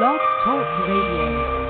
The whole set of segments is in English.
Blog Talk Radio.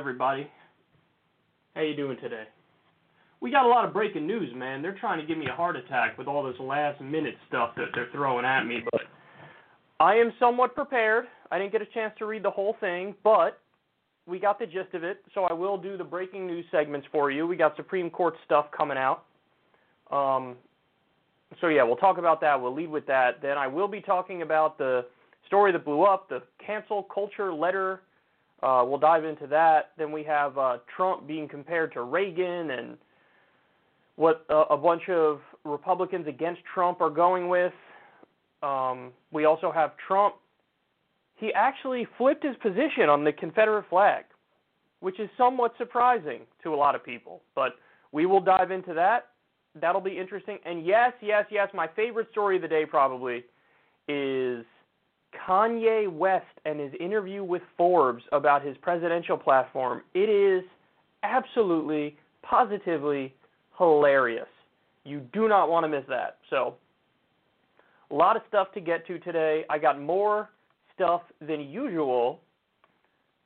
Everybody? How you doing today? We got a lot of breaking news, man. They're trying to give me a heart attack with all this last minute stuff that they're throwing at me, but I am somewhat prepared. I didn't get a chance to read the whole thing, but we got the gist of it, so I will do the breaking news segments for you. We got Supreme Court stuff coming out. Um, so yeah, we'll talk about that. We'll lead with that. Then I will be talking about the story that blew up, the cancel culture letter. Uh, we'll dive into that. Then we have uh, Trump being compared to Reagan and what uh, a bunch of Republicans against Trump are going with. Um, we also have Trump. He actually flipped his position on the Confederate flag, which is somewhat surprising to a lot of people. But we will dive into that that'll be interesting. And yes, yes, yes, my favorite story of the day probably is Kanye West and his interview with Forbes about his presidential platform. It is absolutely, positively hilarious. You do not want to miss that. So, a lot of stuff to get to today. I got more stuff than usual.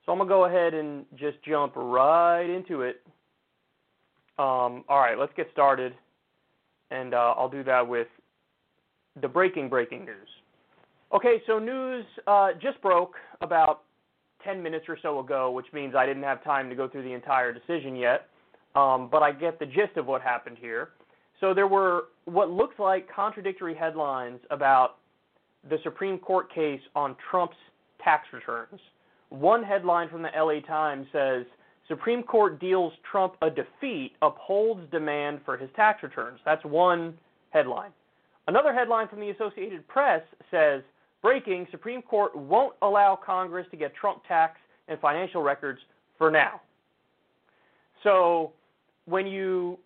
So, I'm going to go ahead and just jump right into it. Um, all right, let's get started and uh, I'll do that with the breaking breaking news. Okay, so news uh, just broke about 10 minutes or so ago, which means I didn't have time to go through the entire decision yet, um, but I get the gist of what happened here. So there were what looks like contradictory headlines about the Supreme Court case on Trump's tax returns. One headline from the LA Times says Supreme Court deals Trump a defeat, upholds demand for his tax returns. That's one headline. Another headline from the Associated Press says breaking Supreme Court won't allow Congress to get Trump tax and financial records for now. So when you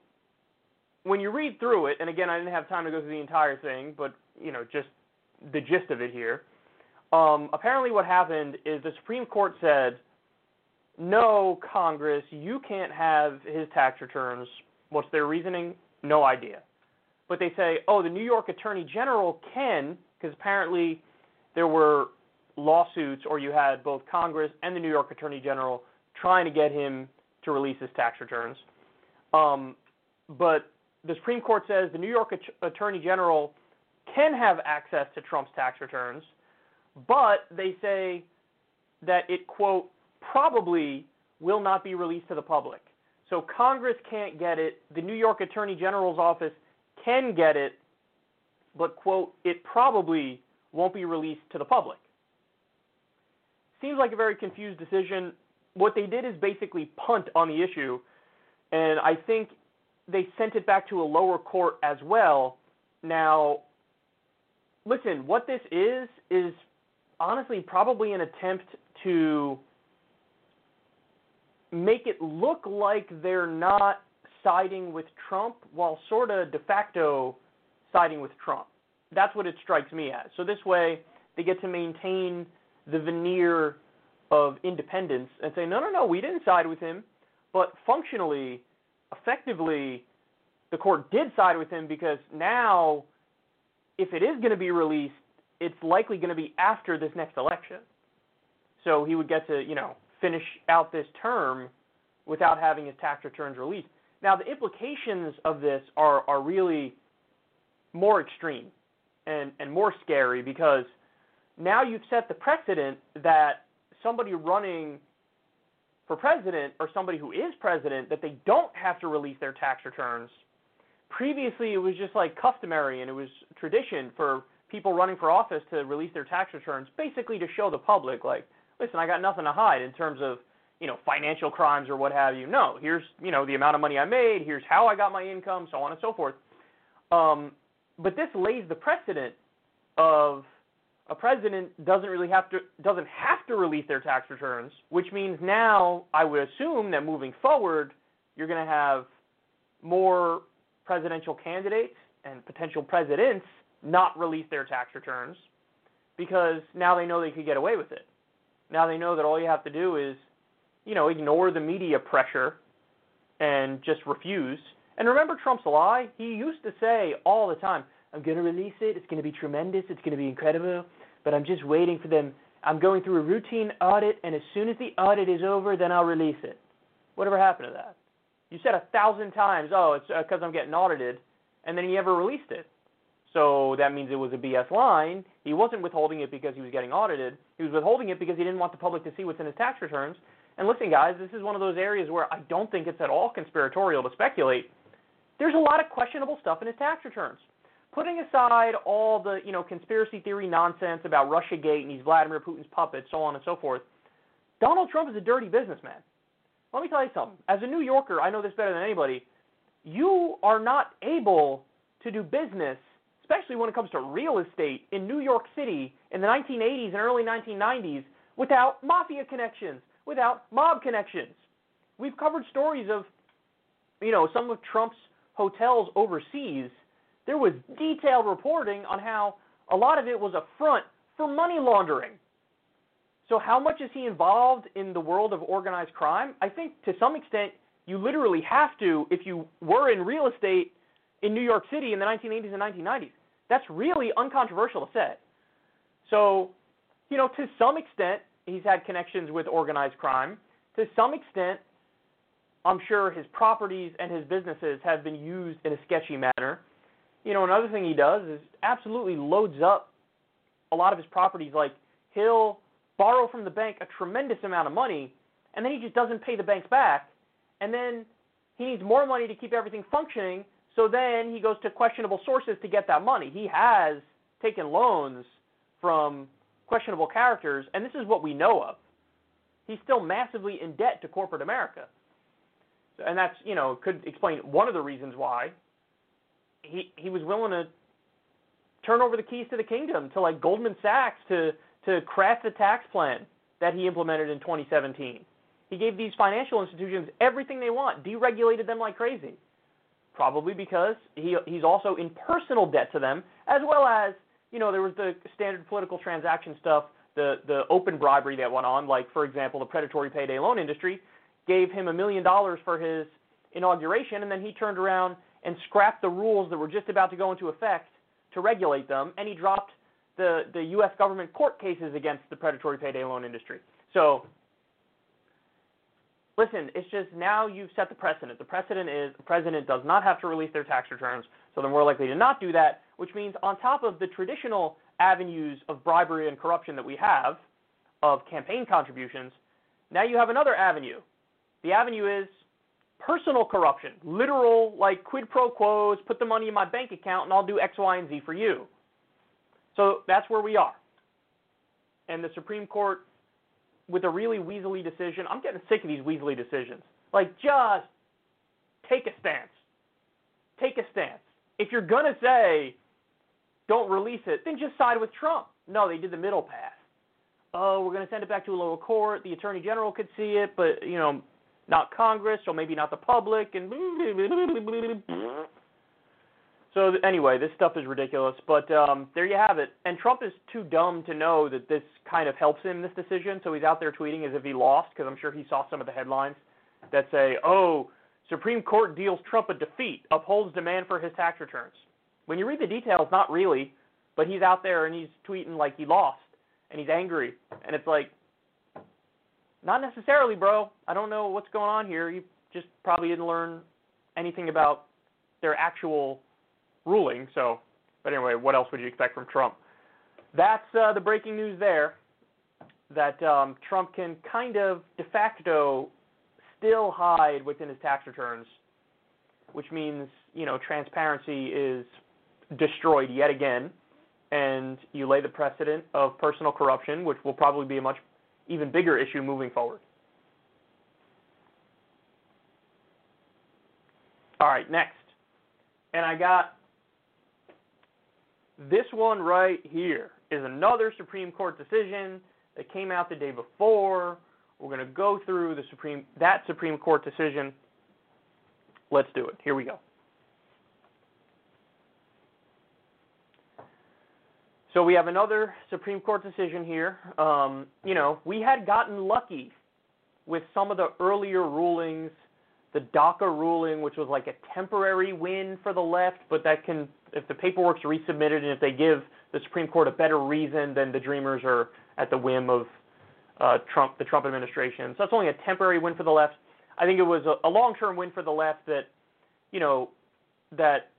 when you read through it, and again, I didn't have time to go through the entire thing, but you know, just the gist of it here. Um, apparently, what happened is the Supreme Court said no, Congress, you can't have his tax returns. What's their reasoning? No idea. But they say, oh, the New York Attorney General can, because apparently there were lawsuits, or you had both Congress and the New York Attorney General trying to get him to release his tax returns. Um, but the Supreme Court says the New York Attorney General can have access to Trump's tax returns, but they say that it, quote, probably will not be released to the public. So Congress can't get it. The New York Attorney General's office can get it, but, quote, it probably won't be released to the public. Seems like a very confused decision. What they did is basically punt on the issue And I think they sent it back to a lower court as well. Now, listen, what this is is honestly probably an attempt to make it look like they're not siding with Trump while sort of de facto siding with Trump. That's what it strikes me as. So this way, they get to maintain the veneer of independence and say, no, no, no, we didn't side with him. But functionally, effectively, the court did side with him because now, if it is going to be released, it's likely going to be after this next election. So he would get to, you know, finish out this term without having his tax returns released. Now, the implications of this are, are really more extreme and, and more scary because now you've set the precedent that somebody running for president or somebody who is president that they don't have to release their tax returns. Previously, it was just like customary and it was tradition for people running for office to release their tax returns, basically to show the public, like, listen, I got nothing to hide in terms of, you know, financial crimes or what have you. No, here's, you know, the amount of money I made, here's how I got my income, so on and so forth. Um, but this lays the precedent of a president doesn't really have to doesn't have to release their tax returns, which means now I would assume that moving forward you're going to have more presidential candidates and potential presidents not release their tax returns because now they know they could get away with it. Now they know that all you have to do is, you know, ignore the media pressure and just refuse. And remember Trump's lie? He used to say all the time, I'm going to release it. It's going to be tremendous. It's going to be incredible. But I'm just waiting for them. I'm going through a routine audit, and as soon as the audit is over, then I'll release it. Whatever happened to that? You said a thousand times, oh, it's because uh, I'm getting audited, and then he never released it. So that means it was a BS line. He wasn't withholding it because he was getting audited. He was withholding it because he didn't want the public to see what's in his tax returns. And listen, guys, this is one of those areas where I don't think it's at all conspiratorial to speculate. There's a lot of questionable stuff in his tax returns. Putting aside all the, you know, conspiracy theory nonsense about Russiagate and he's Vladimir Putin's puppet, so on and so forth, Donald Trump is a dirty businessman. Let me tell you something. As a New Yorker, I know this better than anybody. You are not able to do business especially when it comes to real estate in New York City in the 1980s and early 1990s without mafia connections, without mob connections. We've covered stories of, you know, some of Trump's hotels overseas. There was detailed reporting on how a lot of it was a front for money laundering. So, how much is he involved in the world of organized crime? I think to some extent you literally have to if you were in real estate in New York City in the 1980s and 1990s. That's really uncontroversial to say. So, you know, to some extent, he's had connections with organized crime. To some extent, I'm sure his properties and his businesses have been used in a sketchy manner. You know, another thing he does is absolutely loads up a lot of his properties. Like, he'll borrow from the bank a tremendous amount of money, and then he just doesn't pay the banks back. And then he needs more money to keep everything functioning, so then he goes to questionable sources to get that money. He has taken loans from questionable characters, and this is what we know of. He's still massively in debt to corporate America. And that's, you know, could explain one of the reasons why he he was willing to turn over the keys to the kingdom to like Goldman Sachs to to craft the tax plan that he implemented in 2017. He gave these financial institutions everything they want, deregulated them like crazy probably because he he's also in personal debt to them, as well as you know there was the standard political transaction stuff, the the open bribery that went on, like for example the predatory payday loan industry gave him a million dollars for his inauguration, and then he turned around and scrapped the rules that were just about to go into effect to regulate them, and he dropped the the U.S. government court cases against the predatory payday loan industry. So listen, it's just now you've set the precedent. The precedent is the president does not have to release their tax returns, so they're more likely to not do that, which means on top of the traditional avenues of bribery and corruption that we have of campaign contributions, now you have another avenue. The avenue is personal corruption, literal like quid pro quos, put the money in my bank account and I'll do X, Y, and Z for you. So that's where we are. And the Supreme Court with a really weaselly decision. I'm getting sick of these weaselly decisions. Like just take a stance. Take a stance. If you're going to say, don't release it, then just side with Trump. No, they did the middle path. Oh, we're going to send it back to a lower court. The attorney general could see it, but, you know, not Congress, or maybe not the public, and so anyway, this stuff is ridiculous. But um, there you have it. And Trump is too dumb to know that this kind of helps him this decision. So he's out there tweeting as if he lost, because I'm sure he saw some of the headlines that say, "Oh, Supreme Court deals Trump a defeat, upholds demand for his tax returns." When you read the details, not really, but he's out there and he's tweeting like he lost and he's angry, and it's like, not necessarily, bro. I don't know what's going on here. You just probably didn't learn anything about their actual ruling. So, but anyway, what else would you expect from Trump? That's uh, the breaking news there. That um, Trump can kind of de facto still hide within his tax returns, which means you know transparency is destroyed yet again, and you lay the precedent of personal corruption, which will probably be a much even bigger issue moving forward. All right, next. And I got this one right here is another Supreme Court decision that came out the day before. We're going to go through the Supreme that Supreme Court decision. Let's do it. Here we go. So we have another Supreme Court decision here. Um, you know, we had gotten lucky with some of the earlier rulings, the DACA ruling, which was like a temporary win for the left, but that can, if the paperwork's resubmitted and if they give the Supreme Court a better reason, then the Dreamers are at the whim of uh, Trump, the Trump administration. So it's only a temporary win for the left. I think it was a, a long-term win for the left that, you know, that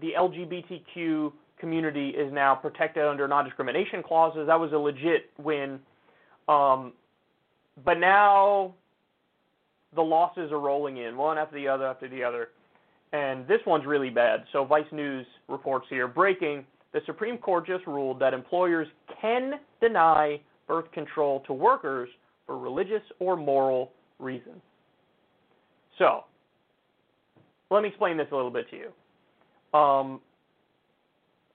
the LGBTQ community is now protected under non-discrimination clauses. That was a legit win. Um, but now the losses are rolling in, one after the other after the other. And this one's really bad. So Vice News reports here breaking the Supreme Court just ruled that employers can deny birth control to workers for religious or moral reasons. So, let me explain this a little bit to you. Um,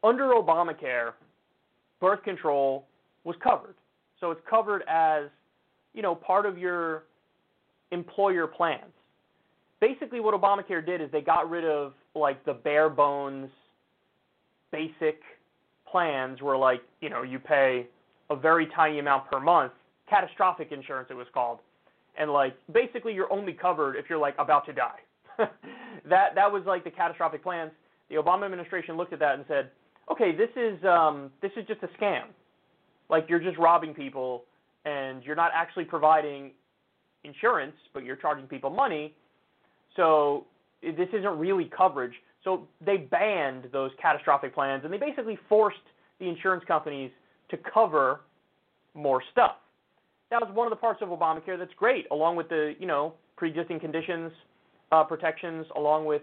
under Obamacare, birth control was covered. So it's covered as, you know, part of your employer plans. Basically what Obamacare did is they got rid of like the bare bones basic plans where like, you know, you pay a very tiny amount per month, catastrophic insurance it was called. And like basically you're only covered if you're like about to die. that that was like the catastrophic plans. The Obama administration looked at that and said, okay, this is um, this is just a scam. Like you're just robbing people, and you're not actually providing insurance, but you're charging people money. So this isn't really coverage. So they banned those catastrophic plans, and they basically forced the insurance companies to cover more stuff. That was one of the parts of Obamacare that's great, along with the you know pre-existing conditions uh, protections, along with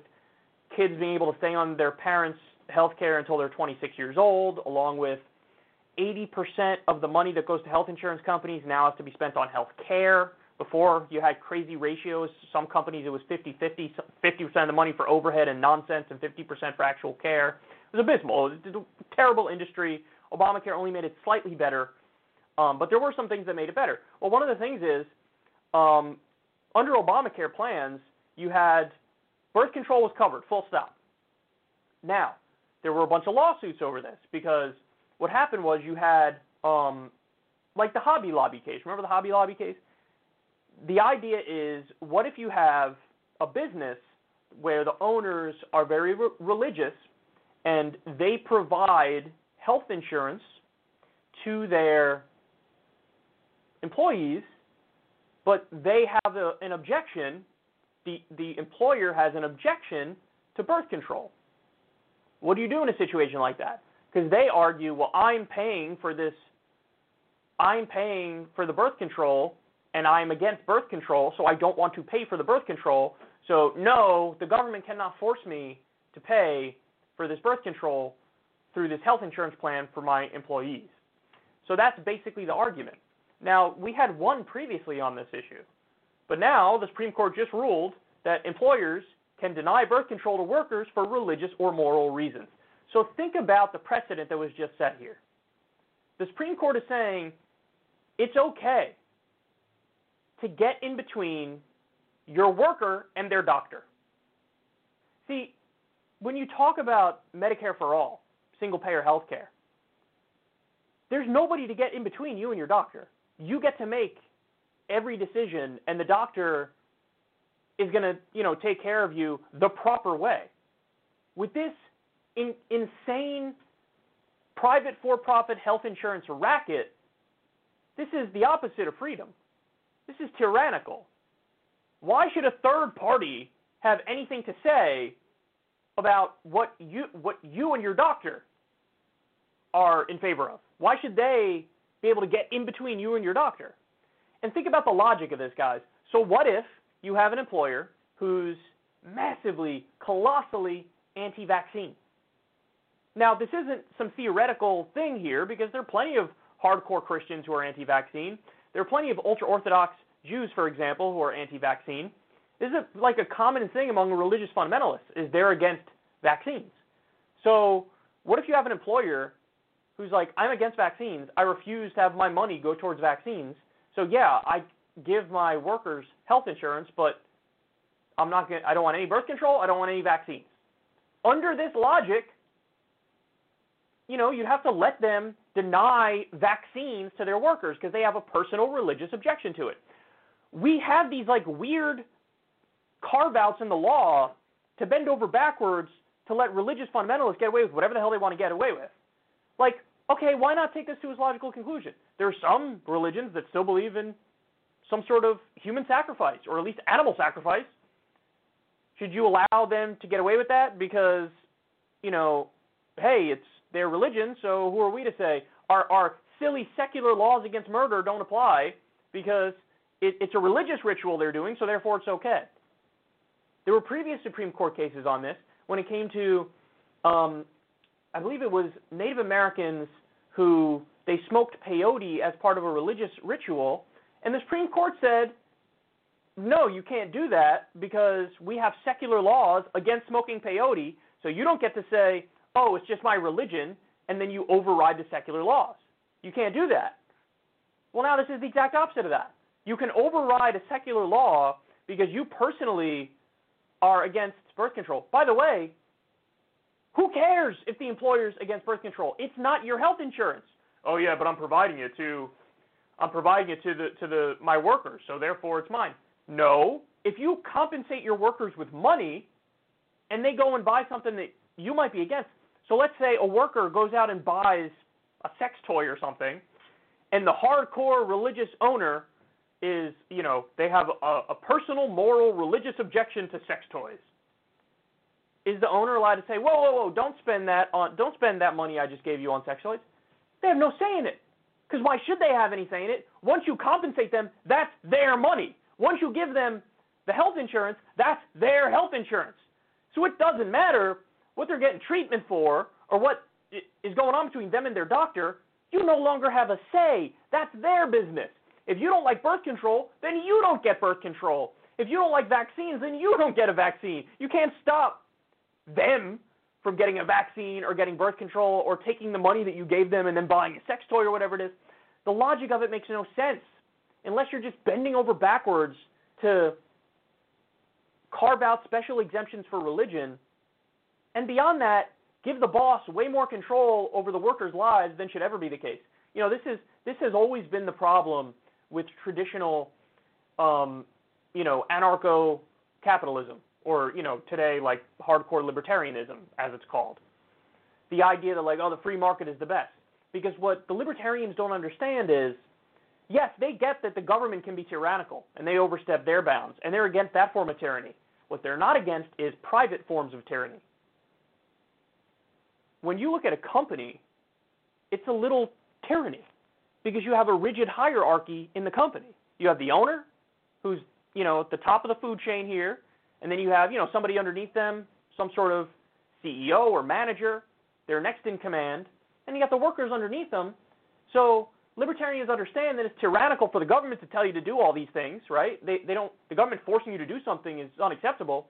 kids being able to stay on their parents' health care until they're 26 years old, along with 80% of the money that goes to health insurance companies now has to be spent on health care. Before, you had crazy ratios. Some companies, it was 50 50, 50% of the money for overhead and nonsense, and 50% for actual care. It was abysmal. It was a terrible industry. Obamacare only made it slightly better, um, but there were some things that made it better. Well, one of the things is um, under Obamacare plans, you had birth control was covered, full stop. Now, there were a bunch of lawsuits over this because what happened was you had um, like the Hobby Lobby case. Remember the Hobby Lobby case? The idea is, what if you have a business where the owners are very re- religious and they provide health insurance to their employees, but they have a, an objection. The the employer has an objection to birth control. What do you do in a situation like that? Because they argue, well, I'm paying for this, I'm paying for the birth control, and I'm against birth control, so I don't want to pay for the birth control. So, no, the government cannot force me to pay for this birth control through this health insurance plan for my employees. So that's basically the argument. Now, we had one previously on this issue, but now the Supreme Court just ruled that employers can deny birth control to workers for religious or moral reasons. So think about the precedent that was just set here. The Supreme Court is saying it's okay to get in between your worker and their doctor. See, when you talk about Medicare for all, single payer health care, there's nobody to get in between you and your doctor. You get to make every decision and the doctor is going to, you know, take care of you the proper way. With this in, insane private for-profit health insurance racket, this is the opposite of freedom. This is tyrannical. Why should a third party have anything to say about what you what you and your doctor are in favor of? Why should they be able to get in between you and your doctor? And think about the logic of this, guys. So what if you have an employer who's massively, colossally anti-vaccine? Now, this isn't some theoretical thing here because there are plenty of hardcore Christians who are anti-vaccine. There are plenty of ultra-Orthodox Jews, for example, who are anti-vaccine. This is like a common thing among religious fundamentalists is they're against vaccines. So what if you have an employer who's like, I'm against vaccines. I refuse to have my money go towards vaccines. So yeah, I give my workers health insurance, but I'm not going I don't want any birth control, I don't want any vaccines. Under this logic, you know, you'd have to let them deny vaccines to their workers because they have a personal religious objection to it. We have these like weird carve outs in the law to bend over backwards to let religious fundamentalists get away with whatever the hell they want to get away with. Like, okay, why not take this to its logical conclusion? There are some religions that still believe in some sort of human sacrifice or at least animal sacrifice. Should you allow them to get away with that because, you know, hey, it's their religion, so who are we to say our, our silly secular laws against murder don't apply because it, it's a religious ritual they're doing, so therefore it's okay. There were previous Supreme Court cases on this when it came to, um, I believe it was Native Americans who they smoked peyote as part of a religious ritual, and the Supreme Court said, no, you can't do that because we have secular laws against smoking peyote, so you don't get to say, oh, it's just my religion, and then you override the secular laws. You can't do that. Well, now this is the exact opposite of that. You can override a secular law because you personally are against birth control. By the way, who cares if the employer's against birth control? It's not your health insurance. Oh yeah, but I'm providing it to I'm providing it to the to the my workers, so therefore it's mine. No, if you compensate your workers with money and they go and buy something that you might be against, so let's say a worker goes out and buys a sex toy or something, and the hardcore religious owner is, you know, they have a, a personal, moral, religious objection to sex toys. Is the owner allowed to say, "Whoa, whoa, whoa! Don't spend that on, don't spend that money I just gave you on sex toys"? They have no say in it. Because why should they have any say in it? Once you compensate them, that's their money. Once you give them the health insurance, that's their health insurance. So it doesn't matter what they're getting treatment for, or what is going on between them and their doctor, you no longer have a say. That's their business. If you don't like birth control, then you don't get birth control. If you don't like vaccines, then you don't get a vaccine. You can't stop them from getting a vaccine or getting birth control or taking the money that you gave them and then buying a sex toy or whatever it is. The logic of it makes no sense unless you're just bending over backwards to carve out special exemptions for religion and beyond that, give the boss way more control over the workers' lives than should ever be the case. You know, this is this has always been the problem with traditional, um, you know, anarcho-capitalism, or you know, today like hardcore libertarianism, as it's called. The idea that like, oh, the free market is the best, because what the libertarians don't understand is, yes, they get that the government can be tyrannical and they overstep their bounds, and they're against that form of tyranny. What they're not against is private forms of tyranny when you look at a company, it's a little tyranny because you have a rigid hierarchy in the company. You have the owner, who's you know at the top of the food chain here, and then you have you know somebody underneath them, some sort of CEO or manager. They're next in command, and you got the workers underneath them. So libertarians understand that it's tyrannical for the government to tell you to do all these things, right? They they don't the government forcing you to do something is unacceptable.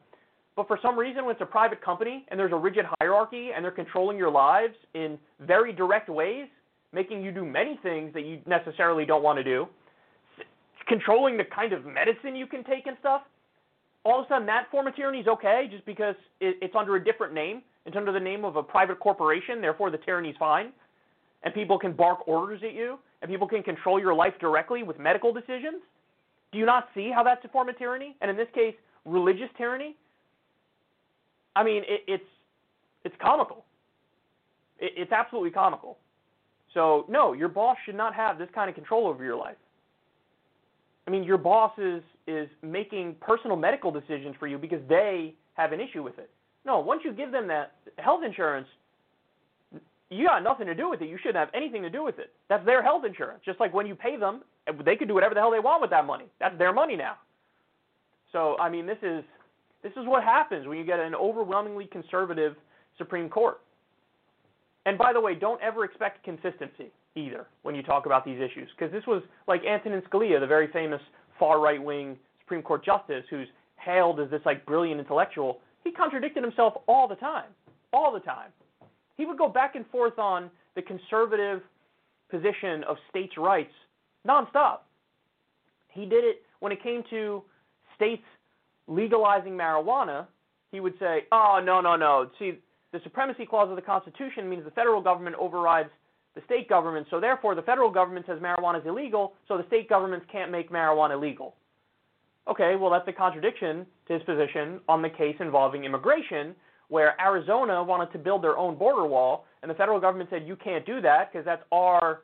But for some reason, when it's a private company and there's a rigid hierarchy and they're controlling your lives in very direct ways, making you do many things that you necessarily don't want to do, controlling the kind of medicine you can take and stuff, all of a sudden that form of tyranny is okay just because it, it's under a different name. It's under the name of a private corporation, therefore the tyranny is fine. And people can bark orders at you, and people can control your life directly with medical decisions. Do you not see how that's a form of tyranny? And in this case, religious tyranny? I mean, it, it's it's comical. It, it's absolutely comical. So no, your boss should not have this kind of control over your life. I mean, your boss is is making personal medical decisions for you because they have an issue with it. No, once you give them that health insurance, you got nothing to do with it. You shouldn't have anything to do with it. That's their health insurance. Just like when you pay them, they could do whatever the hell they want with that money. That's their money now. So, I mean, this is this is what happens when you get an overwhelmingly conservative Supreme Court. And by the way, don't ever expect consistency either when you talk about these issues, because this was like Antonin Scalia, the very famous far right wing Supreme Court justice, who's hailed as this like brilliant intellectual. He contradicted himself all the time, all the time. He would go back and forth on the conservative position of states' rights nonstop. He did it when it came to states legalizing marijuana. He would say, "Oh no, no, no. See, the supremacy clause of the Constitution means the federal government overrides the state government, so therefore the federal government says marijuana is illegal, so the state governments can't make marijuana legal." Okay, well that's a contradiction to his position on the case involving immigration, where Arizona wanted to build their own border wall, and the federal government said you can't do that because that's our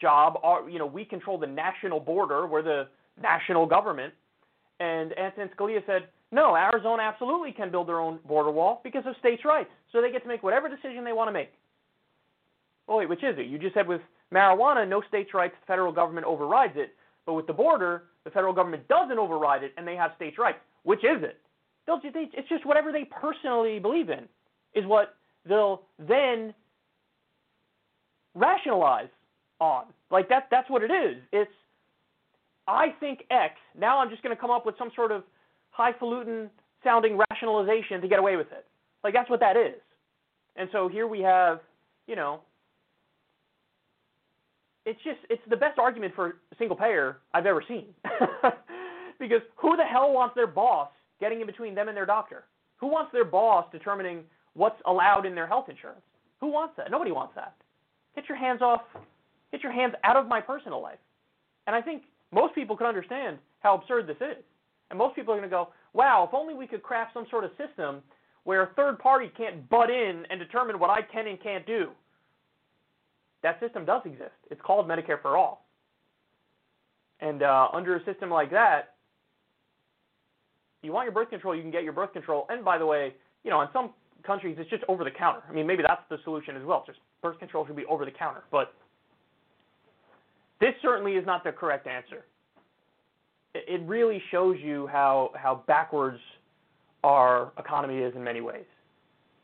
job. Our, you know, we control the national border. We're the national government. And Antonin Scalia said, no, Arizona absolutely can build their own border wall because of states' rights. So they get to make whatever decision they want to make. Well, wait, which is it? You just said with marijuana, no states' rights, the federal government overrides it. But with the border, the federal government doesn't override it and they have states' rights. Which is it? They'll, they, it's just whatever they personally believe in is what they'll then rationalize on. Like that that's what it is. It's I think X, now I'm just going to come up with some sort of highfalutin sounding rationalization to get away with it. Like that's what that is. And so here we have, you know, it's just it's the best argument for single payer I've ever seen. because who the hell wants their boss getting in between them and their doctor? Who wants their boss determining what's allowed in their health insurance? Who wants that? Nobody wants that. Get your hands off get your hands out of my personal life. And I think most people can understand how absurd this is. And most people are going to go, wow, if only we could craft some sort of system where a third party can't butt in and determine what I can and can't do. That system does exist. It's called Medicare for All. And uh, under a system like that, you want your birth control, you can get your birth control. And by the way, you know, in some countries, it's just over the counter. I mean, maybe that's the solution as well. Just birth control should be over the counter. But this certainly is not the correct answer. It really shows you how, how backwards our economy is in many ways.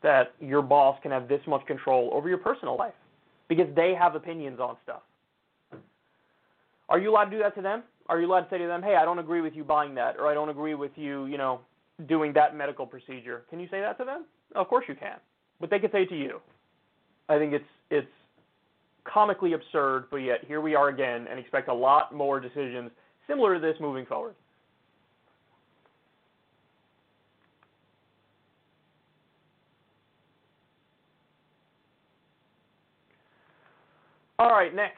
That your boss can have this much control over your personal life because they have opinions on stuff. Are you allowed to do that to them? Are you allowed to say to them, "Hey, I don't agree with you buying that," or "I don't agree with you, you know, doing that medical procedure"? Can you say that to them? Of course you can, but they can say it to you. I think it's it's comically absurd, but yet here we are again and expect a lot more decisions similar to this moving forward. All right, next.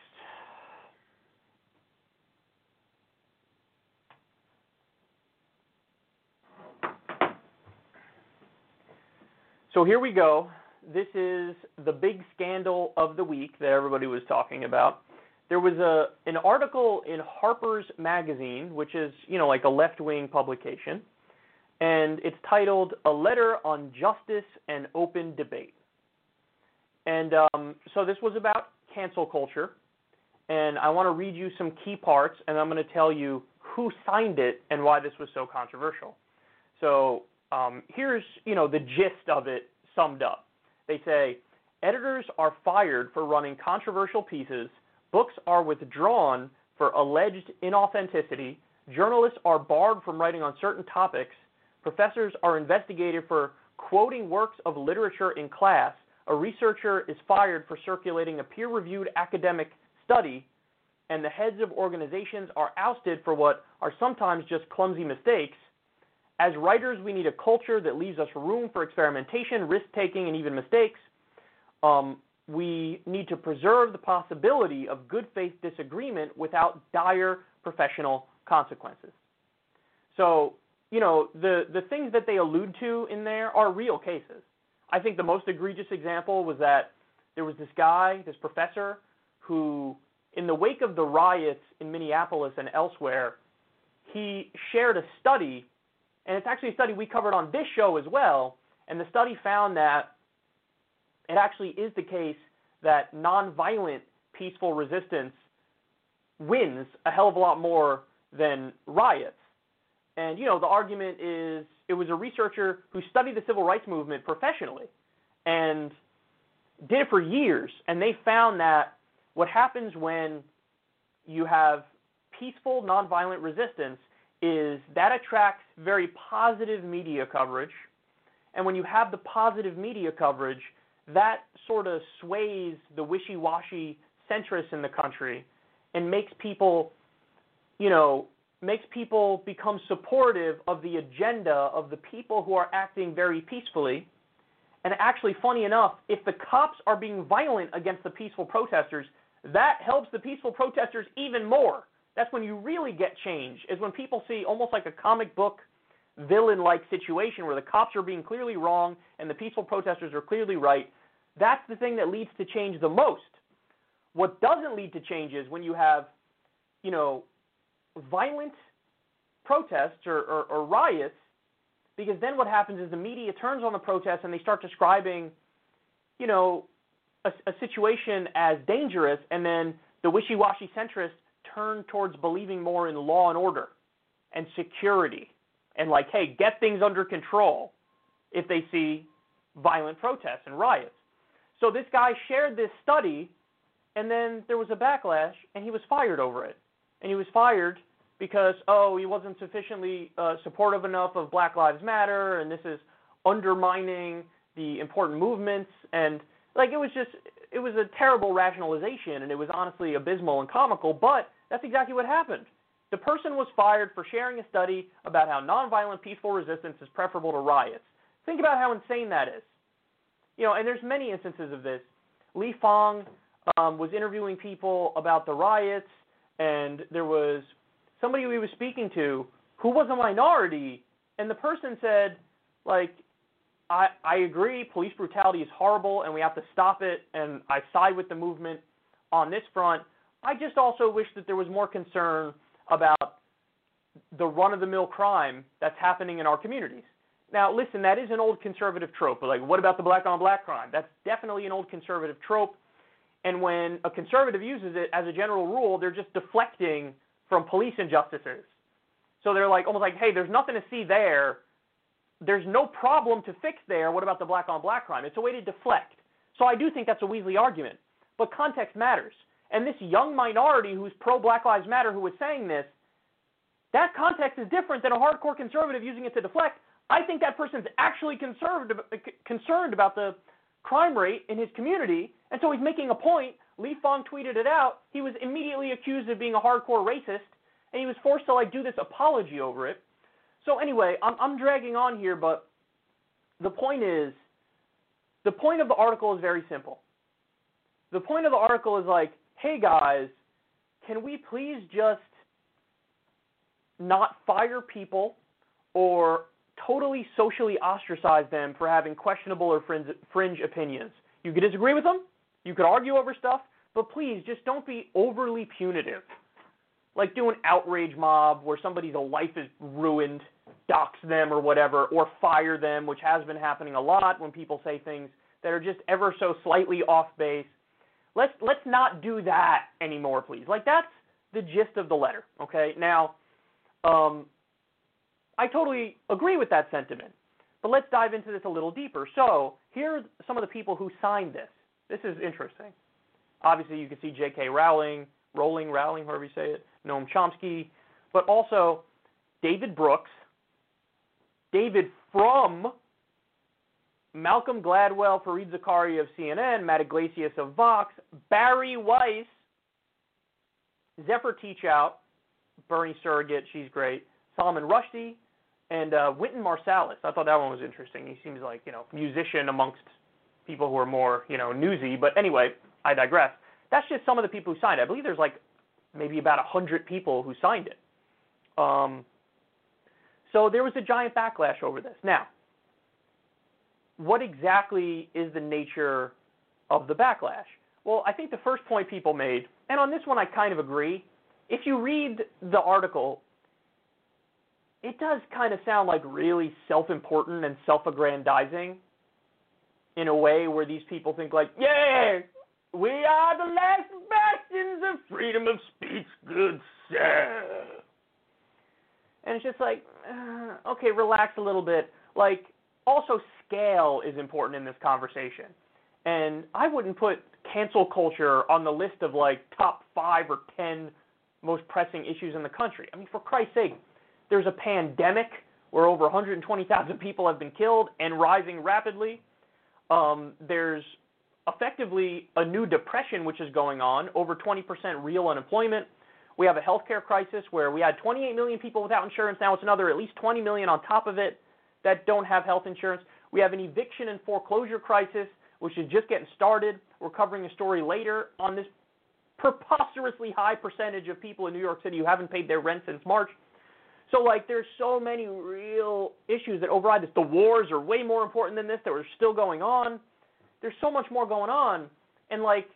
So here we go this is the big scandal of the week that everybody was talking about. There was a an article in Harper's Magazine, which is you know like a left wing publication, and it's titled "A Letter on Justice and Open Debate." And um, so this was about cancel culture, and I want to read you some key parts, and I'm going to tell you who signed it and why this was so controversial. So um, here's you know the gist of it summed up. They say editors are fired for running controversial pieces, books are withdrawn for alleged inauthenticity, journalists are barred from writing on certain topics, Professors are investigated for quoting works of literature in class. A researcher is fired for circulating a peer reviewed academic study. And the heads of organizations are ousted for what are sometimes just clumsy mistakes. As writers, we need a culture that leaves us room for experimentation, risk taking, and even mistakes. Um, we need to preserve the possibility of good faith disagreement without dire professional consequences. So, you know, the, the things that they allude to in there are real cases. I think the most egregious example was that there was this guy, this professor, who, in the wake of the riots in Minneapolis and elsewhere, he shared a study, and it's actually a study we covered on this show as well. And the study found that it actually is the case that nonviolent peaceful resistance wins a hell of a lot more than riots. And you know, the argument is it was a researcher who studied the civil rights movement professionally and did it for years. And they found that what happens when you have peaceful nonviolent resistance is that attracts very positive media coverage. And when you have the positive media coverage that sort of sways the wishy-washy centrists in the country and makes people, you know, makes people become supportive of the agenda of the people who are acting very peacefully. And actually, funny enough, if the cops are being violent against the peaceful protesters, that helps the peaceful protesters even more. That's when you really get change, is when people see almost like a comic book villain like situation where the cops are being clearly wrong and the peaceful protesters are clearly right. That's the thing that leads to change the most. What doesn't lead to change is when you have, you know, violent protests or, or, or riots, because then what happens is the media turns on the protests and they start describing, you know, a, a situation as dangerous, and then the wishy-washy centrists turn towards believing more in law and order and security and like, hey, get things under control if they see violent protests and riots. So this guy shared this study, and then there was a backlash, and he was fired over it. And he was fired because, oh, he wasn't sufficiently uh, supportive enough of Black Lives Matter, and this is undermining the important movements. And, like, it was just, it was a terrible rationalization, and it was honestly abysmal and comical, but that's exactly what happened. The person was fired for sharing a study about how nonviolent peaceful resistance is preferable to riots. Think about how insane that is you know, and there's many instances of this. Lee Fang um, was interviewing people about the riots, and there was somebody we was speaking to who was a minority, and the person said, like, I, I agree, police brutality is horrible, and we have to stop it, and I side with the movement on this front. I just also wish that there was more concern about the run of the mill crime that's happening in our communities. Now, listen, that is an old conservative trope. Like, what about the black on black crime? That's definitely an old conservative trope. And when a conservative uses it as a general rule, they're just deflecting from police injustices. So they're like, almost like, hey, there's nothing to see there. There's no problem to fix there. What about the black on black crime? It's a way to deflect. So I do think that's a Weasley argument. But context matters. And this young minority who's pro Black Lives Matter who was saying this, that context is different than a hardcore conservative using it to deflect I think that person's actually concerned concerned about the crime rate in his community, and so he's making a point. Lee Fang tweeted it out. He was immediately accused of being a hardcore racist, and he was forced to like do this apology over it. So anyway, I'm I'm dragging on here, but the point is, the point of the article is very simple. The point of the article is like, hey guys, can we please just not fire people or totally socially ostracize them for having questionable or fringe, opinions. You could disagree with them, you could argue over stuff, but please just don't be overly punitive. Like do an outrage mob where somebody's life is ruined, dox them or whatever, or fire them, which has been happening a lot when people say things that are just ever so slightly off base. Let's let's not do that anymore, please. Like that's the gist of the letter. Okay. Now, um, I totally agree with that sentiment. But let's dive into this a little deeper. So, here are some of the people who signed this. This is interesting. Obviously, you can see J.K. Rowling, Rowling, Rowling, however you say it, Noam Chomsky, but also David Brooks, David Frum, Malcolm Gladwell, Fareed Zakaria of CNN, Matt Yglesias of Vox, Bari Weiss, Zephyr Teachout, Bernie Surrogate, she's great, Salman Rushdie, and uh, Wynton Marsalis. I thought that one was interesting. He seems like you know musician amongst people who are more you know newsy. But anyway, I digress. That's just some of the people who signed. I believe there's like maybe about a hundred people who signed it. Um, so there was a giant backlash over this. Now, what exactly is the nature of the backlash? Well, I think the first point people made, and on this one I kind of agree, if you read the article, it does kind of sound like really self-important and self-aggrandizing in a way where these people think like, yeah, we are the last bastions of freedom of speech, good sir. And it's just like, uh, okay, relax a little bit. Like, also scale is important in this conversation. And I wouldn't put cancel culture on the list of like top five or ten most pressing issues in the country. I mean, for Christ's sake, there's a pandemic where over 120,000 people have been killed and rising rapidly. Um, there's effectively a new depression which is going on, over 20% real unemployment. We have a healthcare crisis where we had 28 million people without insurance. Now it's another at least 20 million on top of it that don't have health insurance. We have an eviction and foreclosure crisis, which is just getting started. We're covering a story later on this preposterously high percentage of people in New York City who haven't paid their rent since March. So like there's so many real issues that override this. The wars are way more important than this that are still going on. There's so much more going on and like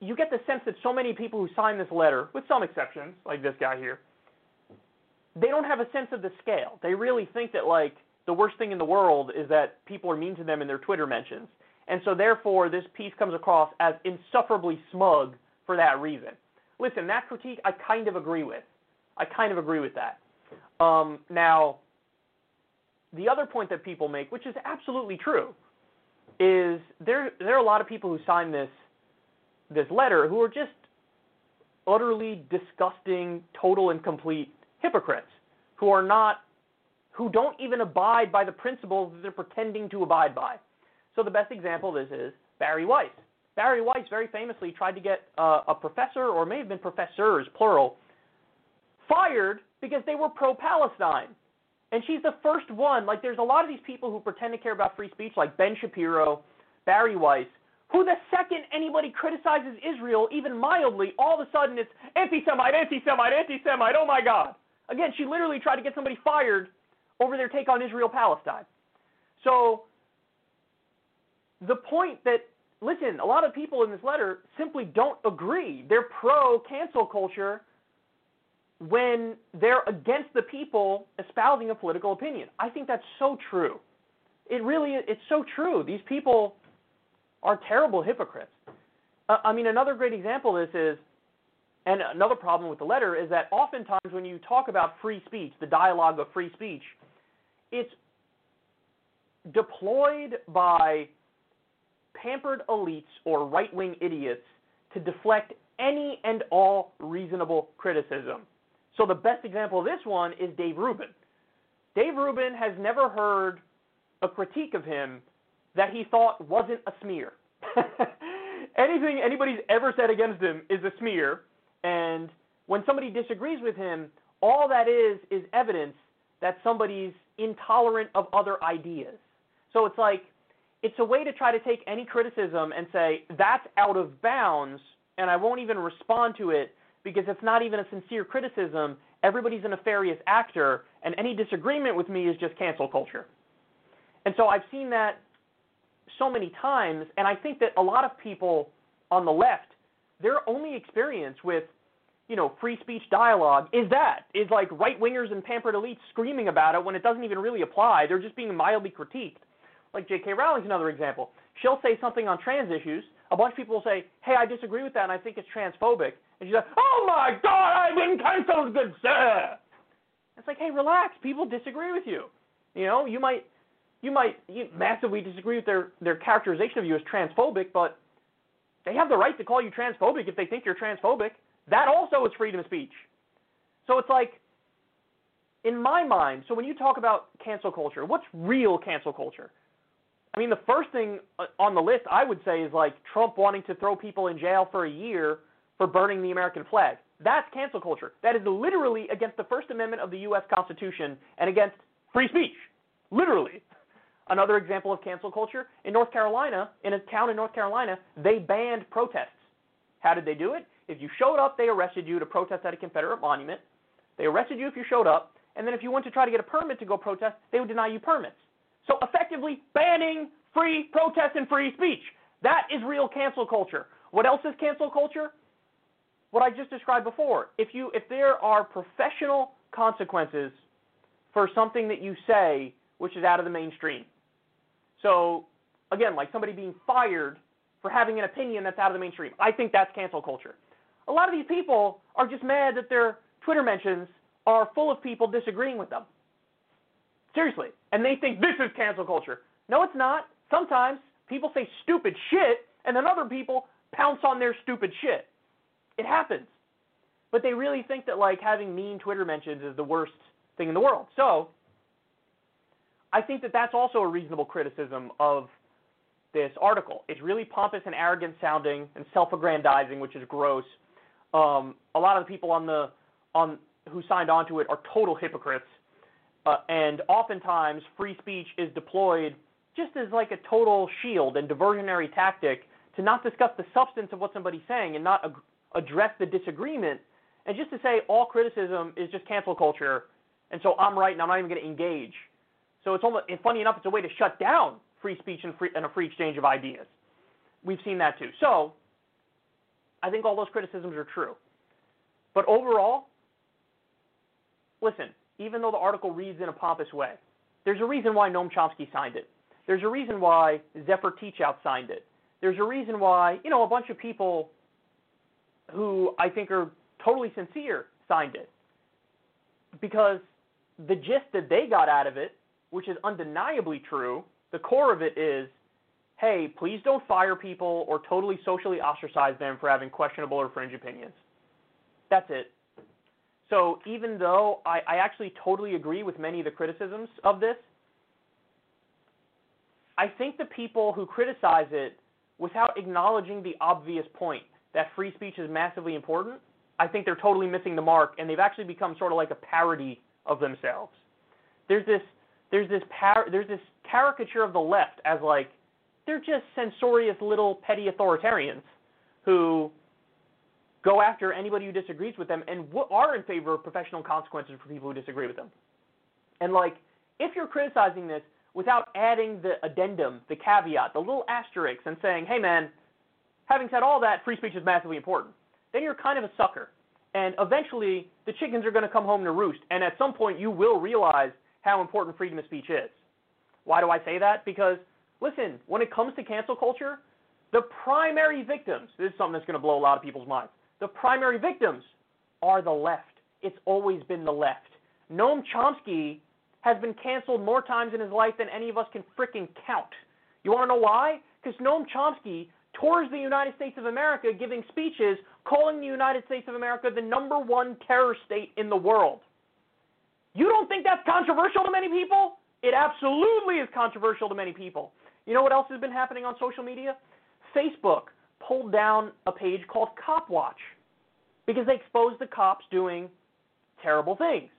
you get the sense that so many people who sign this letter, with some exceptions, like this guy here, they don't have a sense of the scale. They really think that like the worst thing in the world is that people are mean to them in their Twitter mentions. And so therefore this piece comes across as insufferably smug for that reason. Listen, that critique I kind of agree with. I kind of agree with that. Um, now, the other point that people make, which is absolutely true, is there there are a lot of people who sign this this letter who are just utterly disgusting, total and complete hypocrites who are not who don't even abide by the principles that they're pretending to abide by. So the best example of this is Bari Weiss. Bari Weiss very famously tried to get uh, a professor, or may have been professors, plural, fired because they were pro Palestine. And she's the first one. Like, there's a lot of these people who pretend to care about free speech, like Ben Shapiro, Bari Weiss, who the second anybody criticizes Israel, even mildly, all of a sudden it's anti Semite, anti Semite, anti Semite. Oh my God. Again, she literally tried to get somebody fired over their take on Israel Palestine. So, the point that, listen, a lot of people in this letter simply don't agree. They're pro cancel culture when they're against the people espousing a political opinion. I think that's so true. It really it's so true. These people are terrible hypocrites. Uh, I mean, another great example of this is, and another problem with the letter is that oftentimes when you talk about free speech, the dialogue of free speech, it's deployed by pampered elites or right wing idiots to deflect any and all reasonable criticism. So the best example of this one is Dave Rubin. Dave Rubin has never heard a critique of him that he thought wasn't a smear. Anything anybody's ever said against him is a smear, and when somebody disagrees with him, all that is is evidence that somebody's intolerant of other ideas. So it's like it's a way to try to take any criticism and say that's out of bounds and I won't even respond to it because it's not even a sincere criticism. Everybody's a nefarious actor, and any disagreement with me is just cancel culture. And so I've seen that so many times, and I think that a lot of people on the left, their only experience with you know, free speech dialogue is that is like right wingers and pampered elites screaming about it when it doesn't even really apply. They're just being mildly critiqued. Like J.K. Rowling's another example. She'll say something on trans issues. A bunch of people will say, "Hey, I disagree with that, and I think it's transphobic," And she's like, oh my God, I've been canceled, good sir. It's like, hey, relax. People disagree with you. You know, you might, you might massively disagree with their their characterization of you as transphobic, but they have the right to call you transphobic if they think you're transphobic. That also is freedom of speech. So it's like, in my mind, so when you talk about cancel culture, what's real cancel culture? I mean, the first thing uh, on the list I would say is like Trump wanting to throw people in jail for a year for burning the American flag. That's cancel culture. That is literally against the First Amendment of the U.S. Constitution and against free speech. Literally. Another example of cancel culture in North Carolina, in a town in North Carolina, they banned protests. How did they do it? If you showed up, they arrested you to protest at a Confederate monument. They arrested you if you showed up, and then if you went to try to get a permit to go protest, they would deny you permits. So effectively banning free protest and free speech. That is real cancel culture. What else is cancel culture? What I just described before. If you if there are professional consequences for something that you say which is out of the mainstream. So again, like somebody being fired for having an opinion that's out of the mainstream. I think that's cancel culture. A lot of these people are just mad that their Twitter mentions are full of people disagreeing with them. Seriously. And they think this is cancel culture. No, it's not. Sometimes people say stupid shit, and then other people pounce on their stupid shit. It happens. But they really think that like having mean Twitter mentions is the worst thing in the world. So I think that that's also a reasonable criticism of this article. It's really pompous and arrogant sounding and self-aggrandizing, which is gross. Um, a lot of the people on the on who signed on to it are total hypocrites. Uh, and oftentimes, free speech is deployed just as like a total shield and diversionary tactic to not discuss the substance of what somebody's saying and not ag- address the disagreement, and just to say all criticism is just cancel culture, and so I'm right and I'm not even going to engage. So it's almost, and funny enough, it's a way to shut down free speech and, free, and a free exchange of ideas. We've seen that too. So I think all those criticisms are true. But overall, listen, even though the article reads in a pompous way, there's a reason why Noam Chomsky signed it. There's a reason why Zephyr Teachout signed it. There's a reason why, you know, a bunch of people who I think are totally sincere signed it. Because the gist that they got out of it, which is undeniably true, the core of it is hey, please don't fire people or totally socially ostracize them for having questionable or fringe opinions. That's it. So even though I, I actually totally agree with many of the criticisms of this, I think the people who criticize it without acknowledging the obvious point that free speech is massively important, I think they're totally missing the mark, and they've actually become sort of like a parody of themselves. There's this there's this par- there's this caricature of the left as like they're just censorious little petty authoritarians who go after anybody who disagrees with them and w- are in favor of professional consequences for people who disagree with them. And like if you're criticizing this, without adding the addendum, the caveat, the little asterisk, and saying, hey man, having said all that, free speech is massively important, then you're kind of a sucker. And eventually, the chickens are going to come home to roost. And at some point, you will realize how important freedom of speech is. Why do I say that? Because, listen, when it comes to cancel culture, the primary victims, this is something that's going to blow a lot of people's minds, the primary victims are the left. It's always been the left. Noam Chomsky has been canceled more times in his life than any of us can freaking count. You want to know why? Because Noam Chomsky tours the United States of America giving speeches calling the United States of America the number one terror state in the world. You don't think that's controversial to many people? It absolutely is controversial to many people. You know what else has been happening on social media? Facebook pulled down a page called Cop Watch because they exposed the cops doing terrible things.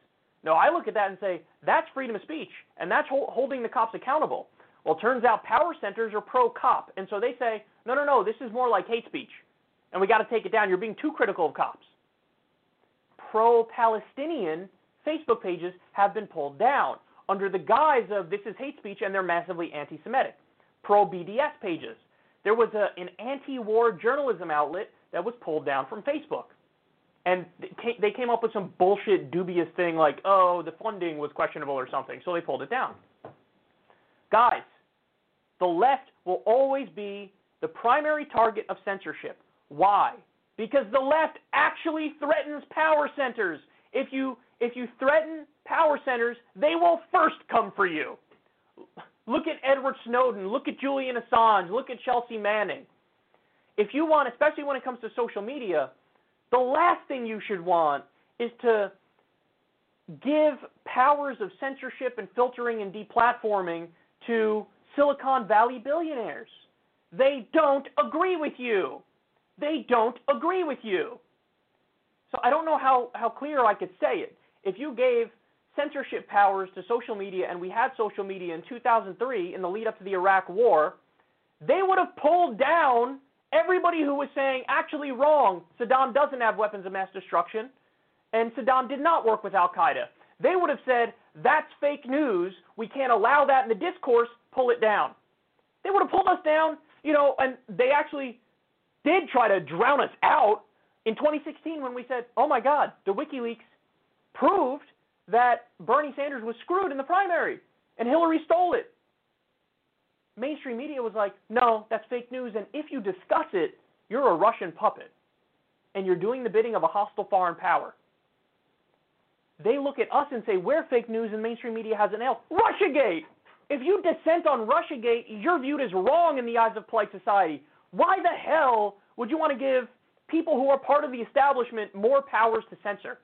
Now, I look at that and say, that's freedom of speech, and that's holding the cops accountable. Well, it turns out power centers are pro cop, and so they say, no, no, no, this is more like hate speech, and we got to take it down. You're being too critical of cops. Pro Palestinian Facebook pages have been pulled down under the guise of this is hate speech and they're massively anti Semitic. Pro BDS pages. There was a, an anti war journalism outlet that was pulled down from Facebook and they came up with some bullshit, dubious thing like, oh, the funding was questionable or something, so they pulled it down. Guys, the left will always be the primary target of censorship. Why? Because the left actually threatens power centers. If you if you threaten power centers, they will first come for you. Look at Edward Snowden, look at Julian Assange, look at Chelsea Manning. If you want, especially when it comes to social media, the last thing you should want is to give powers of censorship and filtering and deplatforming to Silicon Valley billionaires. They don't agree with you. They don't agree with you. So I don't know how, how clear I could say it. If you gave censorship powers to social media and we had social media in 2003 in the lead up to the Iraq war, they would have pulled down everybody who was saying, actually wrong, Saddam doesn't have weapons of mass destruction, and Saddam did not work with Al Qaeda. They would have said, that's fake news, we can't allow that in the discourse, pull it down. They would have pulled us down, you know, and they actually did try to drown us out in 2016 when we said, oh my God, the WikiLeaks proved that Bernie Sanders was screwed in the primary and Hillary stole it. Mainstream media was like, no, that's fake news, and if you discuss it, you're a Russian puppet and you're doing the bidding of a hostile foreign power. They look at us and say, we're fake news and mainstream media has an L. Russiagate! If you dissent on Russiagate, you're viewed as wrong in the eyes of polite society. Why the hell would you want to give people who are part of the establishment more powers to censor?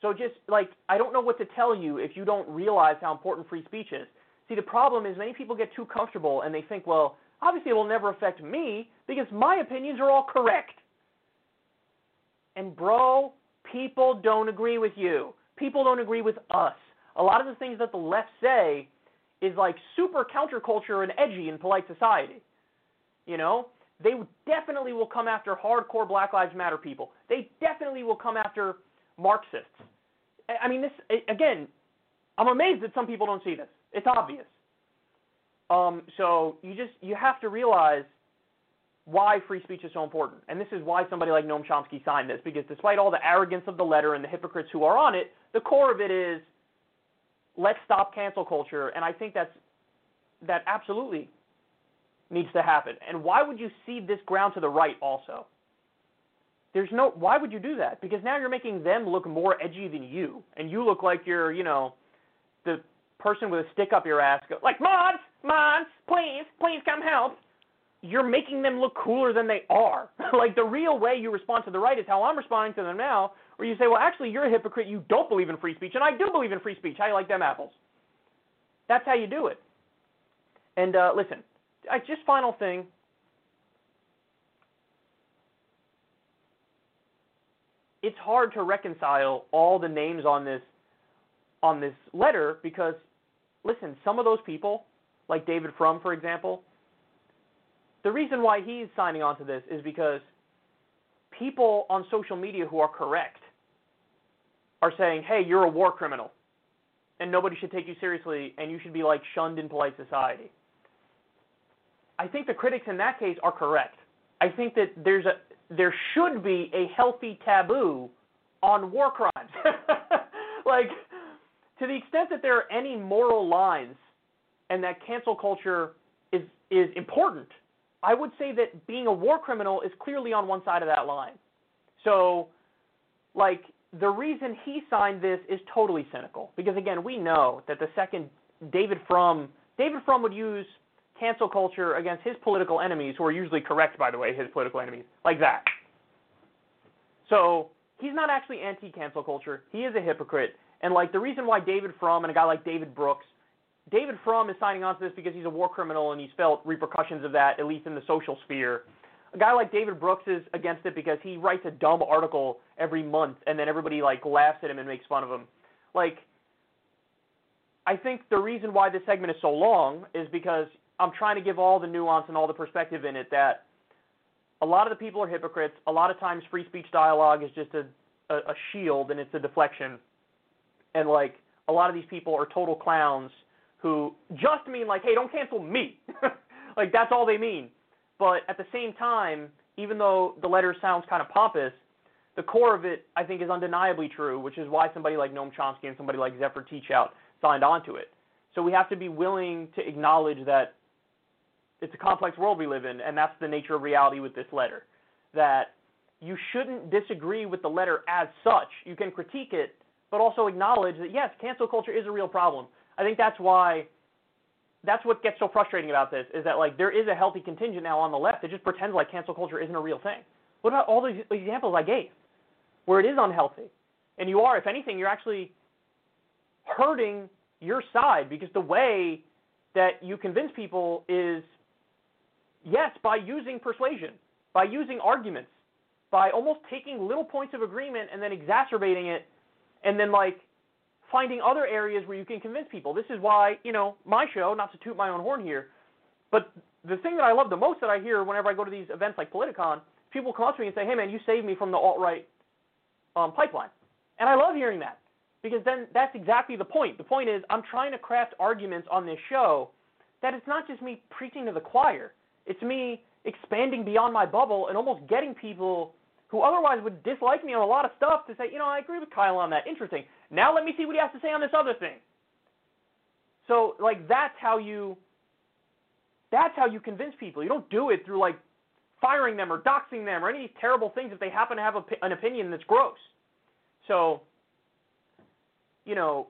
So just like I don't know what to tell you if you don't realize how important free speech is. See, the problem is many people get too comfortable and they think, well, obviously it will never affect me because my opinions are all correct. And bro, people don't agree with you. People don't agree with us. A lot of the things that the left say is like super counterculture and edgy in polite society. You know, they definitely will come after hardcore Black Lives Matter people. They definitely will come after Marxists. I mean, this again. I'm amazed that some people don't see this. It's obvious. Um, so you just you have to realize why free speech is so important, and this is why somebody like Noam Chomsky signed this because despite all the arrogance of the letter and the hypocrites who are on it, the core of it is let's stop cancel culture, and I think that's that absolutely needs to happen. And why would you cede this ground to the right also? There's no why would you do that? Because now you're making them look more edgy than you, and you look like you're, you know, the person with a stick up your ass, go, like mods, mods, please, please come help. You're making them look cooler than they are. like the real way you respond to the right is how I'm responding to them now, where you say, well, actually, you're a hypocrite. You don't believe in free speech, and I do believe in free speech. How you like them apples? That's how you do it. And uh, listen, I, just final thing. It's hard to reconcile all the names on this on this letter because listen, some of those people, like David Frum, for example, the reason why he's signing on to this is because people on social media who are correct are saying, hey, you're a war criminal, and nobody should take you seriously, and you should be like shunned in polite society. I think the critics in that case are correct. I think that there's a there should be a healthy taboo on war crimes. like to the extent that there are any moral lines and that cancel culture is is important, I would say that being a war criminal is clearly on one side of that line. So like the reason he signed this is totally cynical because again, we know that the second David Frum David Frum would use cancel culture against his political enemies, who are usually correct, by the way, his political enemies, like that. So he's not actually anti-cancel culture. He is a hypocrite. And like the reason why David Frum and a guy like David Brooks, David Frum is signing on to this because he's a war criminal and he's felt repercussions of that, at least in the social sphere. A guy like David Brooks is against it because he writes a dumb article every month and then everybody like laughs at him and makes fun of him. Like I think the reason why this segment is so long is because I'm trying to give all the nuance and all the perspective in it that a lot of the people are hypocrites. A lot of times free speech dialogue is just a, a, a shield and it's a deflection. And like a lot of these people are total clowns who just mean like, hey, don't cancel me. like that's all they mean. But at the same time, even though the letter sounds kind of pompous, the core of it I think is undeniably true, which is why somebody like Noam Chomsky and somebody like Zephyr Teachout signed onto it. So we have to be willing to acknowledge that it's a complex world we live in, and that's the nature of reality with this letter. That you shouldn't disagree with the letter as such. You can critique it, but also acknowledge that yes, cancel culture is a real problem. I think that's why that's what gets so frustrating about this is that like there is a healthy contingent now on the left that just pretends like cancel culture isn't a real thing. What about all these examples I gave where it is unhealthy? And you are, if anything, you're actually hurting your side because the way that you convince people is yes, by using persuasion, by using arguments, by almost taking little points of agreement and then exacerbating it and then like finding other areas where you can convince people. This is why, you know, my show, not to toot my own horn here, but the thing that I love the most that I hear whenever I go to these events like Politicon, people come up to me and say, "Hey man, you saved me from the alt-right um, pipeline." And I love hearing that because then that's exactly the point. The point is I'm trying to craft arguments on this show that it's not just me preaching to the choir. It's me expanding beyond my bubble and almost getting people who otherwise would dislike me on a lot of stuff to say, you know, I agree with Kyle on that. Interesting. Now let me see what he has to say on this other thing. So like that's how you that's how you convince people. You don't do it through like firing them or doxing them or any terrible things if they happen to have a, an opinion that's gross. So, you know,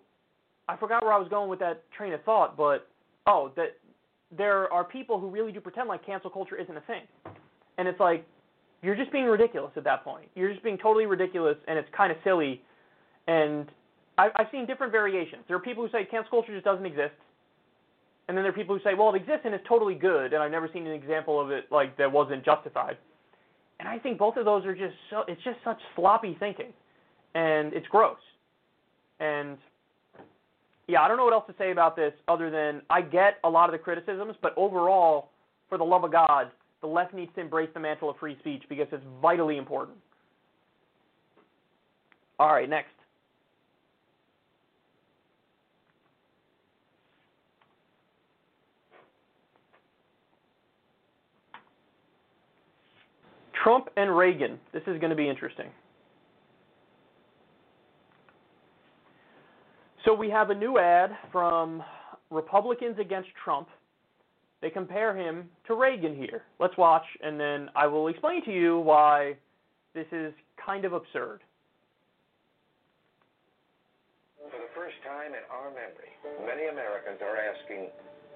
I forgot where I was going with that train of thought, but oh, that there are people who really do pretend like cancel culture isn't a thing. And it's like you're just being ridiculous at that point. You're just being totally ridiculous and it's kind of silly. And I, I've seen different variations. There are people who say cancel culture just doesn't exist. And then there are people who say, well, it exists and it's totally good, and I've never seen an example of it like that wasn't justified. And I think both of those are just so it's just such sloppy thinking, and it's gross. And yeah, I don't know what else to say about this other than I get a lot of the criticisms, but overall, for the love of God, the left needs to embrace the mantle of free speech because it's vitally important. All right, next. Trump and Reagan. This is going to be interesting. So we have a new ad from Republicans Against Trump. They compare him to Reagan here. Let's watch, and then I will explain to you why this is kind of absurd. For the first time in our memory, many Americans are asking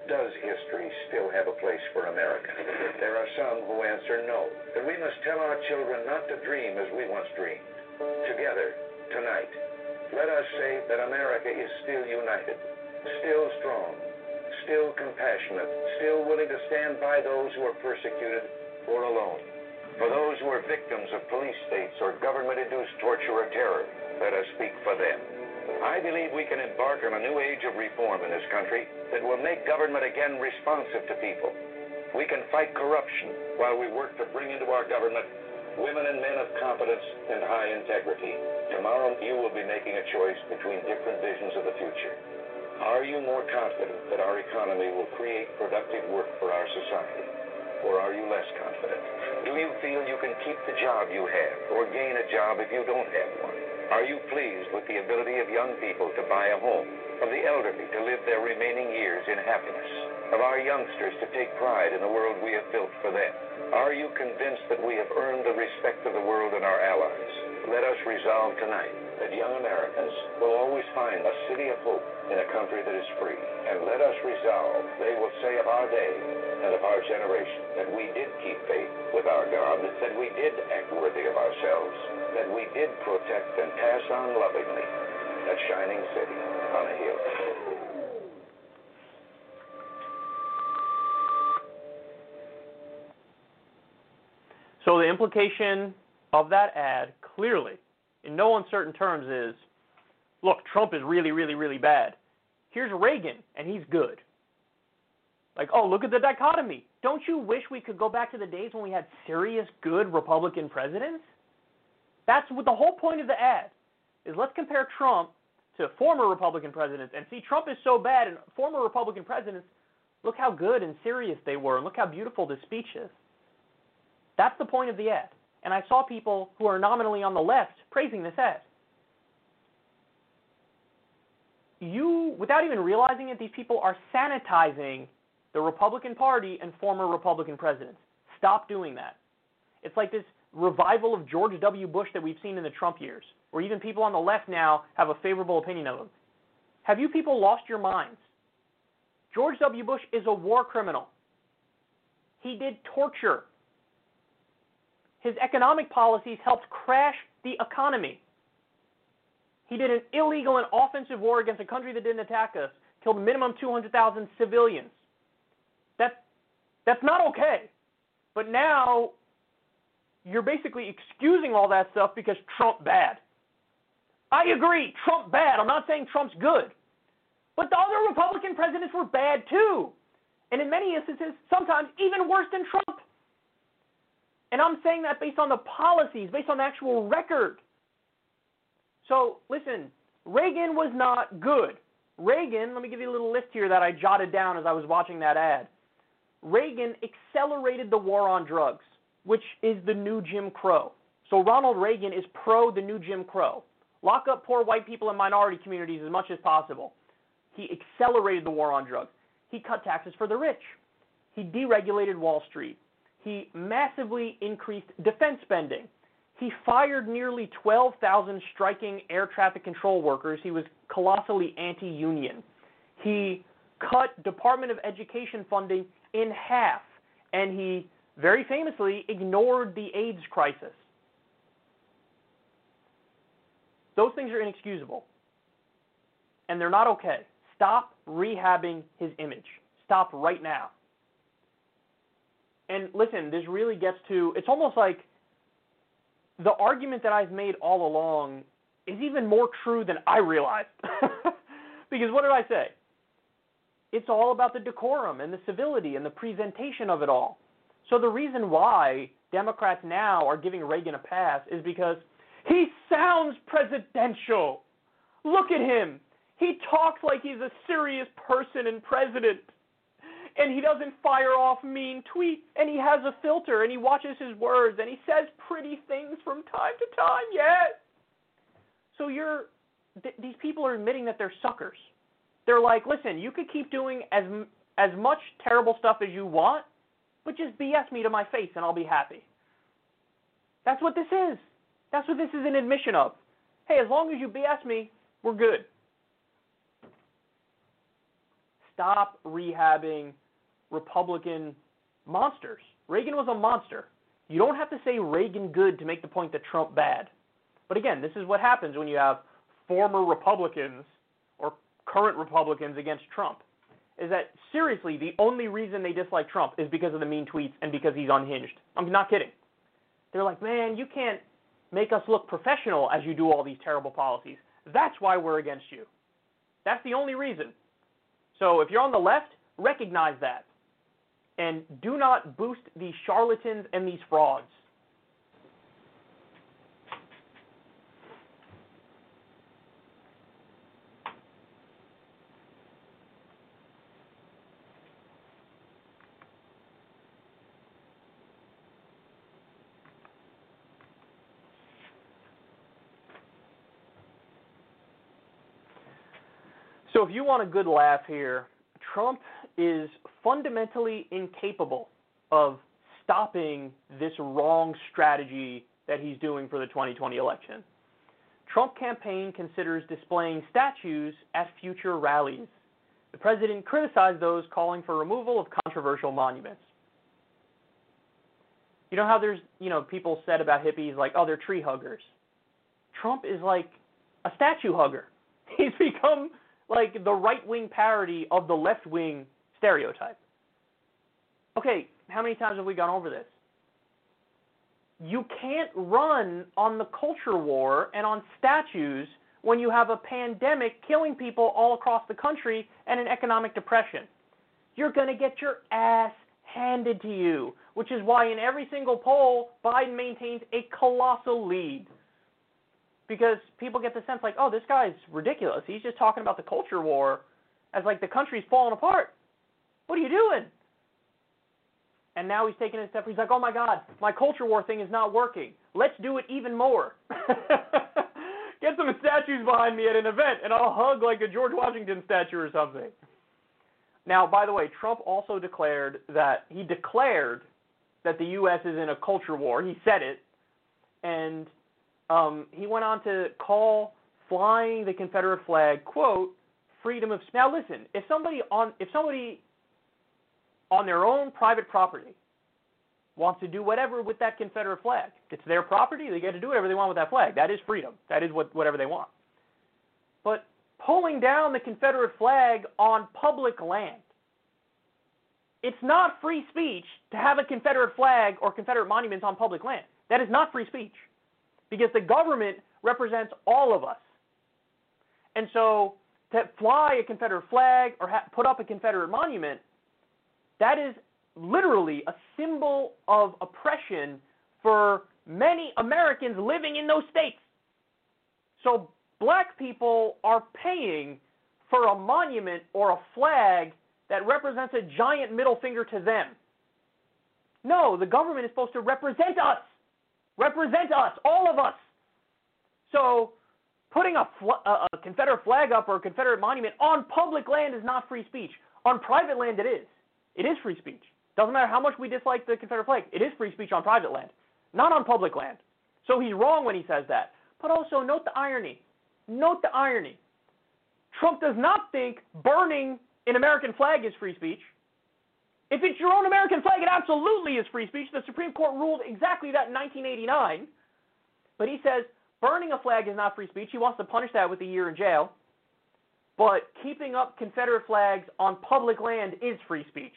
does history still have a place for America? There are some who answer no, that we must tell our children not to dream as we once dreamed. Together, tonight, let us say that America is still united, still strong, still compassionate, still willing to stand by those who are persecuted or alone. For those who are victims of police states or government-induced torture or terror, let us speak for them. I believe we can embark on a new age of reform in this country that will make government again responsive to people. We can fight corruption while we work to bring into our government women and men of competence and high integrity. Tomorrow you will be making a choice between different visions of the future. Are you more confident that our economy will create productive work for our society? Or are you less confident? Do you feel you can keep the job you have or gain a job if you don't have one? Are you pleased with the ability of young people to buy a home, of the elderly to live their remaining years in happiness, of our youngsters to take pride in the world we have built for them? Are you convinced that we have earned the respect of the world and our allies? Let us resolve tonight that young Americans will always find a city of hope in a country that is free. And let us resolve they will say of our day and of our generation that we did keep faith with our God, that we did act worthy of ourselves, that we did protect and pass on lovingly a shining city on a hill. So the implication of that ad clearly, in no uncertain terms, is look, Trump is really, really, really bad. Here's Reagan, and he's good. Like, oh, look at the dichotomy. Don't you wish we could go back to the days when we had serious, good Republican presidents? That's what the whole point of the ad is. Let's compare Trump to former Republican presidents and see Trump is so bad, and former Republican presidents, look how good and serious they were, and look how beautiful this speech is. That's the point of the ad. And I saw people who are nominally on the left praising this ad. You, without even realizing it, these people are sanitizing the Republican Party and former Republican presidents. Stop doing that. It's like this revival of George W. Bush that we've seen in the Trump years, where even people on the left now have a favorable opinion of him. Have you people lost your minds? George W. Bush is a war criminal. He did torture his economic policies helped crash the economy. He did an illegal and offensive war against a country that didn't attack us, killed a minimum 200,000 civilians. That, that's not okay. But now you're basically excusing all that stuff because Trump bad. I agree, Trump bad. I'm not saying Trump's good. But the other Republican presidents were bad too. And in many instances, sometimes even worse than Trump. And I'm saying that based on the policies, based on the actual record. So, listen, Reagan was not good. Reagan, let me give you a little list here that I jotted down as I was watching that ad. Reagan accelerated the war on drugs, which is the new Jim Crow. So Ronald Reagan is pro the new Jim Crow. Lock up poor white people and minority communities as much as possible. He accelerated the war on drugs. He cut taxes for the rich. He deregulated Wall Street. He massively increased defense spending. He fired nearly 12,000 striking air traffic control workers. He was colossally anti union. He cut Department of Education funding in half. And he very famously ignored the AIDS crisis. Those things are inexcusable. And they're not okay. Stop rehabbing his image. Stop right now. And listen, this really gets to it's almost like the argument that I've made all along is even more true than I realized. because what did I say? It's all about the decorum and the civility and the presentation of it all. So the reason why Democrats now are giving Reagan a pass is because he sounds presidential. Look at him. He talks like he's a serious person and president. And he doesn't fire off mean tweets. And he has a filter and he watches his words and he says pretty things from time to time. Yes. So you're th- these people are admitting that they're suckers. They're like, listen, you could keep doing as as much terrible stuff as you want, but just BS me to my face and I'll be happy. That's what this is. That's what this is an admission of. Hey, as long as you BS me, we're good. Stop rehabbing Republican monsters. Reagan was a monster. You don't have to say Reagan good to make the point that Trump bad. But again, this is what happens when you have former Republicans or current Republicans against Trump. Is that seriously the only reason they dislike Trump is because of the mean tweets and because he's unhinged? I'm not kidding. They're like, man, you can't make us look professional as you do all these terrible policies. That's why we're against you. That's the only reason. So if you're on the left, recognize that. And do not boost these charlatans and these frauds. So if you want a good laugh here, Trump is fundamentally incapable of stopping this wrong strategy that he's doing for the 2020 election. Trump campaign considers displaying statues at future rallies. The president criticized those calling for removal of controversial monuments. You know how there's, you know, people said about hippies like, oh, they're tree huggers. Trump is like a statue hugger. He's become like the right wing parody of the left wing stereotype. Okay, how many times have we gone over this? You can't run on the culture war and on statues when you have a pandemic killing people all across the country and an economic depression. You're going to get your ass handed to you, which is why in every single poll, Biden maintains a colossal lead because people get the sense like, oh, this guy's ridiculous. He's just talking about the culture war as like the country's falling apart. What are you doing? And now he's taking a step. He's like, oh my God, my culture war thing is not working. Let's do it even more. Get some statues behind me at an event, and I'll hug like a George Washington statue or something. Now, by the way, Trump also declared that he declared that the U.S. is in a culture war. He said it, and um, he went on to call flying the Confederate flag, quote, freedom of speech. now listen, if somebody on if somebody on their own private property wants to do whatever with that Confederate flag, it's their property, they get to do whatever they want with that flag. That is freedom. That is what whatever they want. but pulling down the Confederate flag on public land. It's not free speech to have a Confederate flag or Confederate monuments on public land. That is not free speech because the government represents all of us. And so to fly a Confederate flag or ha- put up a Confederate monument, that is literally a symbol of oppression for many Americans living in those states. So black people are paying for a monument or a flag that represents a giant middle finger to them. No, the government is supposed to represent us. Represent us, all of us. So putting a, fl- a, Confederate flag up or a Confederate monument on public land is not free speech. On private land, it is. It is free speech. Doesn't matter how much we dislike the Confederate flag, it is free speech on private land, not on public land. So he's wrong when he says that. But also, note the irony. Note the irony. Trump does not think burning an American flag is free speech. If it's your own American flag, it absolutely is free speech. The Supreme Court ruled exactly that in 1989. But he says burning a flag is not free speech. He wants to punish that with a year in jail. But keeping up Confederate flags on public land is free speech.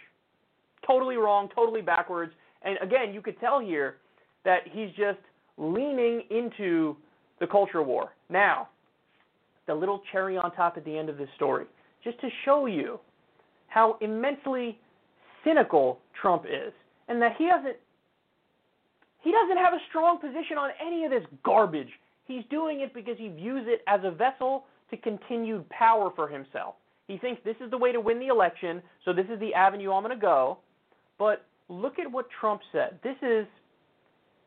Totally wrong, totally backwards. And again, you could tell here that he's just leaning into the culture war. Now, the little cherry on top at the end of this story, just to show you how immensely cynical Trump is and that he doesn't he doesn't have a strong position on any of this garbage. He's doing it because he views it as a vessel to continued power for himself. He thinks this is the way to win the election, so this is the avenue I'm going to go. But look at what Trump said. This is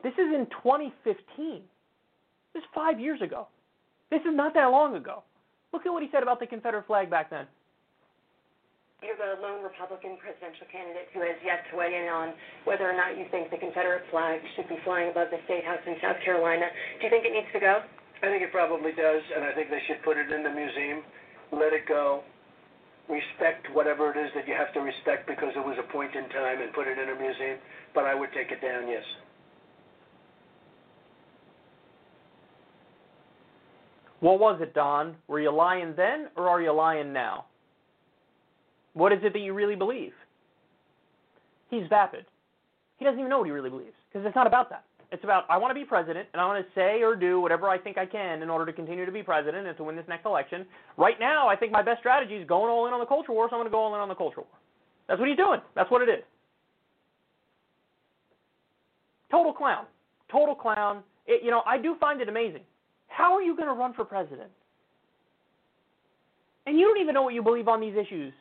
this is in 2015. This is 5 years ago. This is not that long ago. Look at what he said about the Confederate flag back then. You're the lone Republican presidential candidate who has yet to weigh in on whether or not you think the Confederate flag should be flying above the State House in South Carolina. Do you think it needs to go? I think it probably does, and I think they should put it in the museum, let it go, respect whatever it is that you have to respect because it was a point in time, and put it in a museum. But I would take it down, yes. What was it, Don? Were you lying then or are you lying now? What is it that you really believe? He's vapid. He doesn't even know what he really believes because it's not about that. It's about I want to be president and I want to say or do whatever I think I can in order to continue to be president and to win this next election. Right now, I think my best strategy is going all in on the culture war, so I'm going to go all in on the culture war. That's what he's doing. That's what it is. Total clown. Total clown. It, you know, I do find it amazing. How are you going to run for president? And you don't even know what you believe on these issues.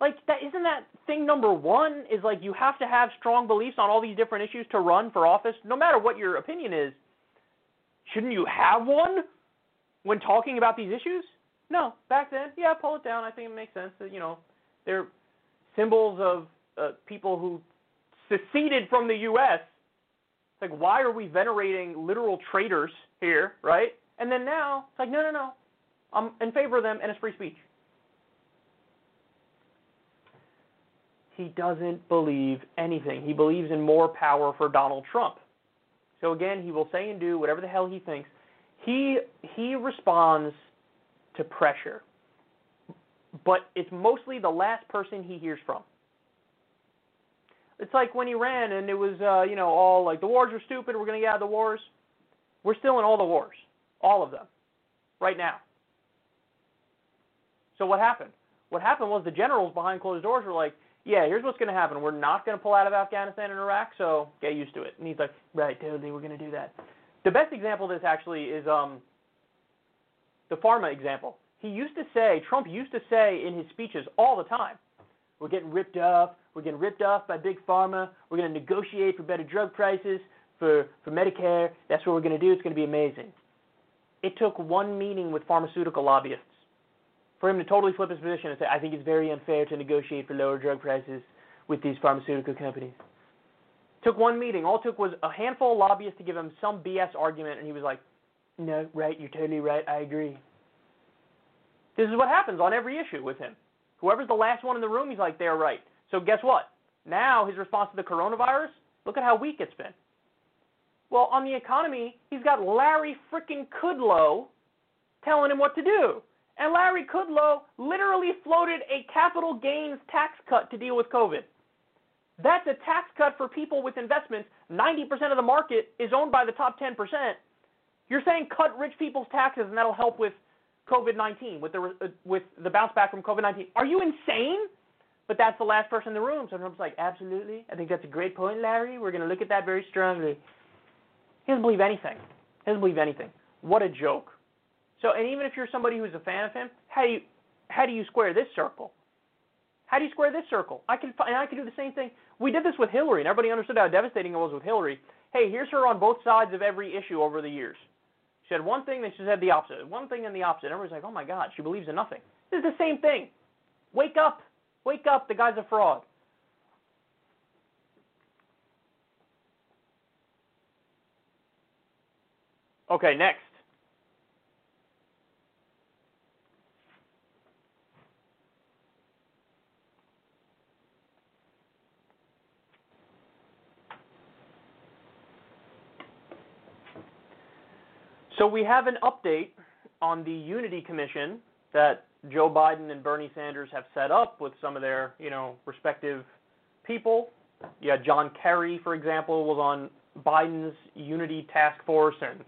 Like that isn't that thing number 1 is like you have to have strong beliefs on all these different issues to run for office no matter what your opinion is. Shouldn't you have one when talking about these issues? No, back then, yeah, pull it down. I think it makes sense that, you know, they're symbols of uh, people who seceded from the US. It's like why are we venerating literal traitors here, right? And then now it's like no, no, no. I'm in favor of them and it's free speech. He doesn't believe anything. He believes in more power for Donald Trump. So again, he will say and do whatever the hell he thinks. He he responds to pressure. But it's mostly the last person he hears from. It's like when he ran and it was uh, you know, all like the wars are stupid, we're to get out of the wars. We're still in all the wars. All of them. Right now. So what happened? What happened was the generals behind closed doors were like, yeah, here's what's going to happen. We're not going to pull out of Afghanistan and Iraq, so get used to it. And he's like, right, totally, we're going to do that. The best example of this actually is um, the pharma example. He used to say, Trump used to say in his speeches all the time, we're getting ripped off. We're getting ripped off by big pharma. We're going to negotiate for better drug prices for, for Medicare. That's what we're going to do. It's going to be amazing. It took one meeting with pharmaceutical lobbyists for him to totally flip his position and say, I think it's very unfair to negotiate for lower drug prices with these pharmaceutical companies. Took one meeting. All it took was a handful of lobbyists to give him some BS argument, and he was like, No, right, you're totally right, I agree. This is what happens on every issue with him. Whoever's the last one in the room, he's like, They're right. So guess what? Now his response to the coronavirus, look at how weak it's been. Well, on the economy, he's got Larry frickin' Kudlow telling him what to do. And Larry Kudlow literally floated a capital gains tax cut to deal with COVID. That's a tax cut for people with investments. 90% of the market is owned by the top 10%. You're saying cut rich people's taxes and that'll help with COVID-19, with the with the bounce back from COVID-19. Are you insane? But that's the last person in the room. So Trump's like, absolutely. I think that's a great point, Larry. We're going to look at that very strongly. He doesn't believe anything. He doesn't believe anything. What a joke. So, and even if you're somebody who's a fan of him, how do you how do you square this circle? How do you square this circle? I can and I can do the same thing. We did this with Hillary, and everybody understood how devastating it was with Hillary. Hey, here's her on both sides of every issue over the years. She had one thing, then she said the opposite. One thing and the opposite. Everybody's like, oh my God, she believes in nothing. This is the same thing. Wake up. Wake up. The guy's a fraud. Okay, next. So we have an update on the Unity Commission that Joe Biden and Bernie Sanders have set up with some of their, you know, respective people. Yeah, John Kerry, for example, was on Biden's Unity Task Force, and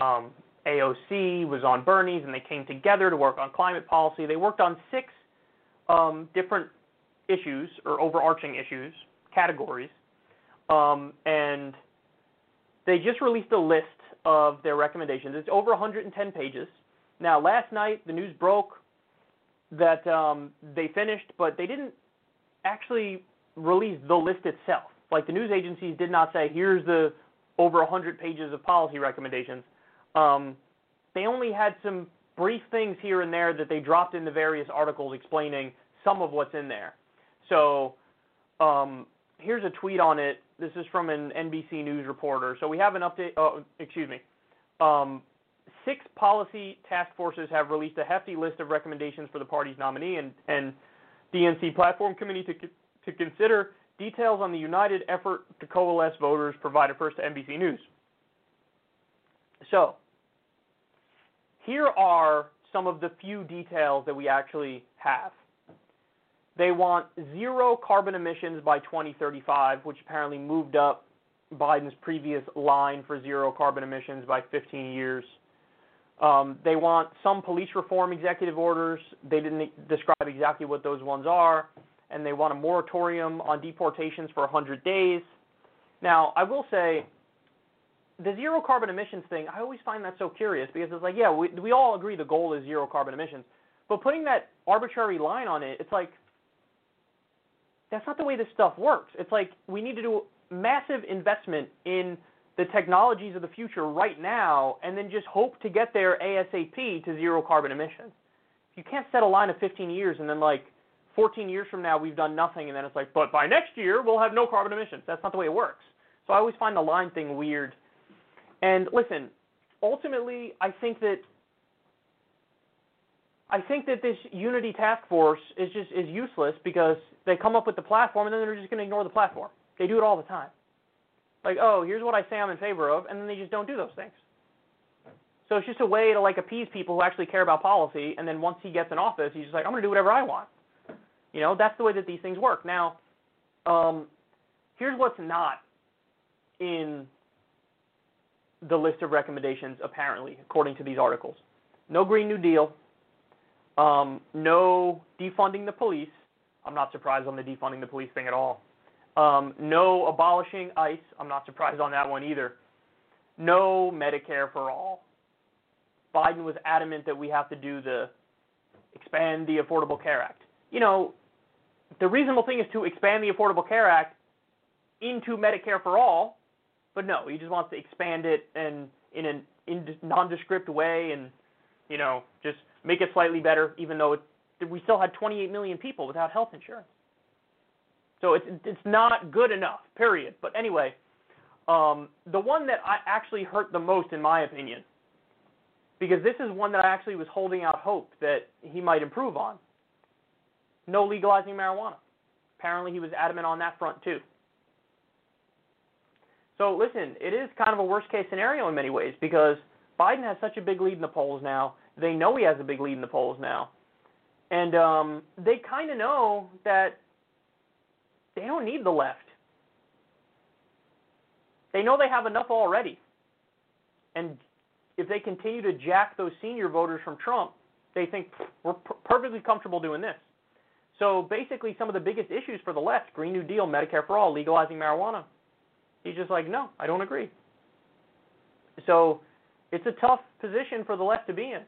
um, AOC was on Bernie's, and they came together to work on climate policy. They worked on six um, different issues or overarching issues, categories, um, and they just released a list of their recommendations. It's over 110 pages. Now, last night the news broke that um, they finished, but they didn't actually release the list itself. Like the news agencies did not say, "Here's the over 100 pages of policy recommendations." Um, they only had some brief things here and there that they dropped in the various articles explaining some of what's in there. So um, here's a tweet on it. This is from an NBC News reporter. So we have an update. Oh, excuse me. Um, six policy task forces have released a hefty list of recommendations for the party's nominee and, and DNC platform committee to, to consider. Details on the united effort to coalesce voters provided first to NBC News. So, here are some of the few details that we actually have. They want zero carbon emissions by 2035, which apparently moved up Biden's previous line for zero carbon emissions by 15 years. Um, they want some police reform executive orders. They didn't describe exactly what those ones are. And they want a moratorium on deportations for 100 days. Now, I will say, the zero carbon emissions thing, I always find that so curious because it's like, yeah, we, we all agree the goal is zero carbon emissions. But putting that arbitrary line on it, it's like, that's not the way this stuff works. It's like we need to do massive investment in the technologies of the future right now and then just hope to get there ASAP to zero carbon emissions. You can't set a line of 15 years and then like 14 years from now we've done nothing and then it's like, but by next year we'll have no carbon emissions. That's not the way it works. So I always find the line thing weird. And listen, ultimately I think that I think that this Unity task force is just is useless because they come up with the platform and then they're just going to ignore the platform. They do it all the time. Like, oh, here's what I say I'm in favor of, and then they just don't do those things. So it's just a way to like appease people who actually care about policy, and then once he gets in office, he's just like, I'm going to do whatever I want. You know, that's the way that these things work. Now, um, here's what's not in the list of recommendations, apparently, according to these articles. No Green New Deal, um, no defunding the police. I'm not surprised on the defunding the police thing at all. Um, no abolishing ICE. I'm not surprised on that one either. No Medicare for all. Biden was adamant that we have to do the expand the Affordable Care Act. You know, the reasonable thing is to expand the Affordable Care Act into Medicare for all, but no, he just wants to expand it and in a in nondescript way and you know just make it slightly better, even though it, we still had 28 million people without health insurance. So it's it's not good enough. Period. But anyway, um, the one that I actually hurt the most, in my opinion, because this is one that I actually was holding out hope that he might improve on. No legalizing marijuana. Apparently, he was adamant on that front too. So listen, it is kind of a worst case scenario in many ways because Biden has such a big lead in the polls now They know he has a big lead in the polls now. And um, they kind of know that they don't need the left. They know they have enough already. And if they continue to jack those senior voters from Trump, they think we're per- perfectly comfortable doing this. So basically, some of the biggest issues for the left Green New Deal, Medicare for All, legalizing marijuana he's just like, no, I don't agree. So it's a tough position for the left to be in.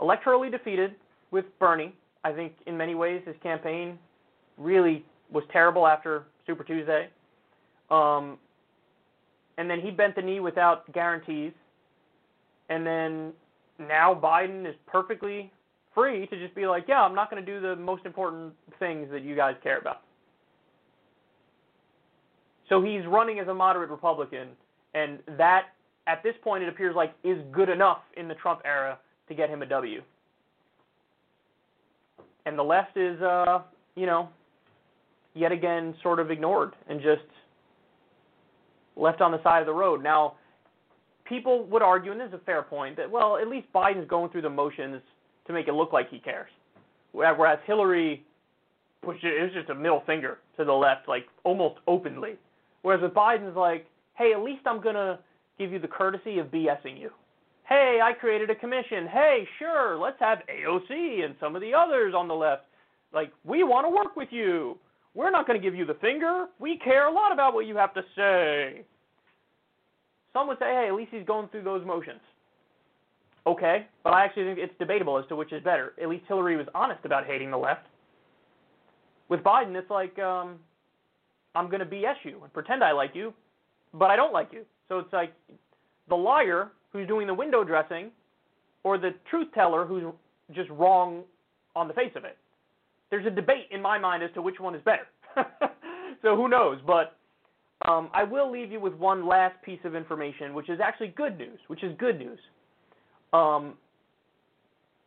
Electorally defeated with Bernie. I think in many ways his campaign really was terrible after Super Tuesday. Um, and then he bent the knee without guarantees. And then now Biden is perfectly free to just be like, yeah, I'm not going to do the most important things that you guys care about. So he's running as a moderate Republican, and that, at this point, it appears like is good enough in the Trump era to get him a W. And the left is, uh, you know, yet again sort of ignored and just left on the side of the road. Now, people would argue, and this is a fair point, that, well, at least Biden's going through the motions to make it look like he cares. Whereas Hillary pushed it, it was just a middle finger to the left, like almost openly. Whereas with Biden's like, hey, at least I'm going to give you the courtesy of BSing you. Hey, I created a commission. Hey, sure, let's have AOC and some of the others on the left. Like, we want to work with you. We're not going to give you the finger. We care a lot about what you have to say. Some would say, hey, at least he's going through those motions. Okay, but I actually think it's debatable as to which is better. At least Hillary was honest about hating the left. With Biden, it's like, um, I'm going to BS you and pretend I like you, but I don't like you. So it's like the liar who's doing the window dressing or the truth teller who's just wrong on the face of it. There's a debate in my mind as to which one is better. so who knows? But um, I will leave you with one last piece of information, which is actually good news, which is good news. Um,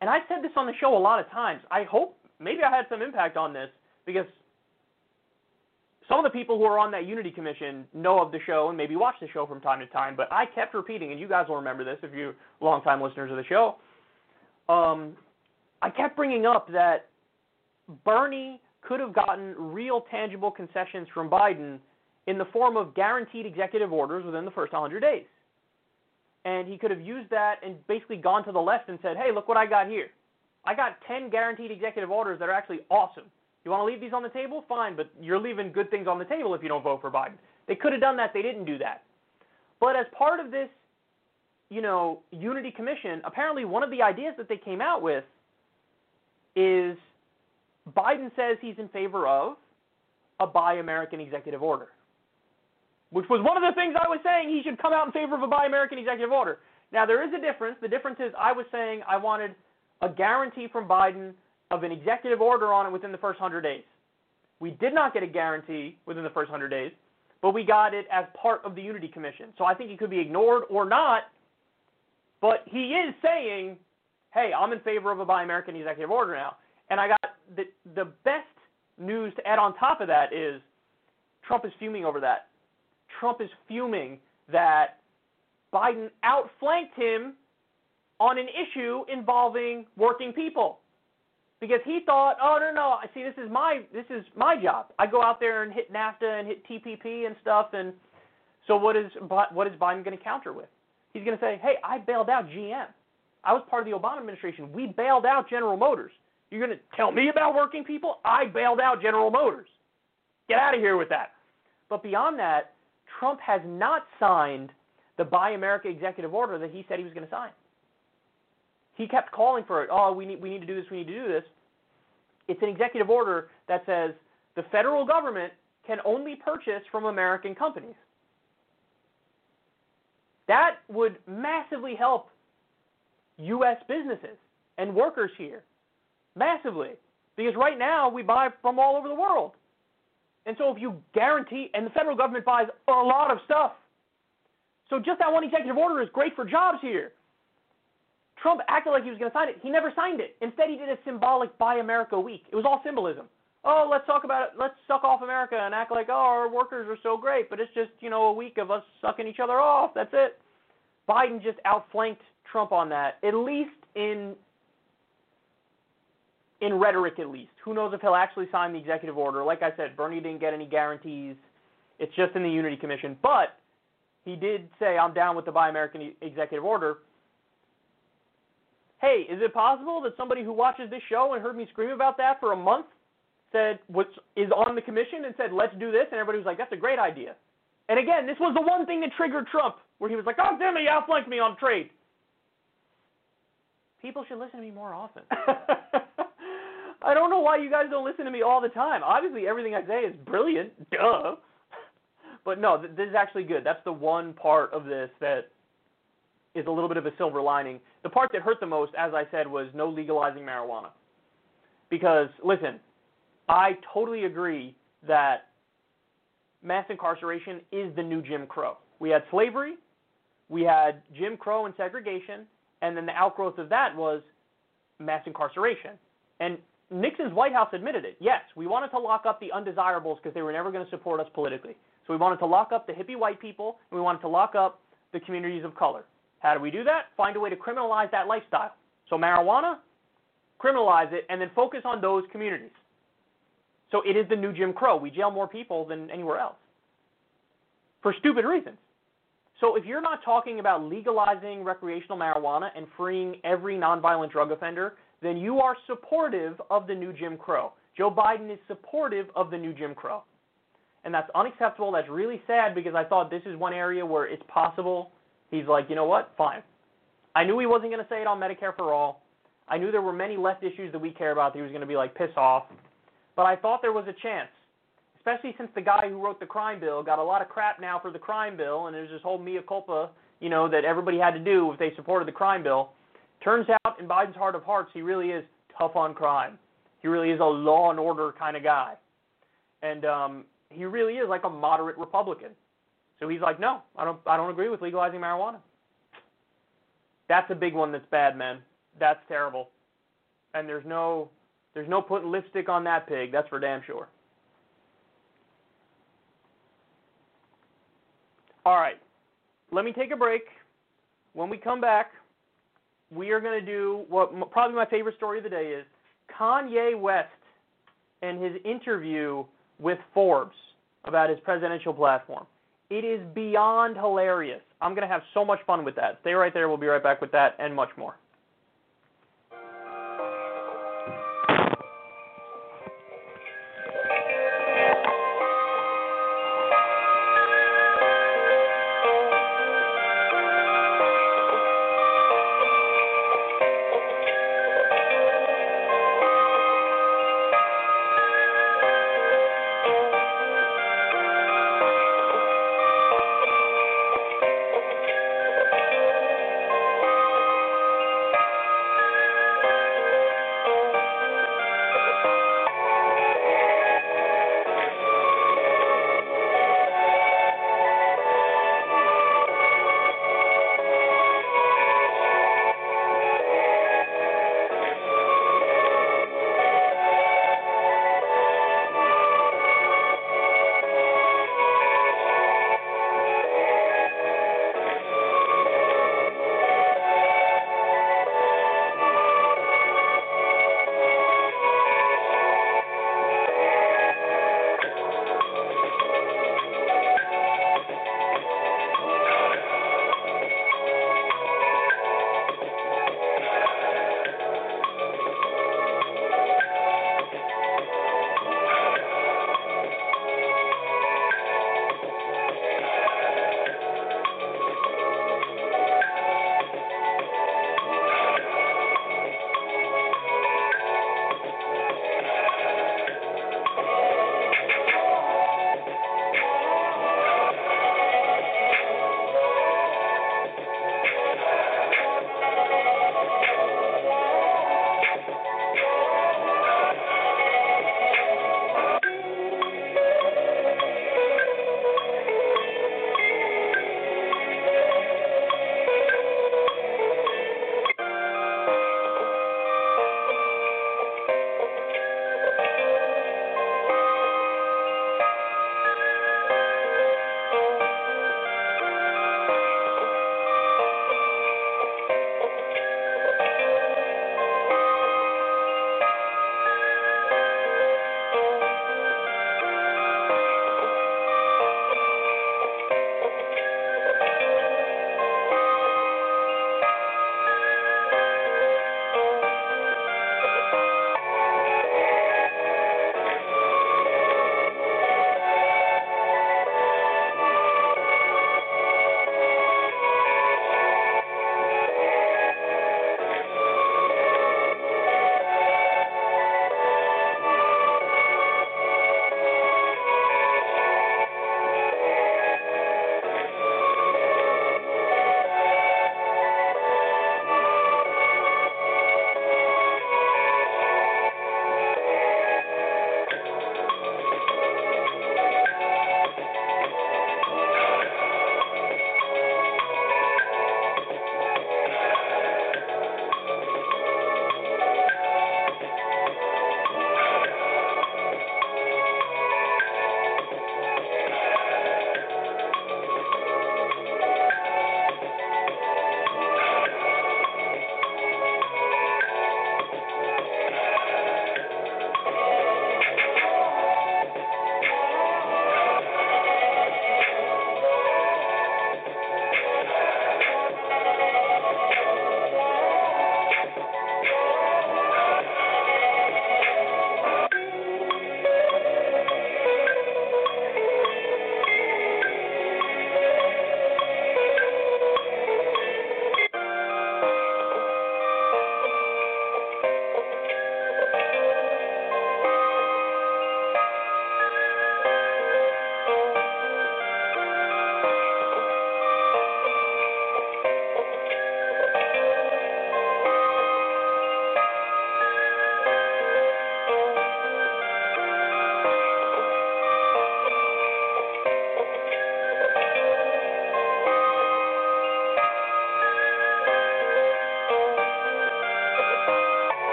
and I've said this on the show a lot of times. I hope maybe I had some impact on this because some of the people who are on that Unity Commission know of the show and maybe watch the show from time to time, but I kept repeating, and you guys will remember this if you're longtime listeners of the show. Um, I kept bringing up that Bernie could have gotten real tangible concessions from Biden in the form of guaranteed executive orders within the first 100 days. And he could have used that and basically gone to the left and said, hey, look what I got here. I got 10 guaranteed executive orders that are actually awesome. You want to leave these on the table? Fine, but you're leaving good things on the table if you don't vote for Biden. They could have done that. They didn't do that. But as part of this, you know, Unity Commission, apparently one of the ideas that they came out with is Biden says he's in favor of a Buy American executive order, which was one of the things I was saying he should come out in favor of a Buy American executive order. Now, there is a difference. The difference is I was saying I wanted a guarantee from Biden of an executive order on it within the first 100 days. We did not get a guarantee within the first 100 days, but we got it as part of the Unity Commission. So I think it could be ignored or not, but he is saying, hey, I'm in favor of a Buy American executive order now. And I got the, the best news to add on top of that is Trump is fuming over that. Trump is fuming that Biden outflanked him on an issue involving working people because he thought, oh no no, I see this is my this is my job. I go out there and hit NAFTA and hit TPP and stuff, and so what is what is Biden going to counter with? He's going to say, hey, I bailed out GM. I was part of the Obama administration. We bailed out General Motors. You're going to tell me about working people? I bailed out General Motors. Get out of here with that. But beyond that, Trump has not signed the Buy America executive order that he said he was going to sign. He kept calling for it. Oh, we need we need to do this. We need to do this. It's an executive order that says the federal government can only purchase from American companies. That would massively help U.S. businesses and workers here. Massively. Because right now we buy from all over the world. And so if you guarantee, and the federal government buys a lot of stuff. So just that one executive order is great for jobs here. Trump acted like he was going to sign it. He never signed it. Instead, he did a symbolic Buy America week. It was all symbolism. Oh, let's talk about it. Let's suck off America and act like, oh, our workers are so great, but it's just, you know, a week of us sucking each other off. That's it. Biden just outflanked Trump on that, at least in in rhetoric at least. Who knows if he'll actually sign the executive order? Like I said, Bernie didn't get any guarantees. It's just in the Unity Commission, but he did say I'm down with the Buy American executive order. Hey, is it possible that somebody who watches this show and heard me scream about that for a month said what is is on the commission and said let's do this and everybody was like that's a great idea. And again, this was the one thing that triggered Trump where he was like, "Oh, damn it, you outflanked me on trade." People should listen to me more often. I don't know why you guys don't listen to me all the time. Obviously, everything I say is brilliant. Duh. But no, th- this is actually good. That's the one part of this that is a little bit of a silver lining. The part that hurt the most, as I said, was no legalizing marijuana. Because, listen, I totally agree that mass incarceration is the new Jim Crow. We had slavery, we had Jim Crow and segregation, and then the outgrowth of that was mass incarceration. And Nixon's White House admitted it. Yes, we wanted to lock up the undesirables because they were never going to support us politically. So we wanted to lock up the hippie white people, and we wanted to lock up the communities of color. How do we do that? Find a way to criminalize that lifestyle. So marijuana, criminalize it, and then focus on those communities. So it is the new Jim Crow. We jail more people than anywhere else for stupid reasons. So if you're not talking about legalizing recreational marijuana and freeing every nonviolent drug offender, then you are supportive of the new Jim Crow. Joe Biden is supportive of the new Jim Crow. And that's unacceptable. That's really sad because I thought this is one area where it's possible. He's like, you know what? Fine. I knew he wasn't going to say it on Medicare for all. I knew there were many left issues that we care about that he was going to be like, piss off. But I thought there was a chance, especially since the guy who wrote the crime bill got a lot of crap now for the crime bill, and there's this whole mea culpa, you know, that everybody had to do if they supported the crime bill. Turns out, in Biden's heart of hearts, he really is tough on crime. He really is a law and order kind of guy, and um, he really is like a moderate Republican. So he's like, no, I don't, I don't agree with legalizing marijuana. That's a big one. That's bad, man. That's terrible. And there's no, there's no putting lipstick on that pig. That's for damn sure. All right, let me take a break. When we come back, we are going to do what probably my favorite story of the day is Kanye West and his interview with Forbes about his presidential platform. It is beyond hilarious. I'm going to have so much fun with that. Stay right there. We'll be right back with that and much more.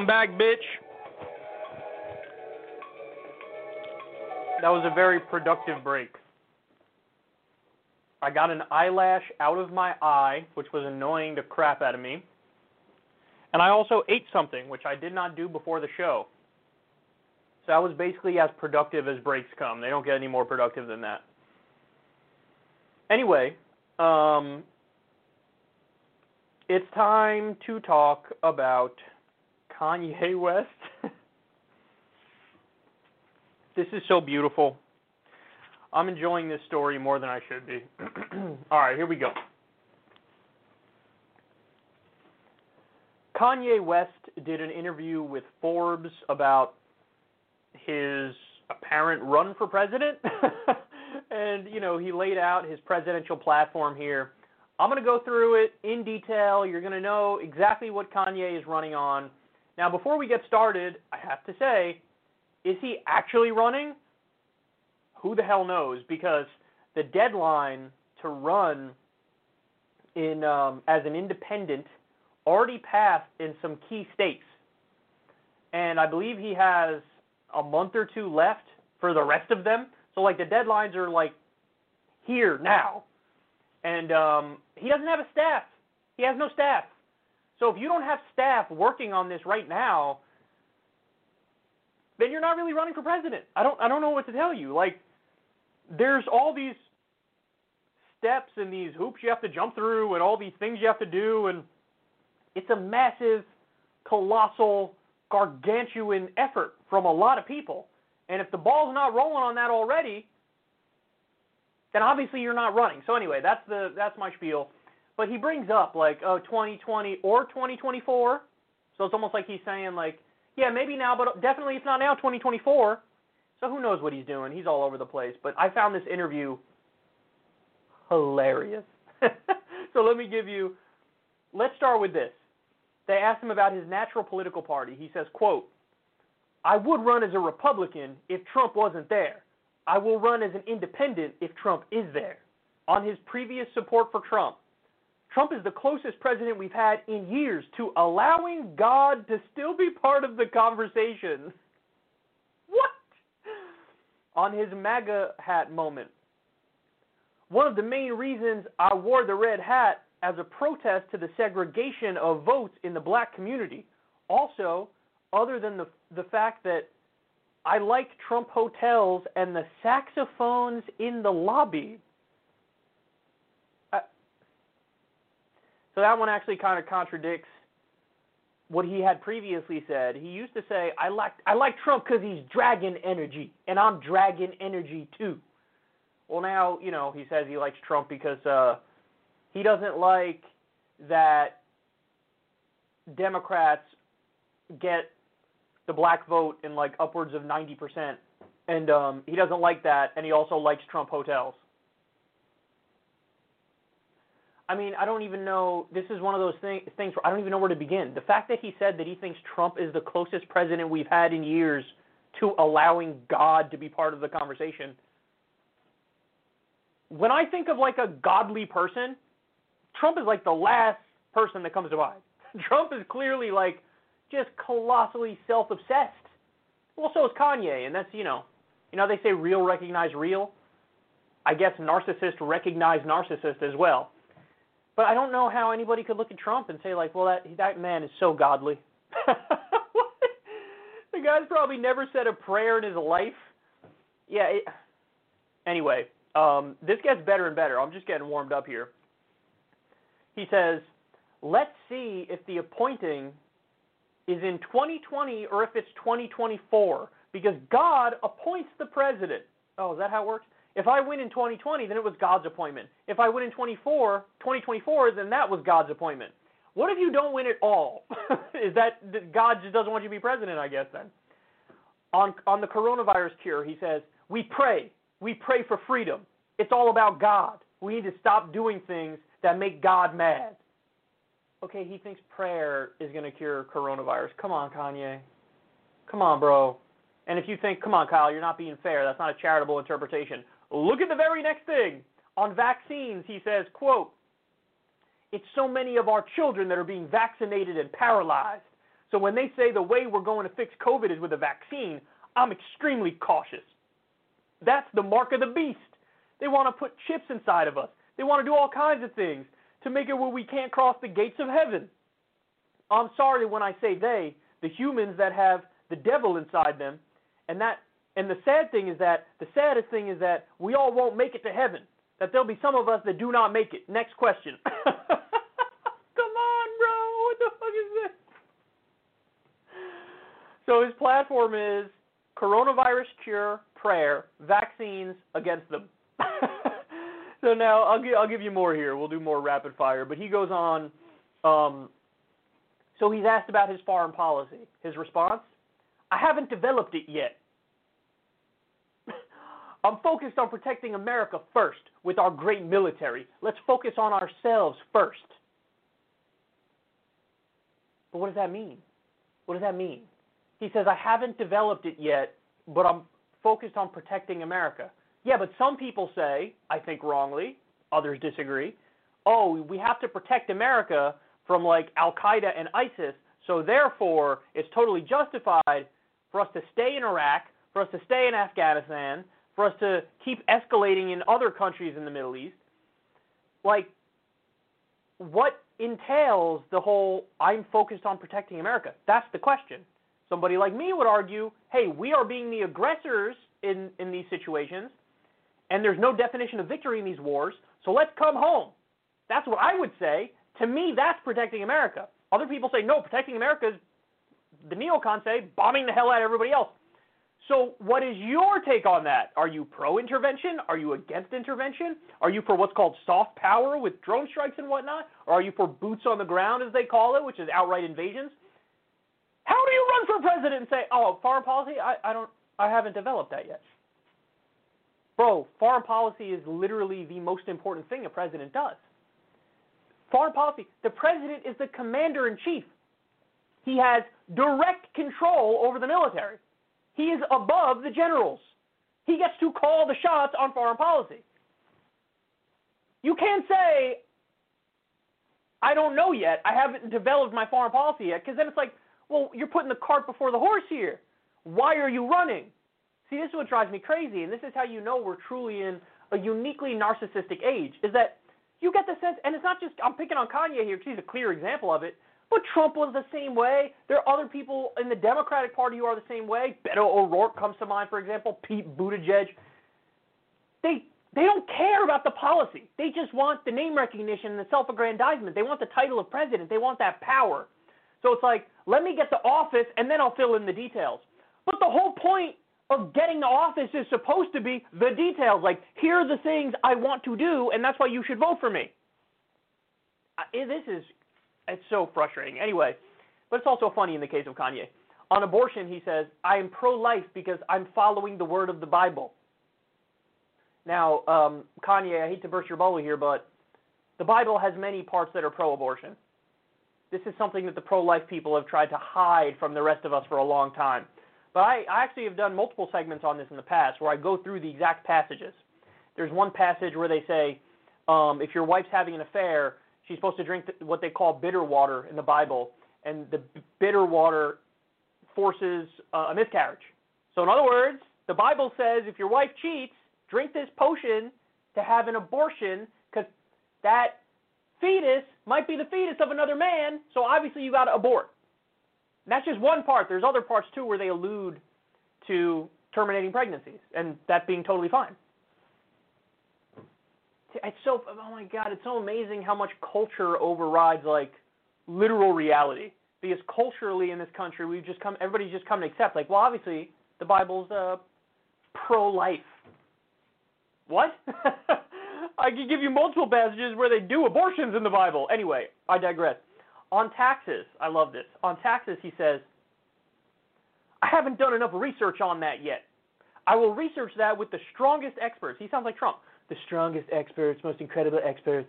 I'm back, bitch. That was a very productive break. I got an eyelash out of my eye, which was annoying the crap out of me. And I also ate something, which I did not do before the show. So that was basically as productive as breaks come. They don't get any more productive than that. Anyway, um, it's time to talk about Kanye West. this is so beautiful. I'm enjoying this story more than I should be. All right, here we go. Kanye West did an interview with Forbes about his apparent run for president. and, you know, he laid out his presidential platform here. I'm going to go through it in detail. You're going to know exactly what Kanye is running on. Now, before we get started, I have to say, is he actually running? Who the hell knows? Because the deadline to run in um, as an independent already passed in some key states, and I believe he has a month or two left for the rest of them. So like the deadlines are like here now, and um, he doesn't have a staff. He has no staff. So if you don't have staff working on this right now, then you're not really running for president. I don't I don't know what to tell you. Like there's all these steps and these hoops you have to jump through and all these things you have to do and it's a massive colossal gargantuan effort from a lot of people. And if the ball's not rolling on that already, then obviously you're not running. So anyway, that's the that's my spiel. But he brings up like oh 2020 or 2024. So it's almost like he's saying like yeah maybe now, but definitely it's not now 2024. So who knows what he's doing? He's all over the place. But I found this interview hilarious. so let me give you. Let's start with this. They asked him about his natural political party. He says, "quote I would run as a Republican if Trump wasn't there. I will run as an independent if Trump is there. On his previous support for Trump, Trump is the closest president we've had in years to allowing God to still be part of the conversation. What? On his MAGA hat moment. One of the main reasons I wore the red hat as a protest to the segregation of votes in the black community. Also, other than the the fact that I like Trump hotels and the saxophones in the lobby. So that one actually kind of contradicts what he had previously said. He used to say, "I like I like Trump because he's dragon energy, and I'm dragon energy too." Well, now you know he says he likes Trump because uh, he doesn't like that Democrats get the black vote in like upwards of 90%. And um, he doesn't like that, and he also likes Trump hotels. I mean, I don't even know. This is one of those thing, things where I don't even know where to begin. The fact that he said that he thinks Trump is the closest president we've had in years to allowing God to be part of the conversation. When I think of like a godly person, Trump is like the last person that comes to mind. Trump is clearly like just colossally self-obsessed. Well, so is Kanye, and that's you know, you know they say real recognize real. I guess narcissist recognize narcissist as well. But I don't know how anybody could look at Trump and say like, well, that that man is so godly. the guy's probably never said a prayer in his life. Yeah. It, anyway, um, this gets better and better. I'm just getting warmed up here. He says, let's see if the appointing is in 2020 or if it's 2024 because God appoints the president. Oh, is that how it works? If I win in 2020, then it was God's appointment. If I win in 24, 2024, then that was God's appointment. What if you don't win at all? is that God just doesn't want you to be president, I guess then? On on the coronavirus cure, he says, "We pray. We pray for freedom. It's all about God. We need to stop doing things that make God mad." okay, he thinks prayer is going to cure coronavirus. Come on, Kanye. Come on, bro. And if you think, come on, Kyle, you're not being fair, that's not a charitable interpretation. Look at the very next thing. On vaccines, he says, quote, it's so many of our children that are being vaccinated and paralyzed. So when they say the way we're going to fix COVID is with a vaccine, I'm extremely cautious. That's the mark of the beast. They want to put chips inside of us. They want to do all kinds of things to make it where we can't cross the gates of heaven. I'm sorry when I say they, the humans that have the devil inside them, and that and the sad thing is that the saddest thing is that we all won't make it to heaven. That there'll be some of us that do not make it. Next question. Come on, bro. What the fuck is this? So his platform is coronavirus cure, prayer, vaccines against them. so now I'll give I'll give you more here. We'll do more rapid fire. But he goes on. Um, so he's asked about his foreign policy. His response: I haven't developed it yet. I'm focused on protecting America first with our great military. Let's focus on ourselves first. But what does that mean? What does that mean? He says, I haven't developed it yet, but I'm focused on protecting America. Yeah, but some people say, I think wrongly, others disagree, oh, we have to protect America from like Al Qaeda and ISIS, so therefore it's totally justified for us to stay in Iraq, for us to stay in Afghanistan, for us to keep escalating in other countries in the Middle East. Like, what entails the whole I'm focused on protecting America? That's the question. Somebody like me would argue, hey, we are being the aggressors in, in these situations, and there's no definition of victory in these wars, so let's come home. That's what I would say. To me, that's protecting America. Other people say, no, protecting America is, the neocons say, bombing the hell out of everybody else. So, what is your take on that? Are you pro intervention? Are you against intervention? Are you for what's called soft power with drone strikes and whatnot? Or are you for boots on the ground, as they call it, which is outright invasions? How do you run for president and say, "Oh, foreign policy? I, I don't, I haven't developed that yet." Bro, foreign policy is literally the most important thing a president does. Foreign policy. The president is the commander in chief. He has direct control over the military. He is above the generals. He gets to call the shots on foreign policy. You can't say, I don't know yet. I haven't developed my foreign policy yet, because then it's like, well, you're putting the cart before the horse here. Why are you running? See, this is what drives me crazy, and this is how you know we're truly in a uniquely narcissistic age, is that you get the sense, and it's not just, I'm picking on Kanye here because he's a clear example of it, but Trump was the same way. There are other people in the Democratic Party who are the same way. Beto O'Rourke comes to mind, for example. Pete Buttigieg. They they don't care about the policy. They just want the name recognition and the self-aggrandizement. They want the title of president. They want that power. So it's like, let me get the office and then I'll fill in the details. But the whole point of getting the office is supposed to be the details. Like, here are the things I want to do, and that's why you should vote for me. This is it's so frustrating. Anyway, but it's also funny in the case of Kanye. On abortion, he says, I am pro life because I'm following the word of the Bible. Now, um, Kanye, I hate to burst your bubble here, but the Bible has many parts that are pro abortion. This is something that the pro life people have tried to hide from the rest of us for a long time. But I, I actually have done multiple segments on this in the past where I go through the exact passages. There's one passage where they say, um, if your wife's having an affair, she's supposed to drink what they call bitter water in the Bible, and the bitter water forces a miscarriage. So, in other words, the Bible says if your wife cheats, drink this potion to have an abortion because that fetus might be the fetus of another man, so obviously you got to abort. And that's just one part. There's other parts too where they allude to terminating pregnancies and that being totally fine it's so oh my god, it's so amazing how much culture overrides like literal reality. Because culturally in this country, we've just come, everybody's just come to accept like, well, obviously the Bible's uh, pro-life. What? I could give you multiple passages where they do abortions in the Bible. Anyway, I digress. On taxes, I love this. On taxes, he says, I haven't done enough research on that yet. I will research that with the strongest experts. He sounds like Trump the strongest experts, most incredible experts.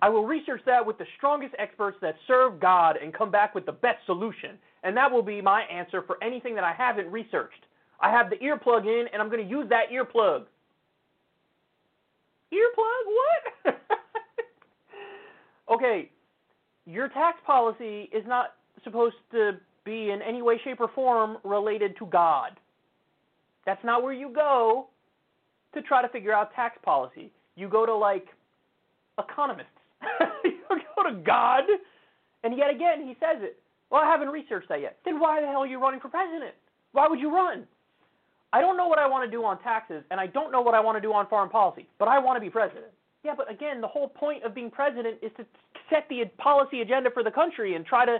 I will research that with the strongest experts that serve God and come back with the best solution. And that will be my answer for anything that I haven't researched. I have the earplug in, and I'm going to use that earplug. Earplug? What? okay, your tax policy is not supposed to be in any way, shape, or form related to God. That's not where you go to try to figure out tax policy. You go to like economists. you go to God, and yet again he says it. Well, I haven't researched that yet. Then why the hell are you running for president? Why would you run? I don't know what I want to do on taxes, and I don't know what I want to do on foreign policy, but I want to be president. Yeah, but again, the whole point of being president is to set the policy agenda for the country and try to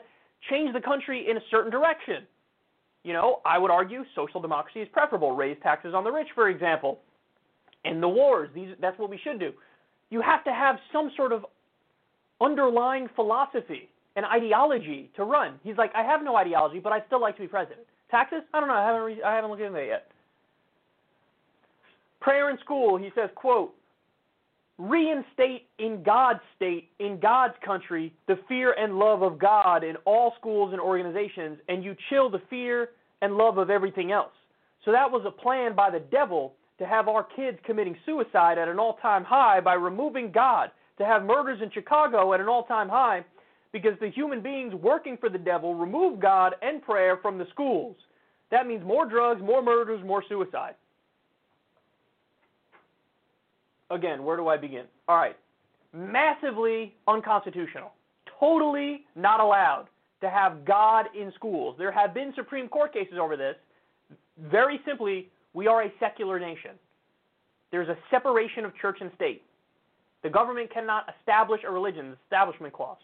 change the country in a certain direction. You know, I would argue social democracy is preferable. Raise taxes on the rich, for example. End the wars. These, that's what we should do. You have to have some sort of underlying philosophy and ideology to run. He's like, I have no ideology, but I'd still like to be president. Taxes? I don't know. I haven't, re- I haven't looked into that yet. Prayer in school, he says, quote, reinstate in God's state, in God's country, the fear and love of God in all schools and organizations, and you chill the fear and love of everything else. So that was a plan by the devil to have our kids committing suicide at an all time high by removing God, to have murders in Chicago at an all time high because the human beings working for the devil remove God and prayer from the schools. That means more drugs, more murders, more suicide. Again, where do I begin? All right. Massively unconstitutional. Totally not allowed to have God in schools. There have been Supreme Court cases over this. Very simply, we are a secular nation. There's a separation of church and state. The government cannot establish a religion, the establishment clause.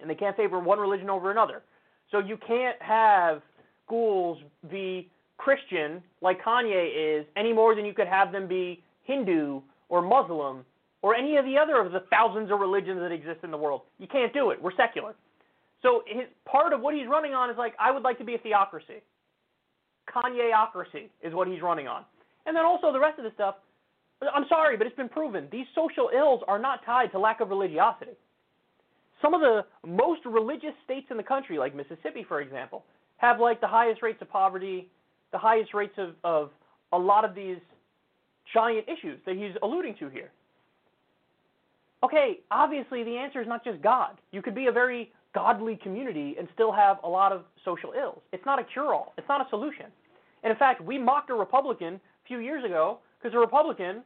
And they can't favor one religion over another. So you can't have schools be Christian, like Kanye is, any more than you could have them be Hindu or Muslim or any of the other of the thousands of religions that exist in the world. You can't do it. We're secular. So his, part of what he's running on is like, I would like to be a theocracy. Kanyeocracy is what he's running on. And then also the rest of the stuff, I'm sorry, but it's been proven. These social ills are not tied to lack of religiosity. Some of the most religious states in the country, like Mississippi, for example, have like the highest rates of poverty, the highest rates of, of a lot of these giant issues that he's alluding to here. Okay, obviously the answer is not just God. You could be a very godly community and still have a lot of social ills. It's not a cure all, it's not a solution. And in fact, we mocked a Republican a few years ago because a Republican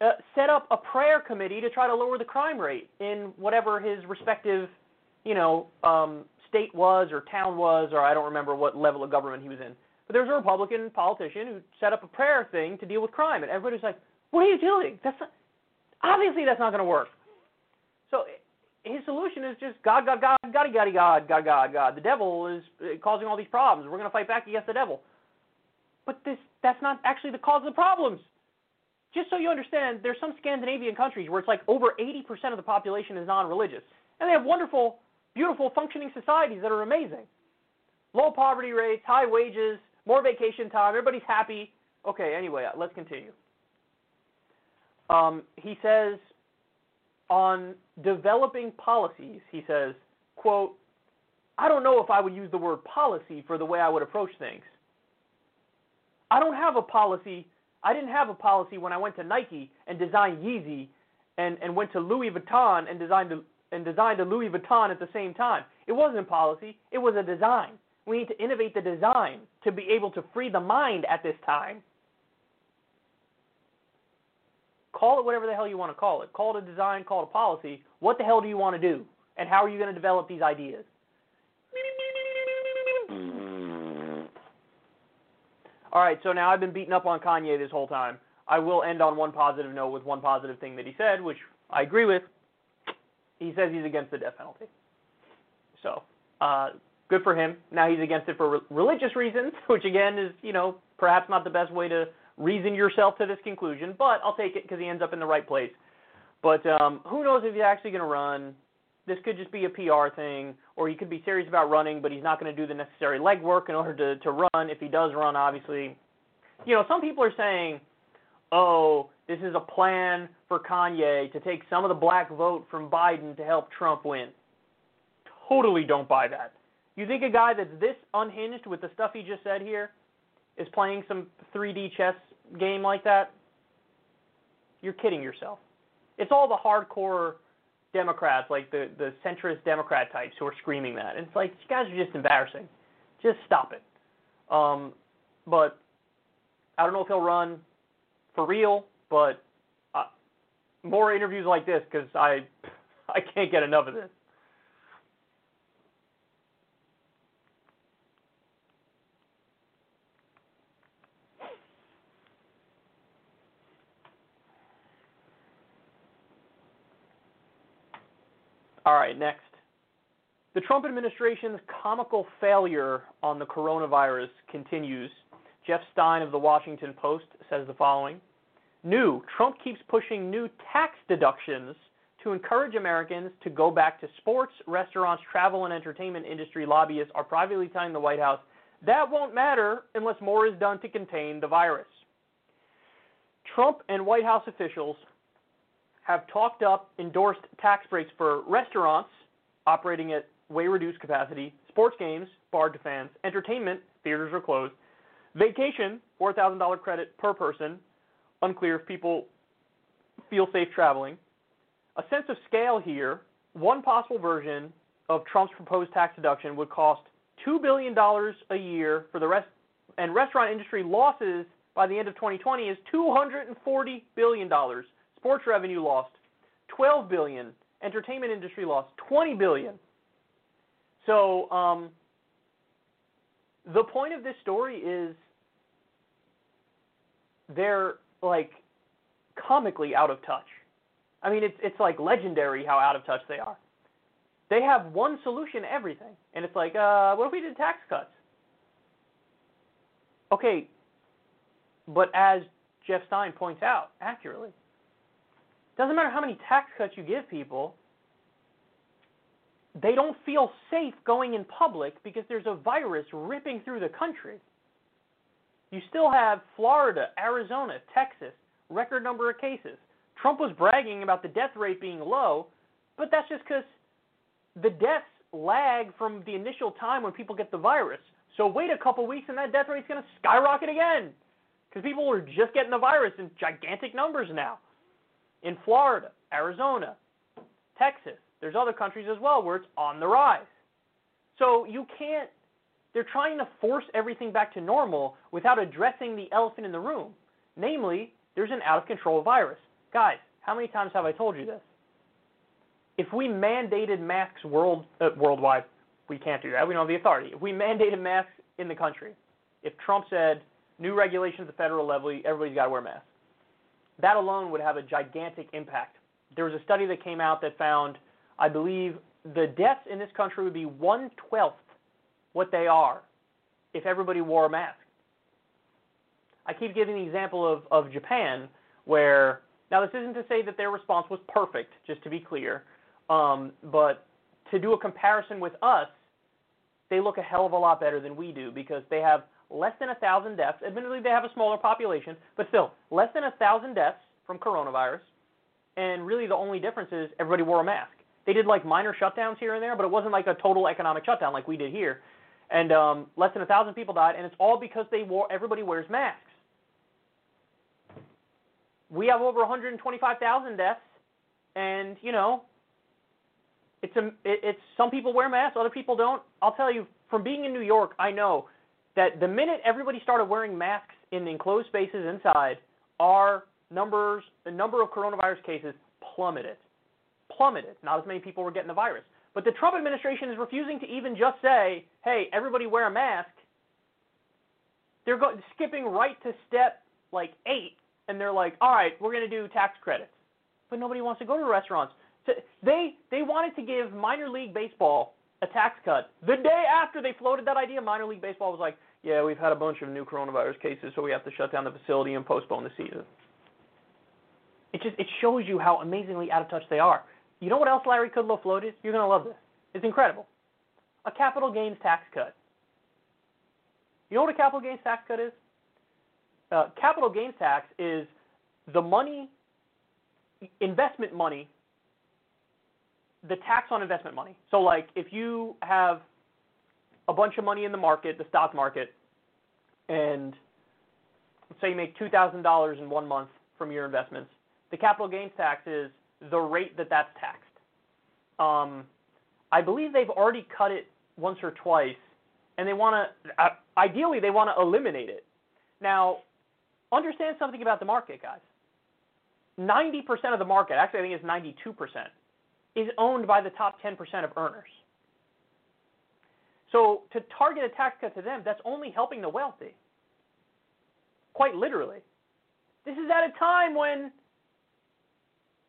uh, set up a prayer committee to try to lower the crime rate in whatever his respective, you know, um, state was or town was, or I don't remember what level of government he was in. But there was a Republican politician who set up a prayer thing to deal with crime, and everybody was like, "What are you doing? That's not, obviously that's not going to work." So his solution is just God, God, God, God, God, God, God, God, God. The devil is causing all these problems. We're going to fight back against the devil. But this that's not actually the cause of the problems. Just so you understand, there's some Scandinavian countries where it's like over 80% of the population is non-religious, and they have wonderful, beautiful, functioning societies that are amazing. Low poverty rates, high wages, more vacation time, everybody's happy. Okay, anyway, let's continue. Um, he says on developing policies, he says, quote, I don't know if I would use the word policy for the way I would approach things. I don't have a policy. I didn't have a policy when I went to Nike and designed Yeezy and, and went to Louis Vuitton and designed a, and designed a Louis Vuitton at the same time. It wasn't policy, it was a design. We need to innovate the design to be able to free the mind at this time. Call it whatever the hell you want to call it. Call it a design, call it a policy. What the hell do you want to do? And how are you going to develop these ideas? Mm-hmm. All right, so now I've been beating up on Kanye this whole time. I will end on one positive note with one positive thing that he said, which I agree with. He says he's against the death penalty. So, uh, good for him. Now he's against it for re- religious reasons, which again is, you know, perhaps not the best way to reason yourself to this conclusion, but I'll take it because he ends up in the right place. But um, who knows if he's actually going to run? This could just be a PR thing, or he could be serious about running, but he's not going to do the necessary legwork in order to, to run. If he does run, obviously, you know, some people are saying, oh, this is a plan for Kanye to take some of the black vote from Biden to help Trump win. Totally don't buy that. You think a guy that's this unhinged with the stuff he just said here is playing some 3D chess game like that? You're kidding yourself. It's all the hardcore Democrats, like the the centrist Democrat types, who are screaming that. And it's like you guys are just embarrassing. Just stop it. Um, but I don't know if he'll run for real, but uh, more interviews like this because I I can't get enough of this. All right, next. The Trump administration's comical failure on the coronavirus continues. Jeff Stein of the Washington Post says the following New Trump keeps pushing new tax deductions to encourage Americans to go back to sports, restaurants, travel, and entertainment industry lobbyists are privately telling the White House that won't matter unless more is done to contain the virus. Trump and White House officials have talked up endorsed tax breaks for restaurants operating at way reduced capacity, sports games barred to fans, entertainment theaters are closed, vacation $4,000 credit per person, unclear if people feel safe traveling. A sense of scale here, one possible version of Trump's proposed tax deduction would cost $2 billion a year for the rest, and restaurant industry losses by the end of 2020 is $240 billion. Sports revenue lost 12 billion. Entertainment industry lost 20 billion. So um, the point of this story is they're like comically out of touch. I mean, it's it's like legendary how out of touch they are. They have one solution to everything, and it's like, uh, what if we did tax cuts? Okay, but as Jeff Stein points out accurately, doesn't matter how many tax cuts you give people, they don't feel safe going in public because there's a virus ripping through the country. You still have Florida, Arizona, Texas, record number of cases. Trump was bragging about the death rate being low, but that's just because the deaths lag from the initial time when people get the virus. So wait a couple weeks and that death rate's going to skyrocket again because people are just getting the virus in gigantic numbers now. In Florida, Arizona, Texas, there's other countries as well where it's on the rise. So you can't, they're trying to force everything back to normal without addressing the elephant in the room. Namely, there's an out of control virus. Guys, how many times have I told you this? If we mandated masks world, uh, worldwide, we can't do that. We don't have the authority. If we mandated masks in the country, if Trump said new regulations at the federal level, everybody's got to wear masks, that alone would have a gigantic impact. There was a study that came out that found I believe the deaths in this country would be one twelfth what they are if everybody wore a mask. I keep giving the example of, of Japan, where now this isn't to say that their response was perfect, just to be clear, um, but to do a comparison with us, they look a hell of a lot better than we do because they have less than a thousand deaths. Admittedly, they have a smaller population, but still less than a thousand deaths from coronavirus. And really, the only difference is everybody wore a mask. They did like minor shutdowns here and there, but it wasn't like a total economic shutdown like we did here. And um, less than a thousand people died, and it's all because they wore. Everybody wears masks. We have over 125,000 deaths, and you know, it's a. It, it's some people wear masks, other people don't. I'll tell you, from being in New York, I know that the minute everybody started wearing masks in enclosed spaces inside, our numbers, the number of coronavirus cases plummeted plummeted. Not as many people were getting the virus. But the Trump administration is refusing to even just say, hey, everybody wear a mask. They're go- skipping right to step like eight, and they're like, all right, we're going to do tax credits. But nobody wants to go to restaurants. So they they wanted to give minor league baseball a tax cut. The day after they floated that idea, minor league baseball was like, yeah, we've had a bunch of new coronavirus cases, so we have to shut down the facility and postpone the season. It just it shows you how amazingly out of touch they are. You know what else Larry Kudlow floated? You're to love this. It's incredible. A capital gains tax cut. You know what a capital gains tax cut is? Uh, capital gains tax is the money, investment money, the tax on investment money. So, like, if you have a bunch of money in the market, the stock market, and say you make $2,000 in one month from your investments, the capital gains tax is the rate that that's taxed. Um, I believe they've already cut it once or twice, and they want to. Uh, ideally, they want to eliminate it. Now, understand something about the market, guys. 90% of the market, actually, I think it's 92%, is owned by the top 10% of earners. So to target a tax cut to them, that's only helping the wealthy. Quite literally. This is at a time when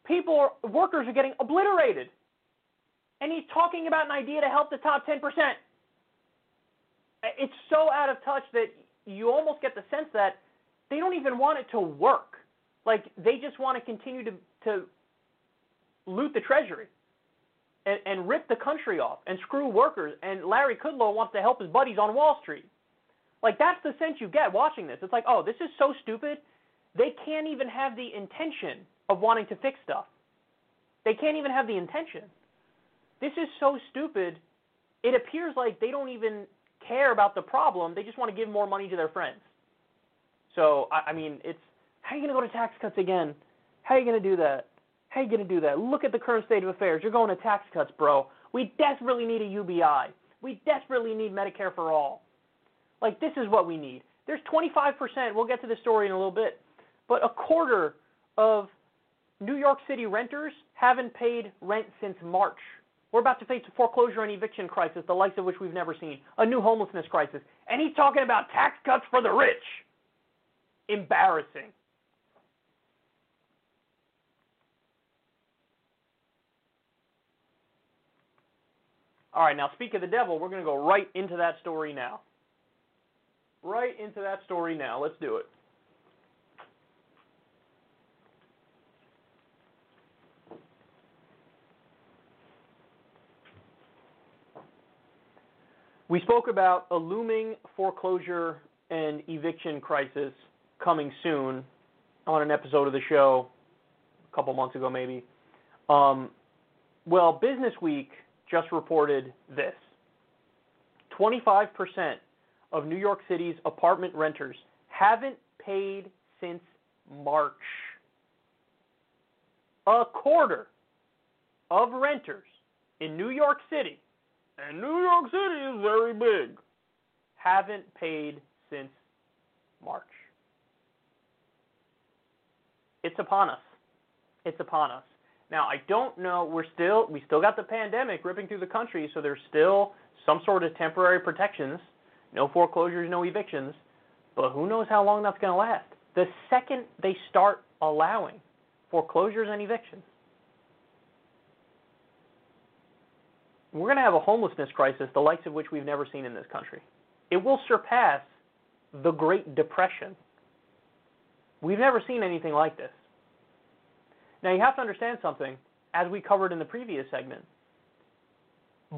people, workers are getting obliterated. And he's talking about an idea to help the top 10%. It's so out of touch that you almost get the sense that they don't even want it to work. Like they just want to continue to, to loot the treasury and, and rip the country off and screw workers. And Larry Kudlow wants to help his buddies on Wall Street. Like that's the sense you get watching this. It's like, oh, this is so stupid. They can't even have the intention of wanting to fix stuff. They can't even have the intention. This is so stupid. It appears like they don't even care about the problem. They just want to give more money to their friends. So I, I mean, it's how are you going to go to tax cuts again? How are you going to do that? How you going to do that? Look at the current state of affairs. You're going to tax cuts, bro. We desperately need a UBI. We desperately need Medicare for all. Like, this is what we need. There's 25%, we'll get to the story in a little bit, but a quarter of New York City renters haven't paid rent since March. We're about to face a foreclosure and eviction crisis, the likes of which we've never seen, a new homelessness crisis. And he's talking about tax cuts for the rich. Embarrassing. All right, now speak of the devil, we're going to go right into that story now. Right into that story now. Let's do it. We spoke about a looming foreclosure and eviction crisis coming soon on an episode of the show a couple months ago, maybe. Um, well, Business Week just reported this 25% of New York City's apartment renters haven't paid since March. A quarter of renters in New York City, and New York City is very big, haven't paid since March. It's upon us. It's upon us. Now, I don't know. We're still we still got the pandemic ripping through the country, so there's still some sort of temporary protections. No foreclosures, no evictions. But who knows how long that's going to last? The second they start allowing foreclosures and evictions, we're going to have a homelessness crisis, the likes of which we've never seen in this country. It will surpass the Great Depression. We've never seen anything like this. Now, you have to understand something, as we covered in the previous segment.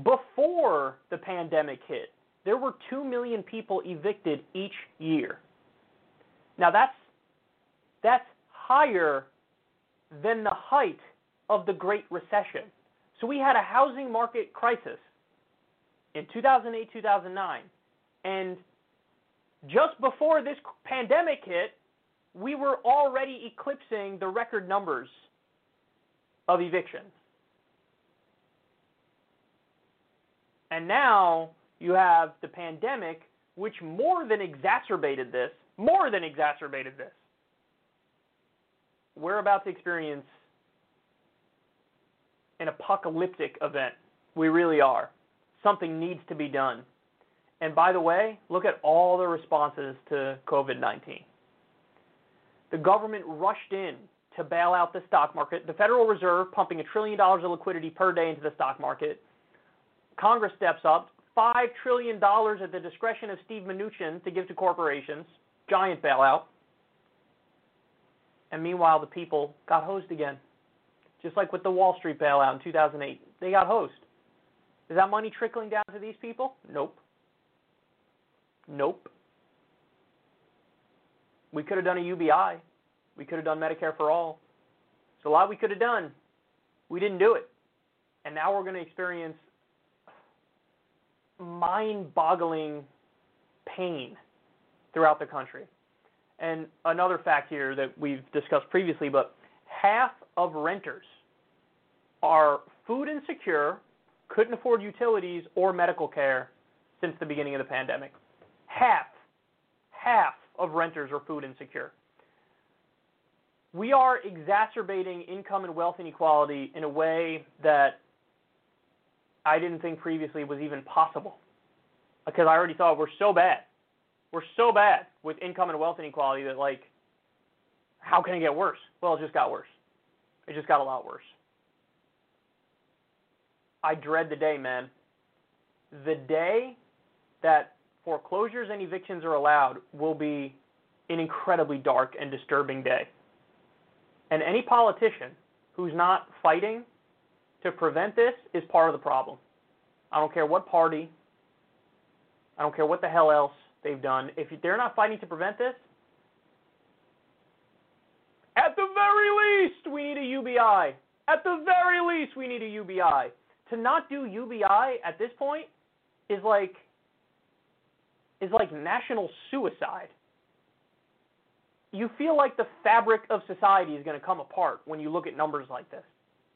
Before the pandemic hit, there were 2 million people evicted each year. Now, that's, that's higher than the height of the Great Recession. So, we had a housing market crisis in 2008 2009. And just before this pandemic hit, we were already eclipsing the record numbers of evictions. And now you have the pandemic, which more than exacerbated this, more than exacerbated this. We're about to experience an apocalyptic event. We really are. Something needs to be done. And by the way, look at all the responses to COVID 19. The government rushed in to bail out the stock market. The Federal Reserve pumping a trillion dollars of liquidity per day into the stock market. Congress steps up, $5 trillion at the discretion of Steve Mnuchin to give to corporations. Giant bailout. And meanwhile, the people got hosed again. Just like with the Wall Street bailout in 2008. They got hosed. Is that money trickling down to these people? Nope. Nope. We could have done a UBI. We could have done Medicare for all. There's a lot we could have done. We didn't do it. And now we're going to experience mind boggling pain throughout the country. And another fact here that we've discussed previously, but half of renters are food insecure, couldn't afford utilities or medical care since the beginning of the pandemic. Half, half of renters are food insecure. We are exacerbating income and wealth inequality in a way that I didn't think previously was even possible. Because I already thought we're so bad. We're so bad with income and wealth inequality that, like, how can it get worse? Well, it just got worse. It just got a lot worse. I dread the day, man. The day that foreclosures and evictions are allowed will be an incredibly dark and disturbing day. And any politician who's not fighting to prevent this is part of the problem. I don't care what party, I don't care what the hell else they've done. If they're not fighting to prevent this, at the very least, we need a UBI. At the very least, we need a UBI. To not do UBI at this point is like is like national suicide. You feel like the fabric of society is going to come apart when you look at numbers like this.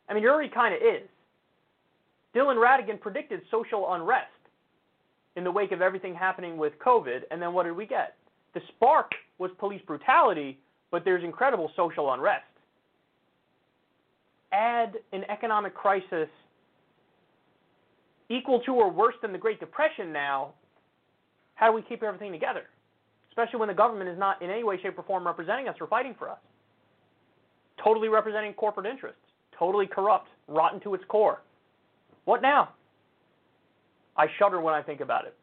I mean, it already kind of is. Dylan Ratigan predicted social unrest in the wake of everything happening with COVID, and then what did we get? The spark was police brutality, but there's incredible social unrest. Add an economic crisis equal to or worse than the Great Depression now, how do we keep everything together? Especially when the government is not in any way, shape, or form representing us or fighting for us. Totally representing corporate interests, totally corrupt, rotten to its core. What now? I shudder when I think about it.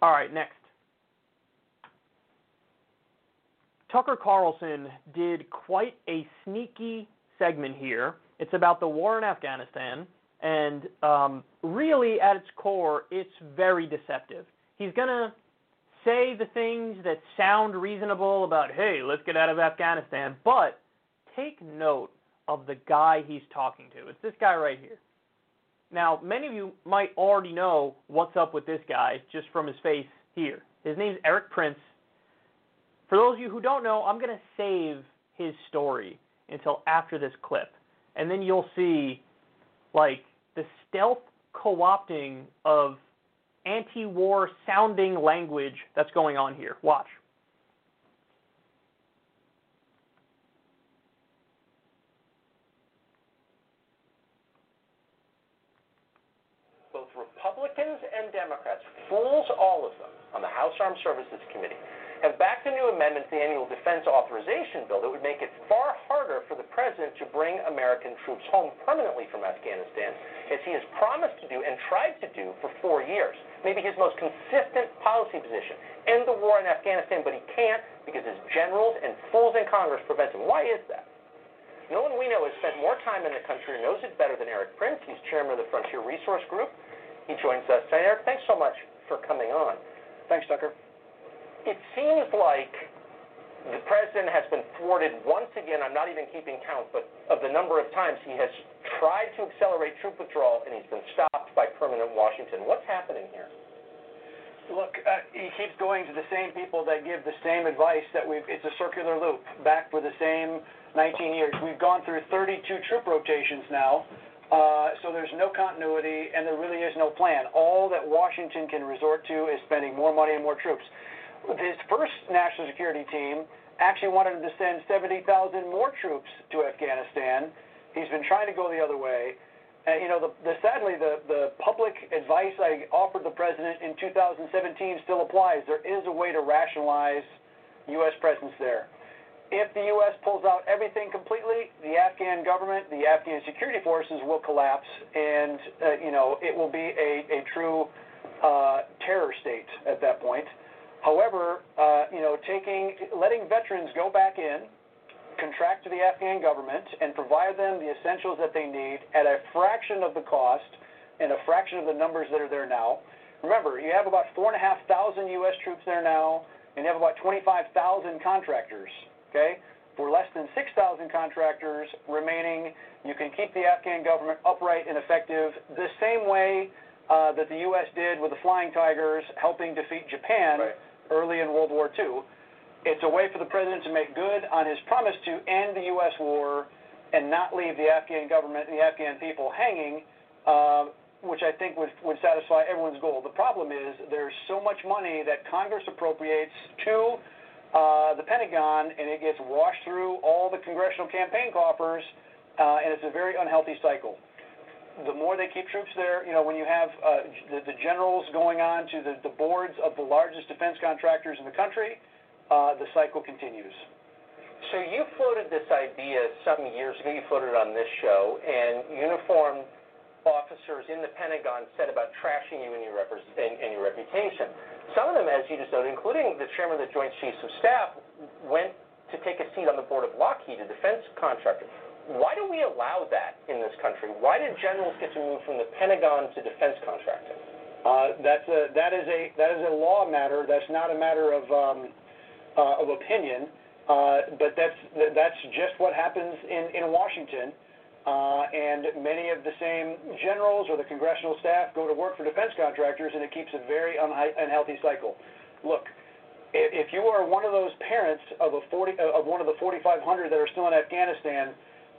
All right, next. Tucker Carlson did quite a sneaky segment here. It's about the war in Afghanistan, and um, really, at its core, it's very deceptive. He's going to say the things that sound reasonable about, hey, let's get out of Afghanistan, but take note of the guy he's talking to. It's this guy right here. Now, many of you might already know what's up with this guy just from his face here. His name's Erik Prince. For those of you who don't know, I'm going to save his story until after this clip. And then you'll see, like, the stealth co opting of anti war sounding language that's going on here. Watch. both Republicans and Democrats, fools all of them, on the House Armed Services Committee, have backed a new amendment to the annual defense authorization bill that would make it far harder for the president to bring American troops home permanently from Afghanistan, as he has promised to do and tried to do for four years. Maybe his most consistent policy position end the war in Afghanistan, but he can't because his generals and fools in Congress prevent him. Why is that? No one we know has spent more time in the country or knows it better than Erik Prince. He's chairman of the Frontier Resource Group. He joins us. Erik, thanks so much for coming on. Thanks, Tucker. It seems like the president has been thwarted once again. I'm not even keeping count, but of the number of times he has tried to accelerate troop withdrawal and he's been stopped by permanent Washington. What's happening here? Look, uh, he keeps going to the same people that give the same advice that we've. It's a circular loop, back for the same 19 years. We've gone through 32 troop rotations now. Uh, so there's no continuity and there really is no plan. All that Washington can resort to is spending more money and more troops. His first national security team actually wanted to send 70,000 more troops to Afghanistan. He's been trying to go the other way. And, you know, the, the, sadly, the, the public advice I offered the president in 2017 still applies. There is a way to rationalize U.S. presence there if the U.S. pulls out everything completely, the Afghan government, the Afghan security forces will collapse, and uh, you know it will be a, a true uh, terror state at that point. However, uh, you know, taking letting veterans go back in, contract to the Afghan government, and provide them the essentials that they need at a fraction of the cost and a fraction of the numbers that are there now. Remember, you have about four and a half thousand U.S. troops there now, and you have about 25,000 contractors Okay? For less than 6,000 contractors remaining, you can keep the Afghan government upright and effective the same way uh, that the U.S. did with the Flying Tigers helping defeat Japan right. Early in World War II. It's a way for the president to make good on his promise to end the U.S. war and not leave the Afghan government and the Afghan people hanging, uh, which I think would, would satisfy everyone's goal. The problem is there's so much money that Congress appropriates to uh, the Pentagon, and it gets washed through all the congressional campaign coffers, uh, and it's a very unhealthy cycle. The more they keep troops there, you know, when you have uh, the, the generals going on to the, the boards of the largest defense contractors in the country, uh, the cycle continues. So you floated this idea some years ago. You floated it on this show, and uniformed officers in the Pentagon said about trashing you and your, rep- and, and your reputation. Some of them, as you just noted, including the chairman of the Joint Chiefs of Staff, went to take a seat on the board of Lockheed, a defense contractor. Why do we allow that in this country? Why did generals get to move from the Pentagon to defense contracting? Uh, that's a, that is a that is a law matter. That's not a matter of um, uh, of opinion, uh, but that's that's just what happens in in Washington. Uh, and many of the same generals or the congressional staff go to work for defense contractors, and it keeps a very unhealthy cycle. Look, if, if you are one of those parents of a 40 of one of the 4,500 that are still in Afghanistan,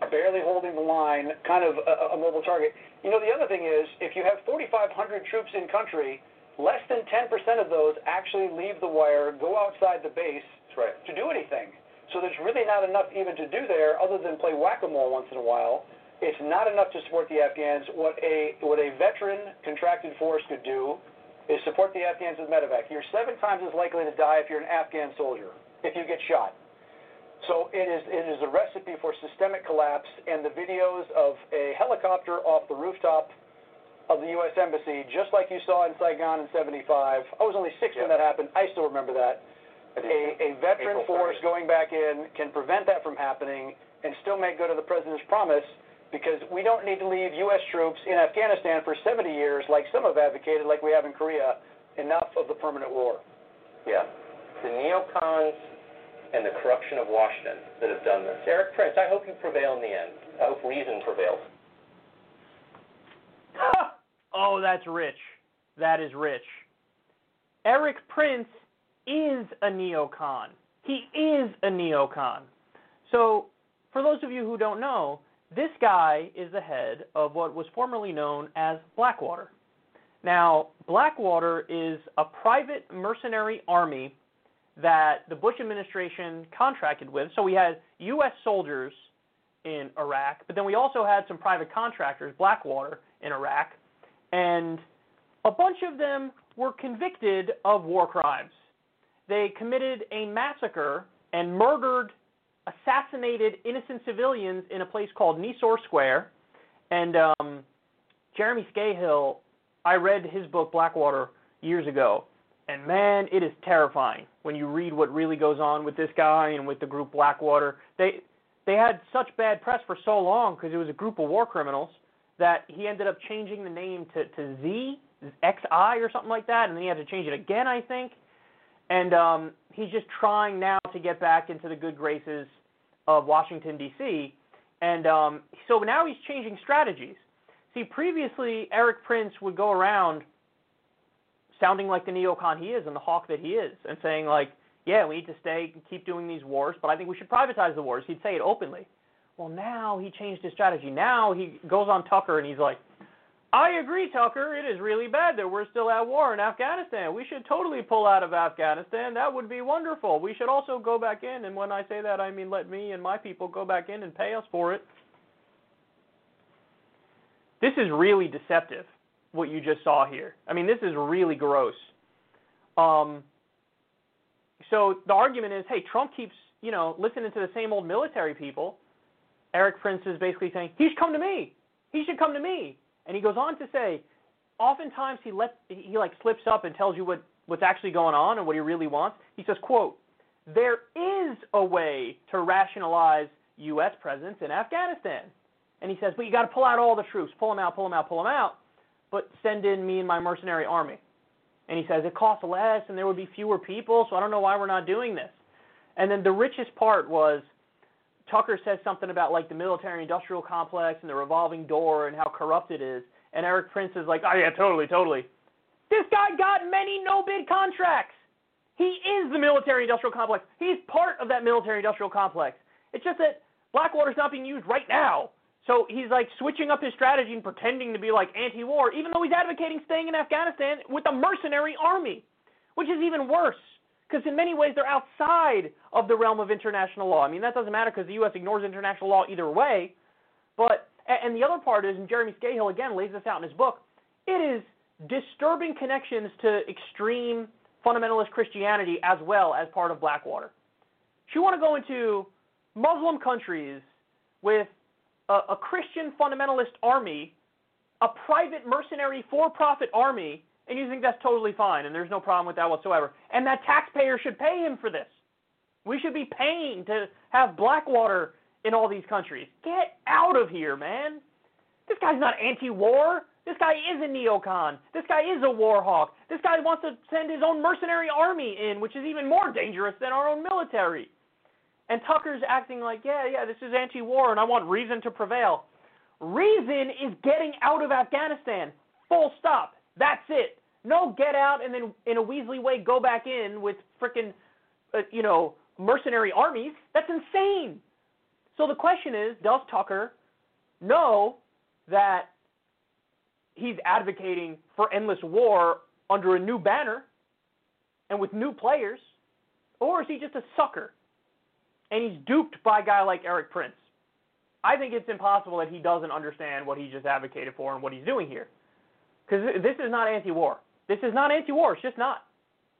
barely holding the line, kind of a, a mobile target. You know, the other thing is, if you have 4,500 troops in country, less than 10% of those actually leave the wire, go outside the base right. to do anything. So there's really not enough even to do there other than play whack-a-mole once in a while. It's not enough to support the Afghans. What a what a veteran contracted force could do is support the Afghans with medevac. You're seven times as likely to die if you're an Afghan soldier if you get shot. So it is it is a recipe for systemic collapse. And the videos of a helicopter off the rooftop of the U.S. Embassy, just like you saw in Saigon in '75. I was only six when that happened. I still remember that. A, a veteran April force 30th. going back in can prevent that from happening and still make good on the president's promise because we don't need to leave U.S. troops in Afghanistan for 70 years like some have advocated, like we have in Korea. Enough of the permanent war. Yeah. The neocons and the corruption of Washington that have done this. Erik Prince, I hope you prevail in the end. I hope reason prevails. oh, that's rich. That is rich. Erik Prince is a neocon. He is a neocon. So, for those of you who don't know, this guy is the head of what was formerly known as Blackwater. Now, Blackwater is a private mercenary army that the Bush administration contracted with. So we had U.S. soldiers in Iraq, but then we also had some private contractors, Blackwater, in Iraq, and a bunch of them were convicted of war crimes. They committed a massacre and murdered, assassinated innocent civilians in a place called Nisour Square. And um, Jeremy Scahill, I read his book Blackwater years ago, and man, it is terrifying when you read what really goes on with this guy and with the group Blackwater. They they had such bad press for so long because it was a group of war criminals that he ended up changing the name to to Z XI or something like that, and then he had to change it again, I think. And um, he's just trying now to get back into the good graces of Washington D.C. And um, so now he's changing strategies. See, previously Erik Prince would go around sounding like the neocon he is and the hawk that he is, and saying like, yeah, we need to stay and keep doing these wars, but I think we should privatize the wars. He'd say it openly. Well, now he changed his strategy. Now he goes on Tucker and he's like, I agree, Tucker. It is really bad that we're still at war in Afghanistan. We should totally pull out of Afghanistan. That would be wonderful. We should also go back in, and when I say that, I mean let me and my people go back in and pay us for it. This is really deceptive, what you just saw here. I mean, this is really gross. Um, so the argument is, hey, Trump keeps, you know, listening to the same old military people. Erik Prince is basically saying, he should come to me. He should come to me. And he goes on to say, oftentimes he let he like slips up and tells you what what's actually going on and what he really wants. He says, quote, there is a way to rationalize U.S. presence in Afghanistan. And he says, but you got to pull out all the troops, pull them out, pull them out, pull them out, but send in me and my mercenary army. And he says it costs less and there would be fewer people, so I don't know why we're not doing this. And then the richest part was Tucker says something about like the military industrial complex and the revolving door and how corrupt it is. And Erik Prince is like, oh yeah, totally, totally. This guy got many no bid contracts. He is the military industrial complex. He's part of that military industrial complex. It's just that Blackwater's not being used right now. So he's like switching up his strategy and pretending to be like anti war, even though he's advocating staying in Afghanistan with a mercenary army, which is even worse. Because in many ways, they're outside of the realm of international law. I mean, that doesn't matter because the U.S. ignores international law either way. But, and the other part is, and Jeremy Scahill again lays this out in his book, it is disturbing connections to extreme fundamentalist Christianity as well as part of Blackwater. You want to go into Muslim countries with a, a Christian fundamentalist army, a private mercenary for profit army, and you think that's totally fine and there's no problem with that whatsoever. And that taxpayer should pay him for this. We should be paying to have Blackwater in all these countries. Get out of here, man. This guy's not anti war. This guy is a neocon. This guy is a war hawk. This guy wants to send his own mercenary army in, which is even more dangerous than our own military. And Tucker's acting like, yeah, yeah, this is anti war and I want reason to prevail. Reason is getting out of Afghanistan. Full stop. That's it. No get out and then in a Weasley way go back in with frickin', uh, you know, mercenary armies. That's insane. So the question is, does Tucker know that he's advocating for endless war under a new banner and with new players, or is he just a sucker and he's duped by a guy like Erik Prince? I think it's impossible that he doesn't understand what he just advocated for and what he's doing here. Because this is not anti war. This is not anti war. It's just not.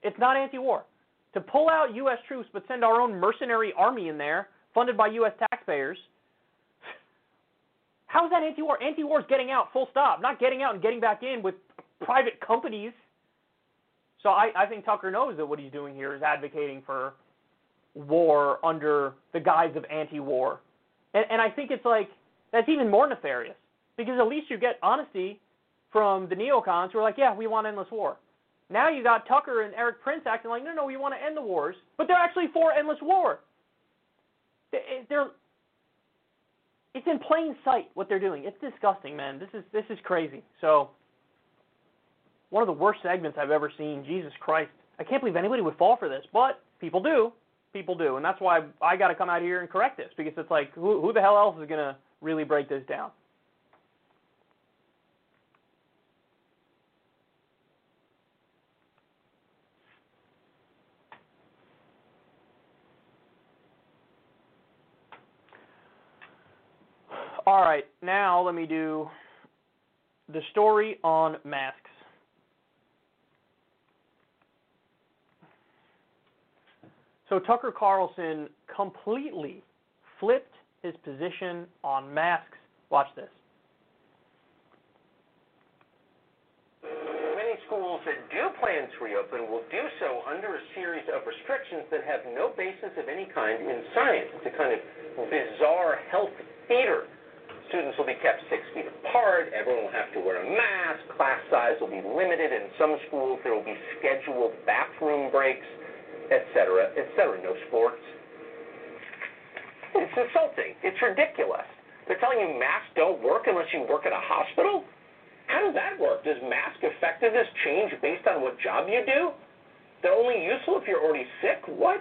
It's not anti war. To pull out U.S. troops but send our own mercenary army in there, funded by U.S. taxpayers, how is that anti war? Anti war is getting out, full stop, not getting out and getting back in with private companies. So I, I think Tucker knows that what he's doing here is advocating for war under the guise of anti war. And, and I think it's like, that's even more nefarious because at least you get honesty from the neocons who are like, yeah, we want endless war. Now you got Tucker and Erik Prince acting like, no, no, we want to end the wars, but they're actually for endless war. Eh, they're, it's in plain sight what they're doing. It's disgusting, man. This is this is crazy. So, one of the worst segments I've ever seen. Jesus Christ, I can't believe anybody would fall for this, but people do. People do, and that's why I got to come out here and correct this because it's like, who, who the hell else is gonna really break this down? All right, now let me do the story on masks. So Tucker Carlson completely flipped his position on masks. Watch this. Many schools that do plan to reopen will do so under a series of restrictions that have no basis of any kind in science. It's a kind of bizarre health theater Students will be kept six feet apart. Everyone will have to wear a mask. Class size will be limited. In some schools, there will be scheduled bathroom breaks, etc., etc. No sports. It's insulting. It's ridiculous. They're telling you masks don't work unless you work at a hospital? How does that work? Does mask effectiveness change based on what job you do? They're only useful if you're already sick? What?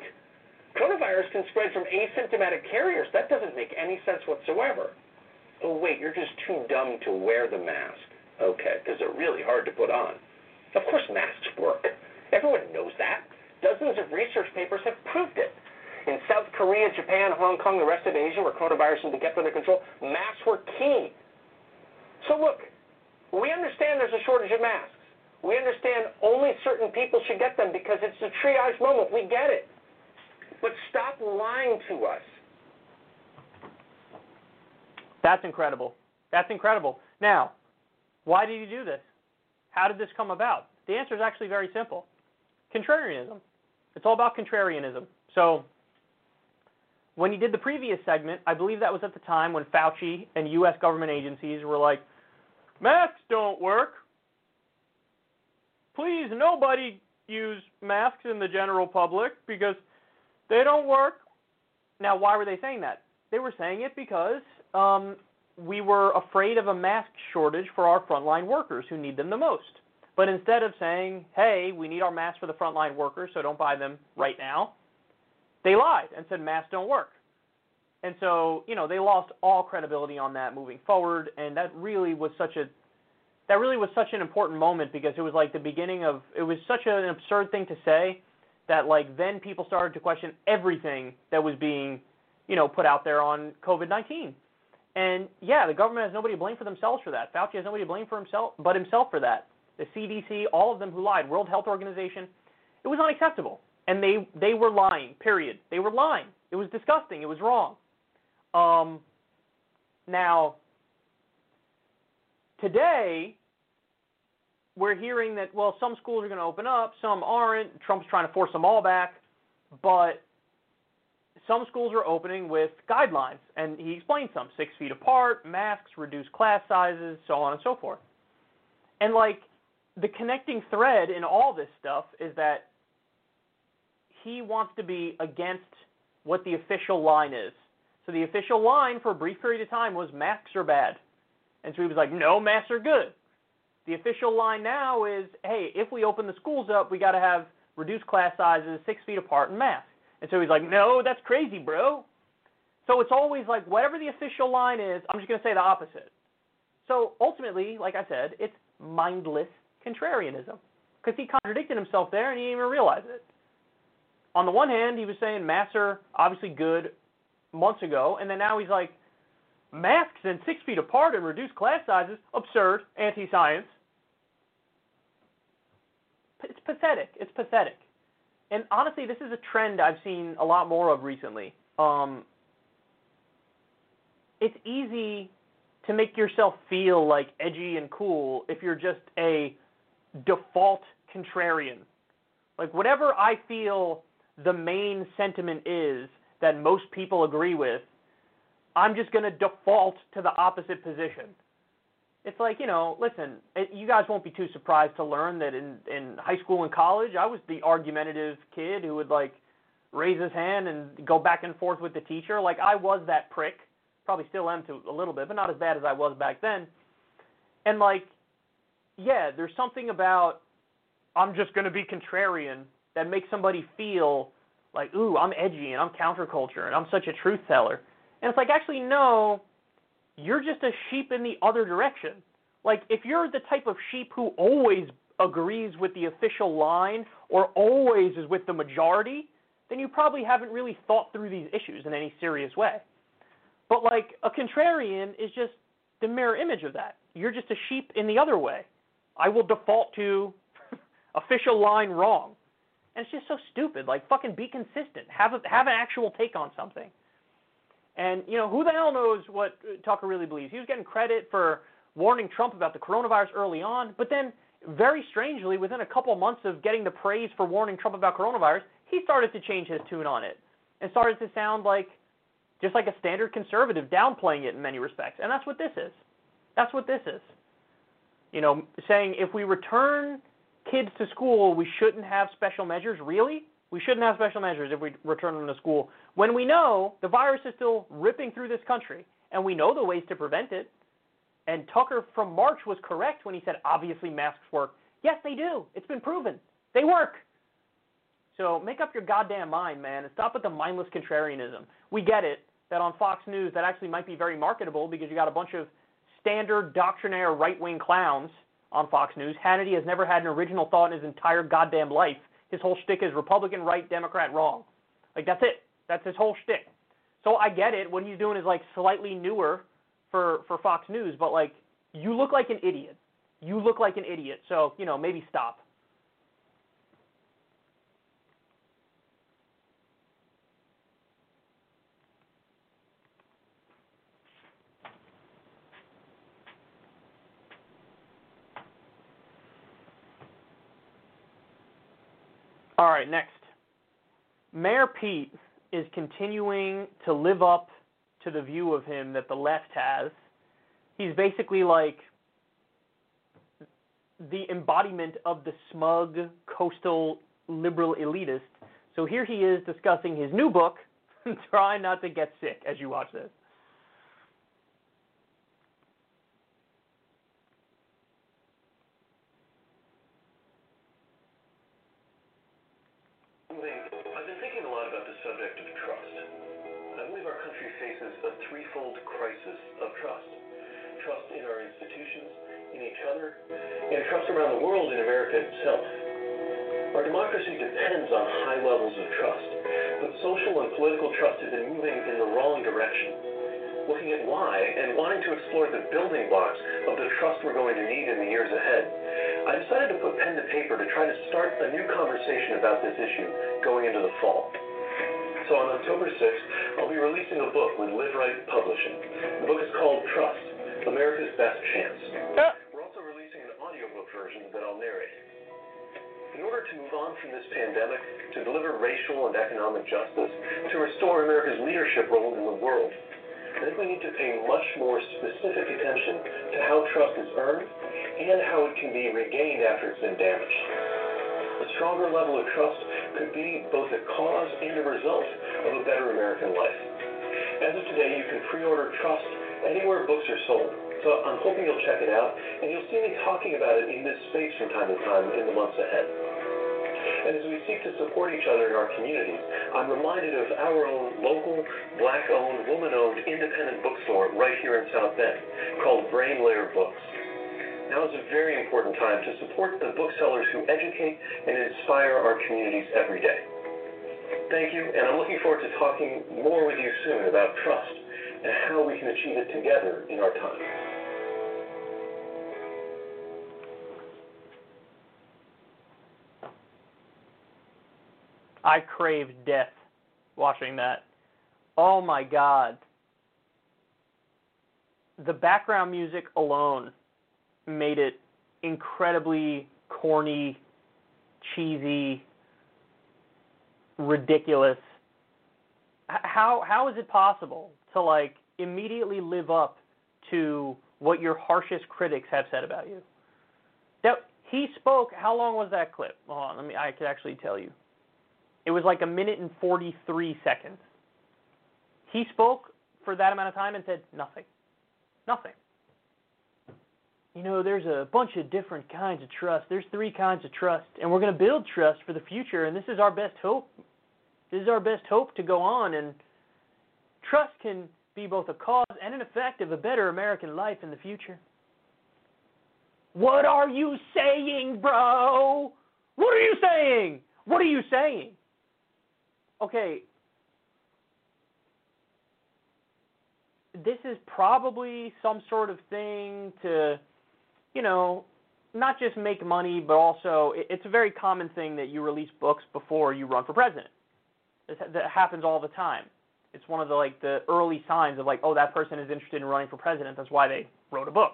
Coronavirus can spread from asymptomatic carriers. That doesn't make any sense whatsoever. Oh, wait, you're just too dumb to wear the mask. Okay, because they're really hard to put on. Of course, masks work. Everyone knows that. Dozens of research papers have proved it. In South Korea, Japan, Hong Kong, the rest of Asia, where coronavirus has been kept under control, masks were key. So, look, we understand there's a shortage of masks. We understand only certain people should get them because it's a triage moment. We get it. But stop lying to us. That's incredible. That's incredible. Now, why did he do this? How did this come about? The answer is actually very simple contrarianism. It's all about contrarianism. So, when he did the previous segment, I believe that was at the time when Fauci and U.S. government agencies were like, masks don't work. Please, nobody use masks in the general public because they don't work. Now, why were they saying that? They were saying it because um, we were afraid of a mask shortage for our frontline workers who need them the most. But instead of saying, hey, we need our masks for the frontline workers, so don't buy them right now, they lied and said masks don't work. And so, you know, they lost all credibility on that moving forward, and that really was such a that really was such an important moment because it was like the beginning of it was such an absurd thing to say that like then people started to question everything that was being, you know, put out there on COVID-19. And yeah, the government has nobody to blame for themselves for that. Fauci has nobody to blame for himself but himself for that. The CDC, all of them who lied, World Health Organization, it was unacceptable. And they they were lying. Period. They were lying. It was disgusting. It was wrong. Um, now, today, we're hearing that, well, some schools are going to open up, some aren't. Trump's trying to force them all back. But some schools are opening with guidelines, and he explained some six feet apart, masks, reduced class sizes, so on and so forth. And, like, the connecting thread in all this stuff is that he wants to be against what the official line is. So the official line for a brief period of time was masks are bad. And so he was like, no, masks are good. The official line now is, hey, if we open the schools up, we got to have reduced class sizes, six feet apart, and masks. And so he's like, no, that's crazy, bro. So it's always like, whatever the official line is, I'm just going to say the opposite. So ultimately, like I said, it's mindless contrarianism because he contradicted himself there and he didn't even realize it. On the one hand, he was saying masks are obviously good months ago, and then now he's like, masks and six feet apart and reduced class sizes, absurd, anti-science. It's pathetic. It's pathetic. And honestly, this is a trend I've seen a lot more of recently. Um, it's easy to make yourself feel like edgy and cool if you're just a default contrarian. Like whatever I feel the main sentiment is that most people agree with, I'm just going to default to the opposite position. It's like, you know, listen, it, you guys won't be too surprised to learn that in, in high school and college, I was the argumentative kid who would, like, raise his hand and go back and forth with the teacher. Like, I was that prick. Probably still am to a little bit, but not as bad as I was back then. And, like, yeah, there's something about I'm just going to be contrarian that makes somebody feel like, ooh, I'm edgy and I'm counterculture and I'm such a truth teller. And it's like, actually, no, you're just a sheep in the other direction. Like, if you're the type of sheep who always agrees with the official line or always is with the majority, then you probably haven't really thought through these issues in any serious way. But, like, a contrarian is just the mirror image of that. You're just a sheep in the other way. I will default to official line wrong. And it's just so stupid. Like, fucking be consistent. Have a, have an actual take on something. And you know, who the hell knows what uh, Tucker really believes? He was getting credit for warning Trump about the coronavirus early on, but then very strangely, within a couple months of getting the praise for warning Trump about coronavirus, he started to change his tune on it and started to sound like just like a standard conservative, downplaying it in many respects. And that's what this is. That's what this is. You know, saying if we return kids to school, we shouldn't have special measures. Really? We shouldn't have special measures if we return them to school. When we know the virus is still ripping through this country, and we know the ways to prevent it. And Tucker from March was correct when he said, obviously masks work. Yes, they do. It's been proven. They work. So make up your goddamn mind, man, and stop with the mindless contrarianism. We get it that on Fox News that actually might be very marketable because you got a bunch of standard doctrinaire right wing clowns on Fox News. Hannity has never had an original thought in his entire goddamn life. His whole shtick is Republican right, Democrat wrong. Like that's it. That's his whole shtick. So I get it. What he's doing is like slightly newer for for Fox News, but like you look like an idiot. You look like an idiot. So you know maybe stop. All right, next. Mayor Pete is continuing to live up to the view of him that the left has. He's basically like the embodiment of the smug coastal liberal elitist. So here he is discussing his new book, Try Not to Get Sick, as you watch this. Our institutions, in each other, and trust around the world in America itself. Our democracy depends on high levels of trust, but social and political trust have been moving in the wrong direction. Looking at why and wanting to explore the building blocks of the trust we're going to need in the years ahead, I decided to put pen to paper to try to start a new conversation about this issue going into the fall. So on October 6th, I'll be releasing a book with Liveright Publishing. The book is called Trust, America's Best Chance. We're also releasing an audiobook version that I'll narrate. In order to move on from this pandemic, to deliver racial and economic justice, to restore America's leadership role in the world, I think we need to pay much more specific attention to how trust is earned and how it can be regained after it's been damaged. A stronger level of trust could be both a cause and a result of a better American life. As of today, you can pre-order Trust anywhere books are sold. So I'm hoping you'll check it out, and you'll see me talking about it in this space from time to time in the months ahead. And as we seek to support each other in our communities, I'm reminded of our own local, black-owned, woman-owned independent bookstore right here in South Bend called Brain Lair Books. Now is a very important time to support the booksellers who educate and inspire our communities every day. Thank you, and I'm looking forward to talking more with you soon about trust and how we can achieve it together in our time. I craved death watching that. Oh my god. The background music alone made it incredibly corny, cheesy, ridiculous. How how is it possible to like immediately live up to what your harshest critics have said about you? That he spoke. How long was that clip? Hold on, let me. I could actually tell you. It was like a minute and 43 seconds. He spoke for that amount of time and said nothing. Nothing. You know, there's a bunch of different kinds of trust. There's three kinds of trust, and we're going to build trust for the future, and this is our best hope. This is our best hope to go on, and trust can be both a cause and an effect of a better American life in the future. What are you saying, bro? What are you saying? What are you saying? Okay. This is probably some sort of thing to, you know, not just make money, but also it's a very common thing that you release books before you run for president. That happens all the time. It's one of the like the early signs of like, oh, that person is interested in running for president. That's why they wrote a book.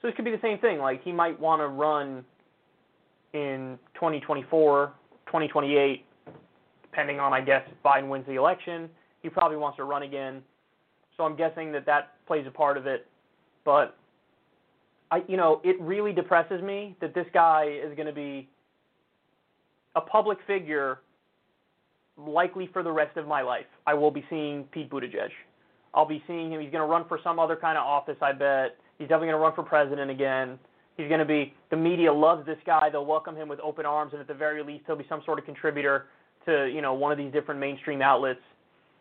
So this could be the same thing. Like he might want to run in 2024, 2028, depending on I guess if Biden wins the election. He probably wants to run again. So I'm guessing that that plays a part of it. But I, you know, it really depresses me that this guy is going to be a public figure likely for the rest of my life. I will be seeing Pete Buttigieg. I'll be seeing him. He's going to run for some other kind of office, I bet. He's definitely going to run for president again. He's going to be, the media loves this guy. They'll welcome him with open arms, and at the very least, he'll be some sort of contributor to, you know, one of these different mainstream outlets.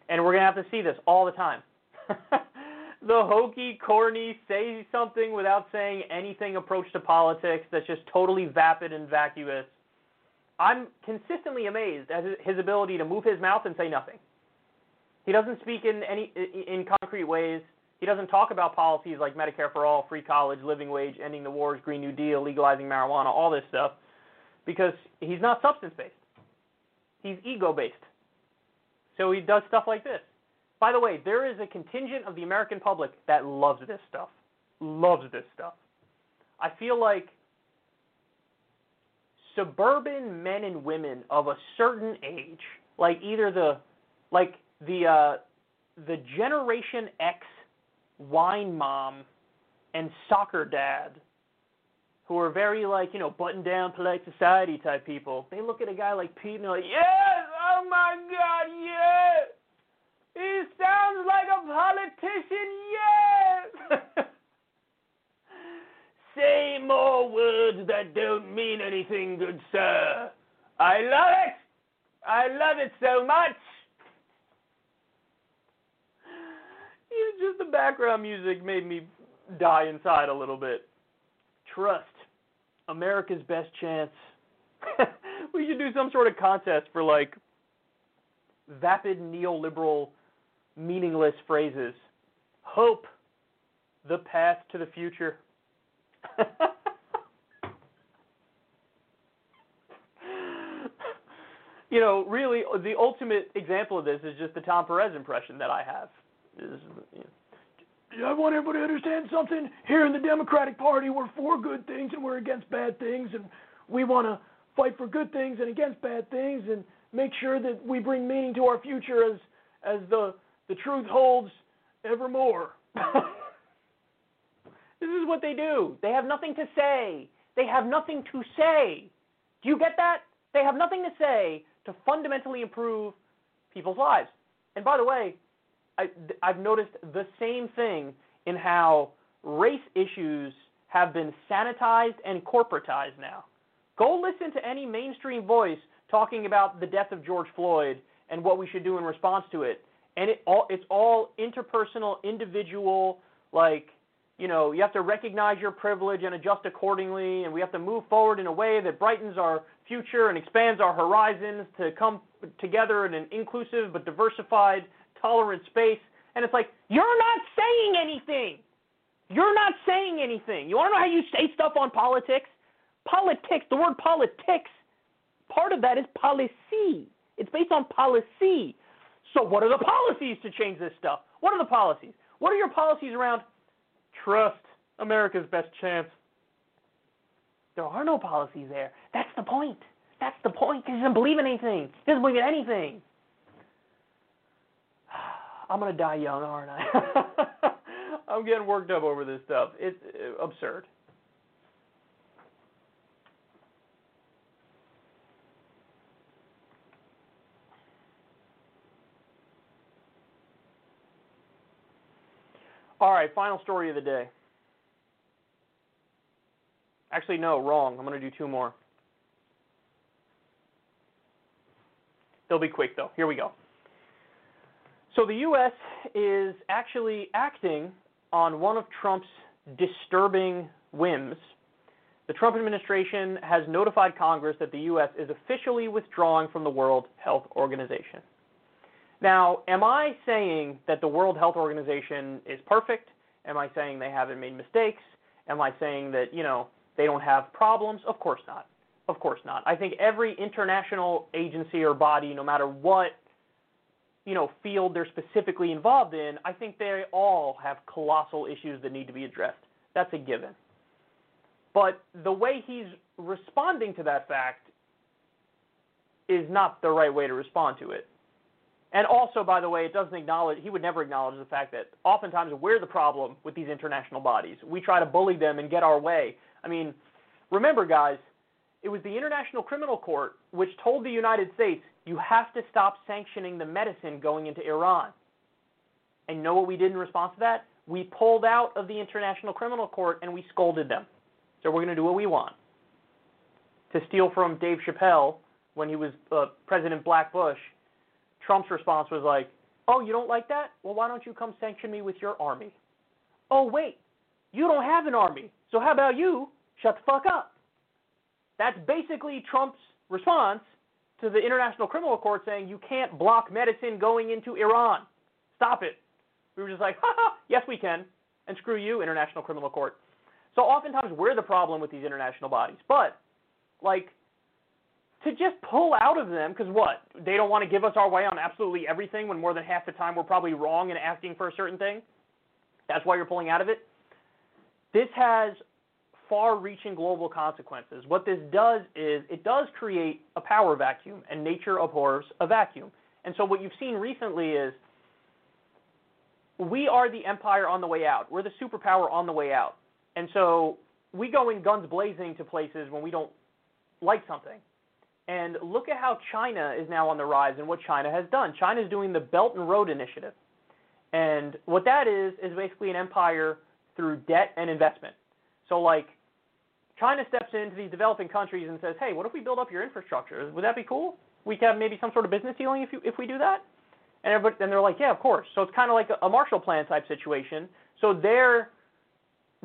And we're going to have to see this all the time. the hokey, corny, say something without saying anything approach to politics that's just totally vapid and vacuous. I'm consistently amazed at his- ability to move his mouth and say nothing. He doesn't speak in any in concrete ways. He doesn't talk about policies like Medicare for all, free college, living wage, ending the wars, Green New Deal, legalizing marijuana, all this stuff, because he's not substance based. He's ego based. So he does stuff like this. By the way, there is a contingent of the American public that loves this stuff. Loves this stuff. I feel like suburban men and women of a certain age, like either the like the uh the generation X wine mom and soccer dad who are very like, you know, button down polite society type people. They look at a guy like Pete and they're like, Yes, oh my god, yes. He sounds like a politician, yes. Say more words that don't mean anything, good sir. I love it. I love it so much. Even just the background music made me die inside a little bit. Trust. America's best chance. we should do some sort of contest for like vapid neoliberal meaningless phrases. Hope. The path to the future. You know, really, the ultimate example of this is just the Tom Perez impression that I have. Is, you know, I want everybody to understand something. Here in the Democratic Party, we're for good things and we're against bad things, and we want to fight for good things and against bad things, and make sure that we bring meaning to our future as as the the truth holds evermore. this is what they do. They have nothing to say. They have nothing to say. Do you get that? They have nothing to say to fundamentally improve people's lives. And by the way, I, I've noticed the same thing in how race issues have been sanitized and corporatized now. Go listen to any mainstream voice talking about the death of George Floyd and what we should do in response to it. And it all it's all interpersonal, individual, like, you know, you have to recognize your privilege and adjust accordingly, and we have to move forward in a way that brightens our future and expands our horizons to come together in an inclusive but diversified, tolerant space. And it's like, you're not saying anything. You're not saying anything. You want to know how you say stuff on politics? Politics, the word politics, part of that is policy. It's based on policy. So, what are the policies to change this stuff? What are the policies? What are your policies around trust, America's best chance? There are no policies there. That's the point. That's the point. He doesn't believe in anything. He doesn't believe in anything. I'm gonna die young, aren't I? I'm getting worked up over this stuff. It's uh, absurd. All right, final story of the day. Actually, no, wrong. I'm going to do two more. They'll be quick, though. Here we go. So, the U.S. is actually acting on one of Trump's disturbing whims. The Trump administration has notified Congress that the U.S. is officially withdrawing from the World Health Organization. Now, am I saying that the World Health Organization is perfect? Am I saying they haven't made mistakes? Am I saying that, you know, they don't have problems? Of course not. Of course not. I think every international agency or body, no matter what you know field they're specifically involved in, I think they all have colossal issues that need to be addressed. That's a given. But the way he's responding to that fact is not the right way to respond to it. And also, by the way, it doesn't acknowledge, he would never acknowledge the fact that oftentimes we're the problem with these international bodies. We try to bully them and get our way. I mean, remember, guys, it was the International Criminal Court which told the United States, you have to stop sanctioning the medicine going into Iran. And know what we did in response to that? We pulled out of the International Criminal Court and we scolded them. So we're going to do what we want. To steal from Dave Chappelle when he was uh, President Black Bush, Trump's response was like, oh, you don't like that? Well, why don't you come sanction me with your army? Oh, wait, you don't have an army. So how about you shut the fuck up? That's basically Trump's response to the International Criminal Court saying you can't block medicine going into Iran. Stop it. We were just like, ha yes we can. And screw you, International Criminal Court. So oftentimes we're the problem with these international bodies. But, like, to just pull out of them, because what? They don't want to give us our way on absolutely everything when more than half the time we're probably wrong in asking for a certain thing? That's why you're pulling out of it? This has far reaching global consequences. What this does is it does create a power vacuum, and nature abhors a vacuum. And so what you've seen recently is we are the empire on the way out. We're the superpower on the way out. And so we go in guns blazing to places when we don't like something. And look at how China is now on the rise and what China has done. China is doing the Belt and Road Initiative. And what that is, is basically an empire through debt and investment. So, like, China steps into these developing countries and says, hey, what if we build up your infrastructure? Would that be cool? we can have maybe some sort of business dealing if you if we do that? And everybody, and they're like, yeah, of course. So it's kind of like a, a Marshall Plan type situation. So they're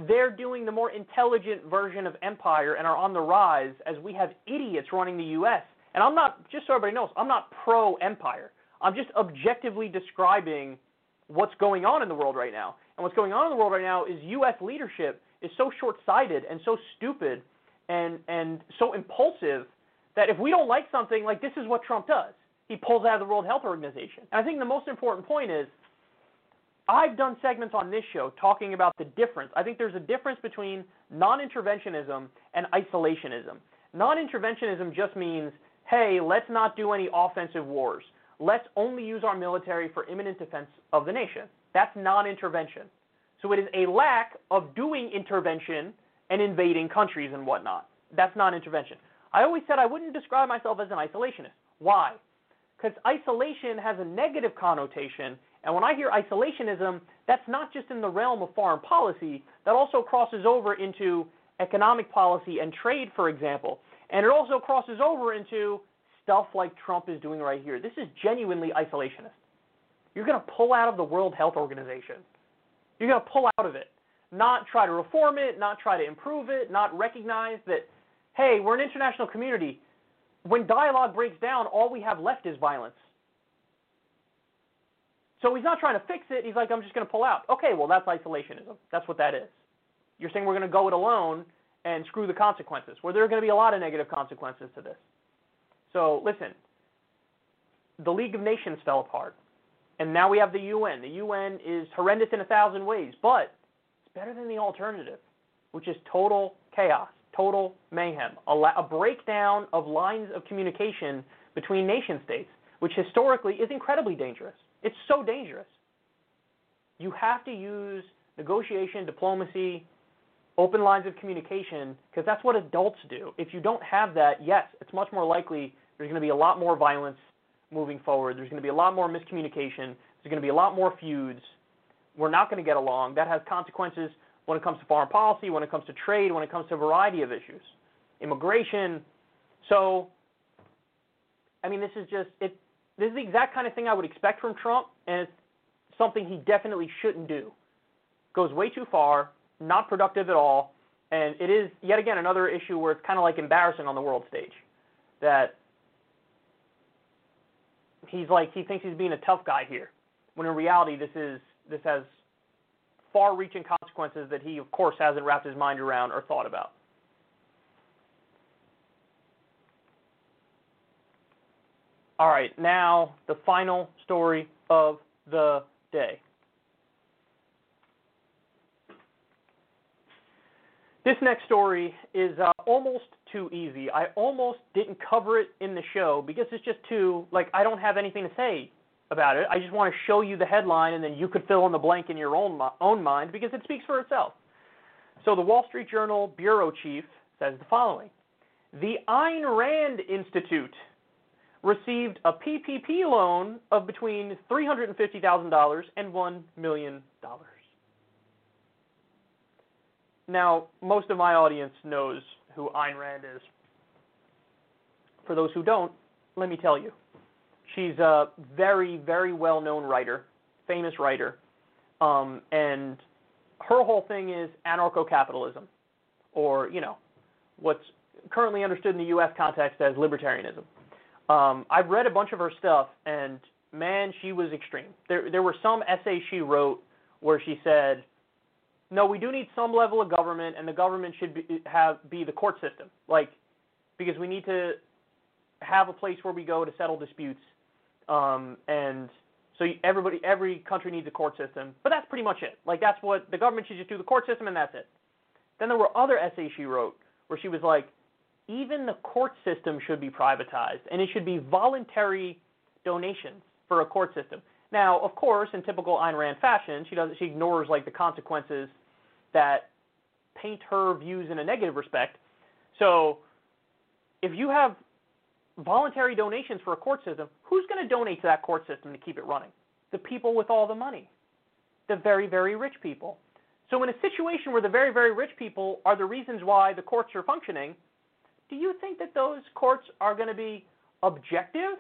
they're doing the more intelligent version of empire and are on the rise as we have idiots running the U.S. And I'm not just so everybody knows, I'm not pro empire. I'm just objectively describing what's going on in the world right now. And what's going on in the world right now is U.S. leadership is so short-sighted and so stupid and and so impulsive that if we don't like something, like this is what Trump does. He pulls out of the World Health Organization. And I think the most important point is I've done segments on this show talking about the difference. I think there's a difference between non-interventionism and isolationism. Non-interventionism just means, hey, let's not do any offensive wars. Let's only use our military for imminent defense of the nation. That's non-intervention. So it is a lack of doing intervention and invading countries and whatnot. That's non-intervention. I always said I wouldn't describe myself as an isolationist. Why? Because isolation has a negative connotation, and when I hear isolationism, that's not just in the realm of foreign policy, that also crosses over into economic policy and trade, for example. And it also crosses over into stuff like Trump is doing right here. This is genuinely isolationist. You're going to pull out of the World Health Organization. You're going to pull out of it. Not try to reform it, not try to improve it, not recognize that, hey, we're an international community. When dialogue breaks down, all we have left is violence. So he's not trying to fix it. He's like, I'm just going to pull out. Okay, well, that's isolationism. That's what that is. You're saying we're going to go it alone and screw the consequences, where there are going to be a lot of negative consequences to this. So listen, the League of Nations fell apart, and now we have the UN. The UN is horrendous in a thousand ways, but it's better than the alternative, which is total chaos, total mayhem, a, la- a breakdown of lines of communication between nation states, which historically is incredibly dangerous. It's so dangerous. You have to use negotiation, diplomacy, open lines of communication, because that's what adults do. If you don't have that, yes, it's much more likely there's going to be a lot more violence moving forward. There's going to be a lot more miscommunication. There's going to be a lot more feuds. We're not going to get along. That has consequences when it comes to foreign policy, when it comes to trade, when it comes to a variety of issues, immigration. So, I mean, this is just it. This is the exact kind of thing I would expect from Trump, and it's something he definitely shouldn't do. Goes way too far, not productive at all, and it is yet again another issue where it's kind of like embarrassing on the world stage. That he's like he thinks he's being a tough guy here, when in reality this is this has far-reaching consequences that he of course hasn't wrapped his mind around or thought about. All right, now the final story of the day. This next story is uh, almost too easy. I almost didn't cover it in the show because it's just too, like, I don't have anything to say about it. I just want to show you the headline and then you could fill in the blank in your own, own mind because it speaks for itself. So the Wall Street Journal bureau chief says the following The Ayn Rand Institute received a PPP loan of between $350,000 and $1 million. Now, most of my audience knows who Ayn Rand is. For those who don't, let me tell you. She's a very, very well known writer, famous writer, um, and her whole thing is anarcho capitalism, or, you know, what's currently understood in the U.S. context as libertarianism. Um, I've read a bunch of her stuff, and man, she was extreme. There, there were some essays she wrote where she said, no, we do need some level of government, and the government should be, have be the court system, like because we need to have a place where we go to settle disputes, um, and so everybody, every country needs a court system. But that's pretty much it. Like that's what the government should just do the court system, and that's it. Then there were other essays she wrote where she was like, even the court system should be privatized, and it should be voluntary donations for a court system. Now, of course, in typical Ayn Rand fashion, she does she ignores like the consequences that paint her views in a negative respect. So, if you have voluntary donations for a court system, who's going to donate to that court system to keep it running? The people with all the money, the very, very rich people. So, in a situation where the very, very rich people are the reasons why the courts are functioning, do you think that those courts are going to be objective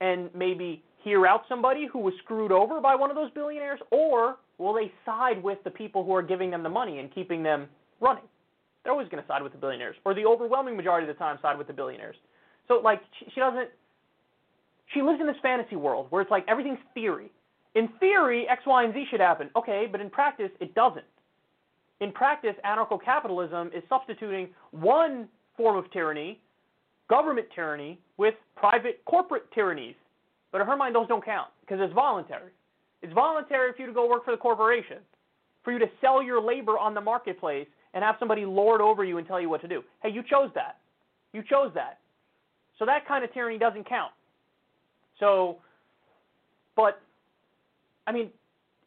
and maybe hear out somebody who was screwed over by one of those billionaires, or will they side with the people who are giving them the money and keeping them running? They're always going to side with the billionaires, or the overwhelming majority of the time side with the billionaires. So, like, she, she doesn't. She lives in this fantasy world where it's like everything's theory. In theory, X, Y, and Z should happen. Okay, but in practice, it doesn't. In practice, anarcho capitalism is substituting one form of tyranny, government tyranny, with private corporate tyrannies. But in her mind, those don't count because it's voluntary. It's voluntary for you to go work for the corporation, for you to sell your labor on the marketplace and have somebody lord over you and tell you what to do. Hey, you chose that. You chose that. So that kind of tyranny doesn't count. So, but, I mean,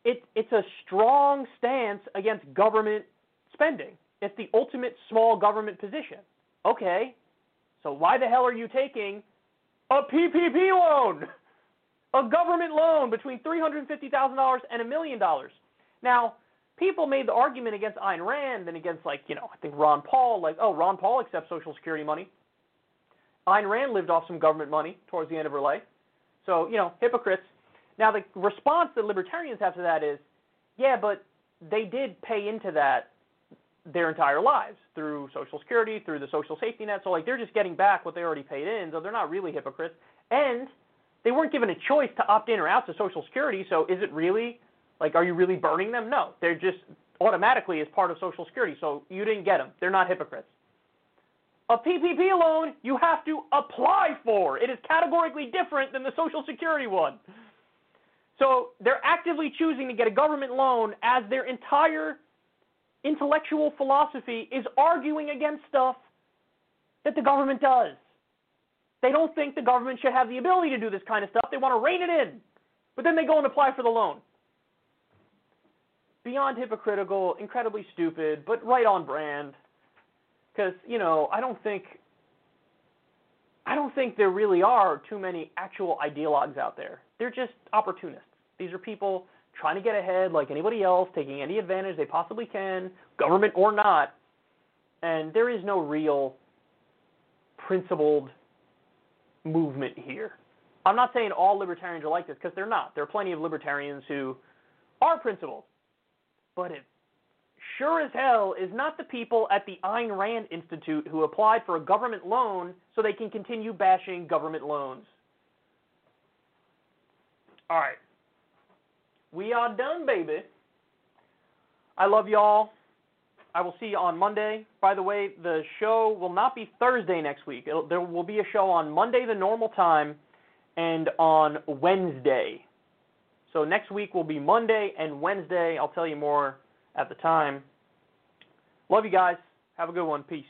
it, it's a strong stance against government spending. It's the ultimate small government position. Okay, so why the hell are you taking a PPP loan? A government loan between $350,000 and a million dollars. Now, people made the argument against Ayn Rand and against, like, you know, I think Ron Paul, like, oh, Ron Paul accepts Social Security money. Ayn Rand lived off some government money towards the end of her life. So, you know, hypocrites. Now, the response that libertarians have to that is, yeah, but they did pay into that their entire lives through Social Security, through the social safety net. So, like, they're just getting back what they already paid in, so they're not really hypocrites. And they weren't given a choice to opt in or out to Social Security, so is it really, like, are you really burning them? No. They're just automatically as part of Social Security, so you didn't get them. They're not hypocrites. A PPP loan you have to apply for. It is categorically different than the Social Security one. So they're actively choosing to get a government loan as their entire intellectual philosophy is arguing against stuff that the government does. They don't think the government should have the ability to do this kind of stuff. They want to rein it in. But then they go and apply for the loan. Beyond hypocritical, incredibly stupid, but right on brand. Because, you know, I don't think I don't think there really are too many actual ideologues out there. They're just opportunists. These are people trying to get ahead like anybody else, taking any advantage they possibly can, government or not. And there is no real principled movement here. I'm not saying all libertarians are like this because they're not. There are plenty of libertarians who are principled. But it sure as hell is not the people at the Ayn Rand Institute who applied for a government loan so they can continue bashing government loans. All right. We are done, baby. I love y'all. I will see you on Monday. By the way, the show will not be Thursday next week. It'll, there will be a show on Monday, the normal time, and on Wednesday. So next week will be Monday and Wednesday. I'll tell you more at the time. Love you guys. Have a good one. Peace.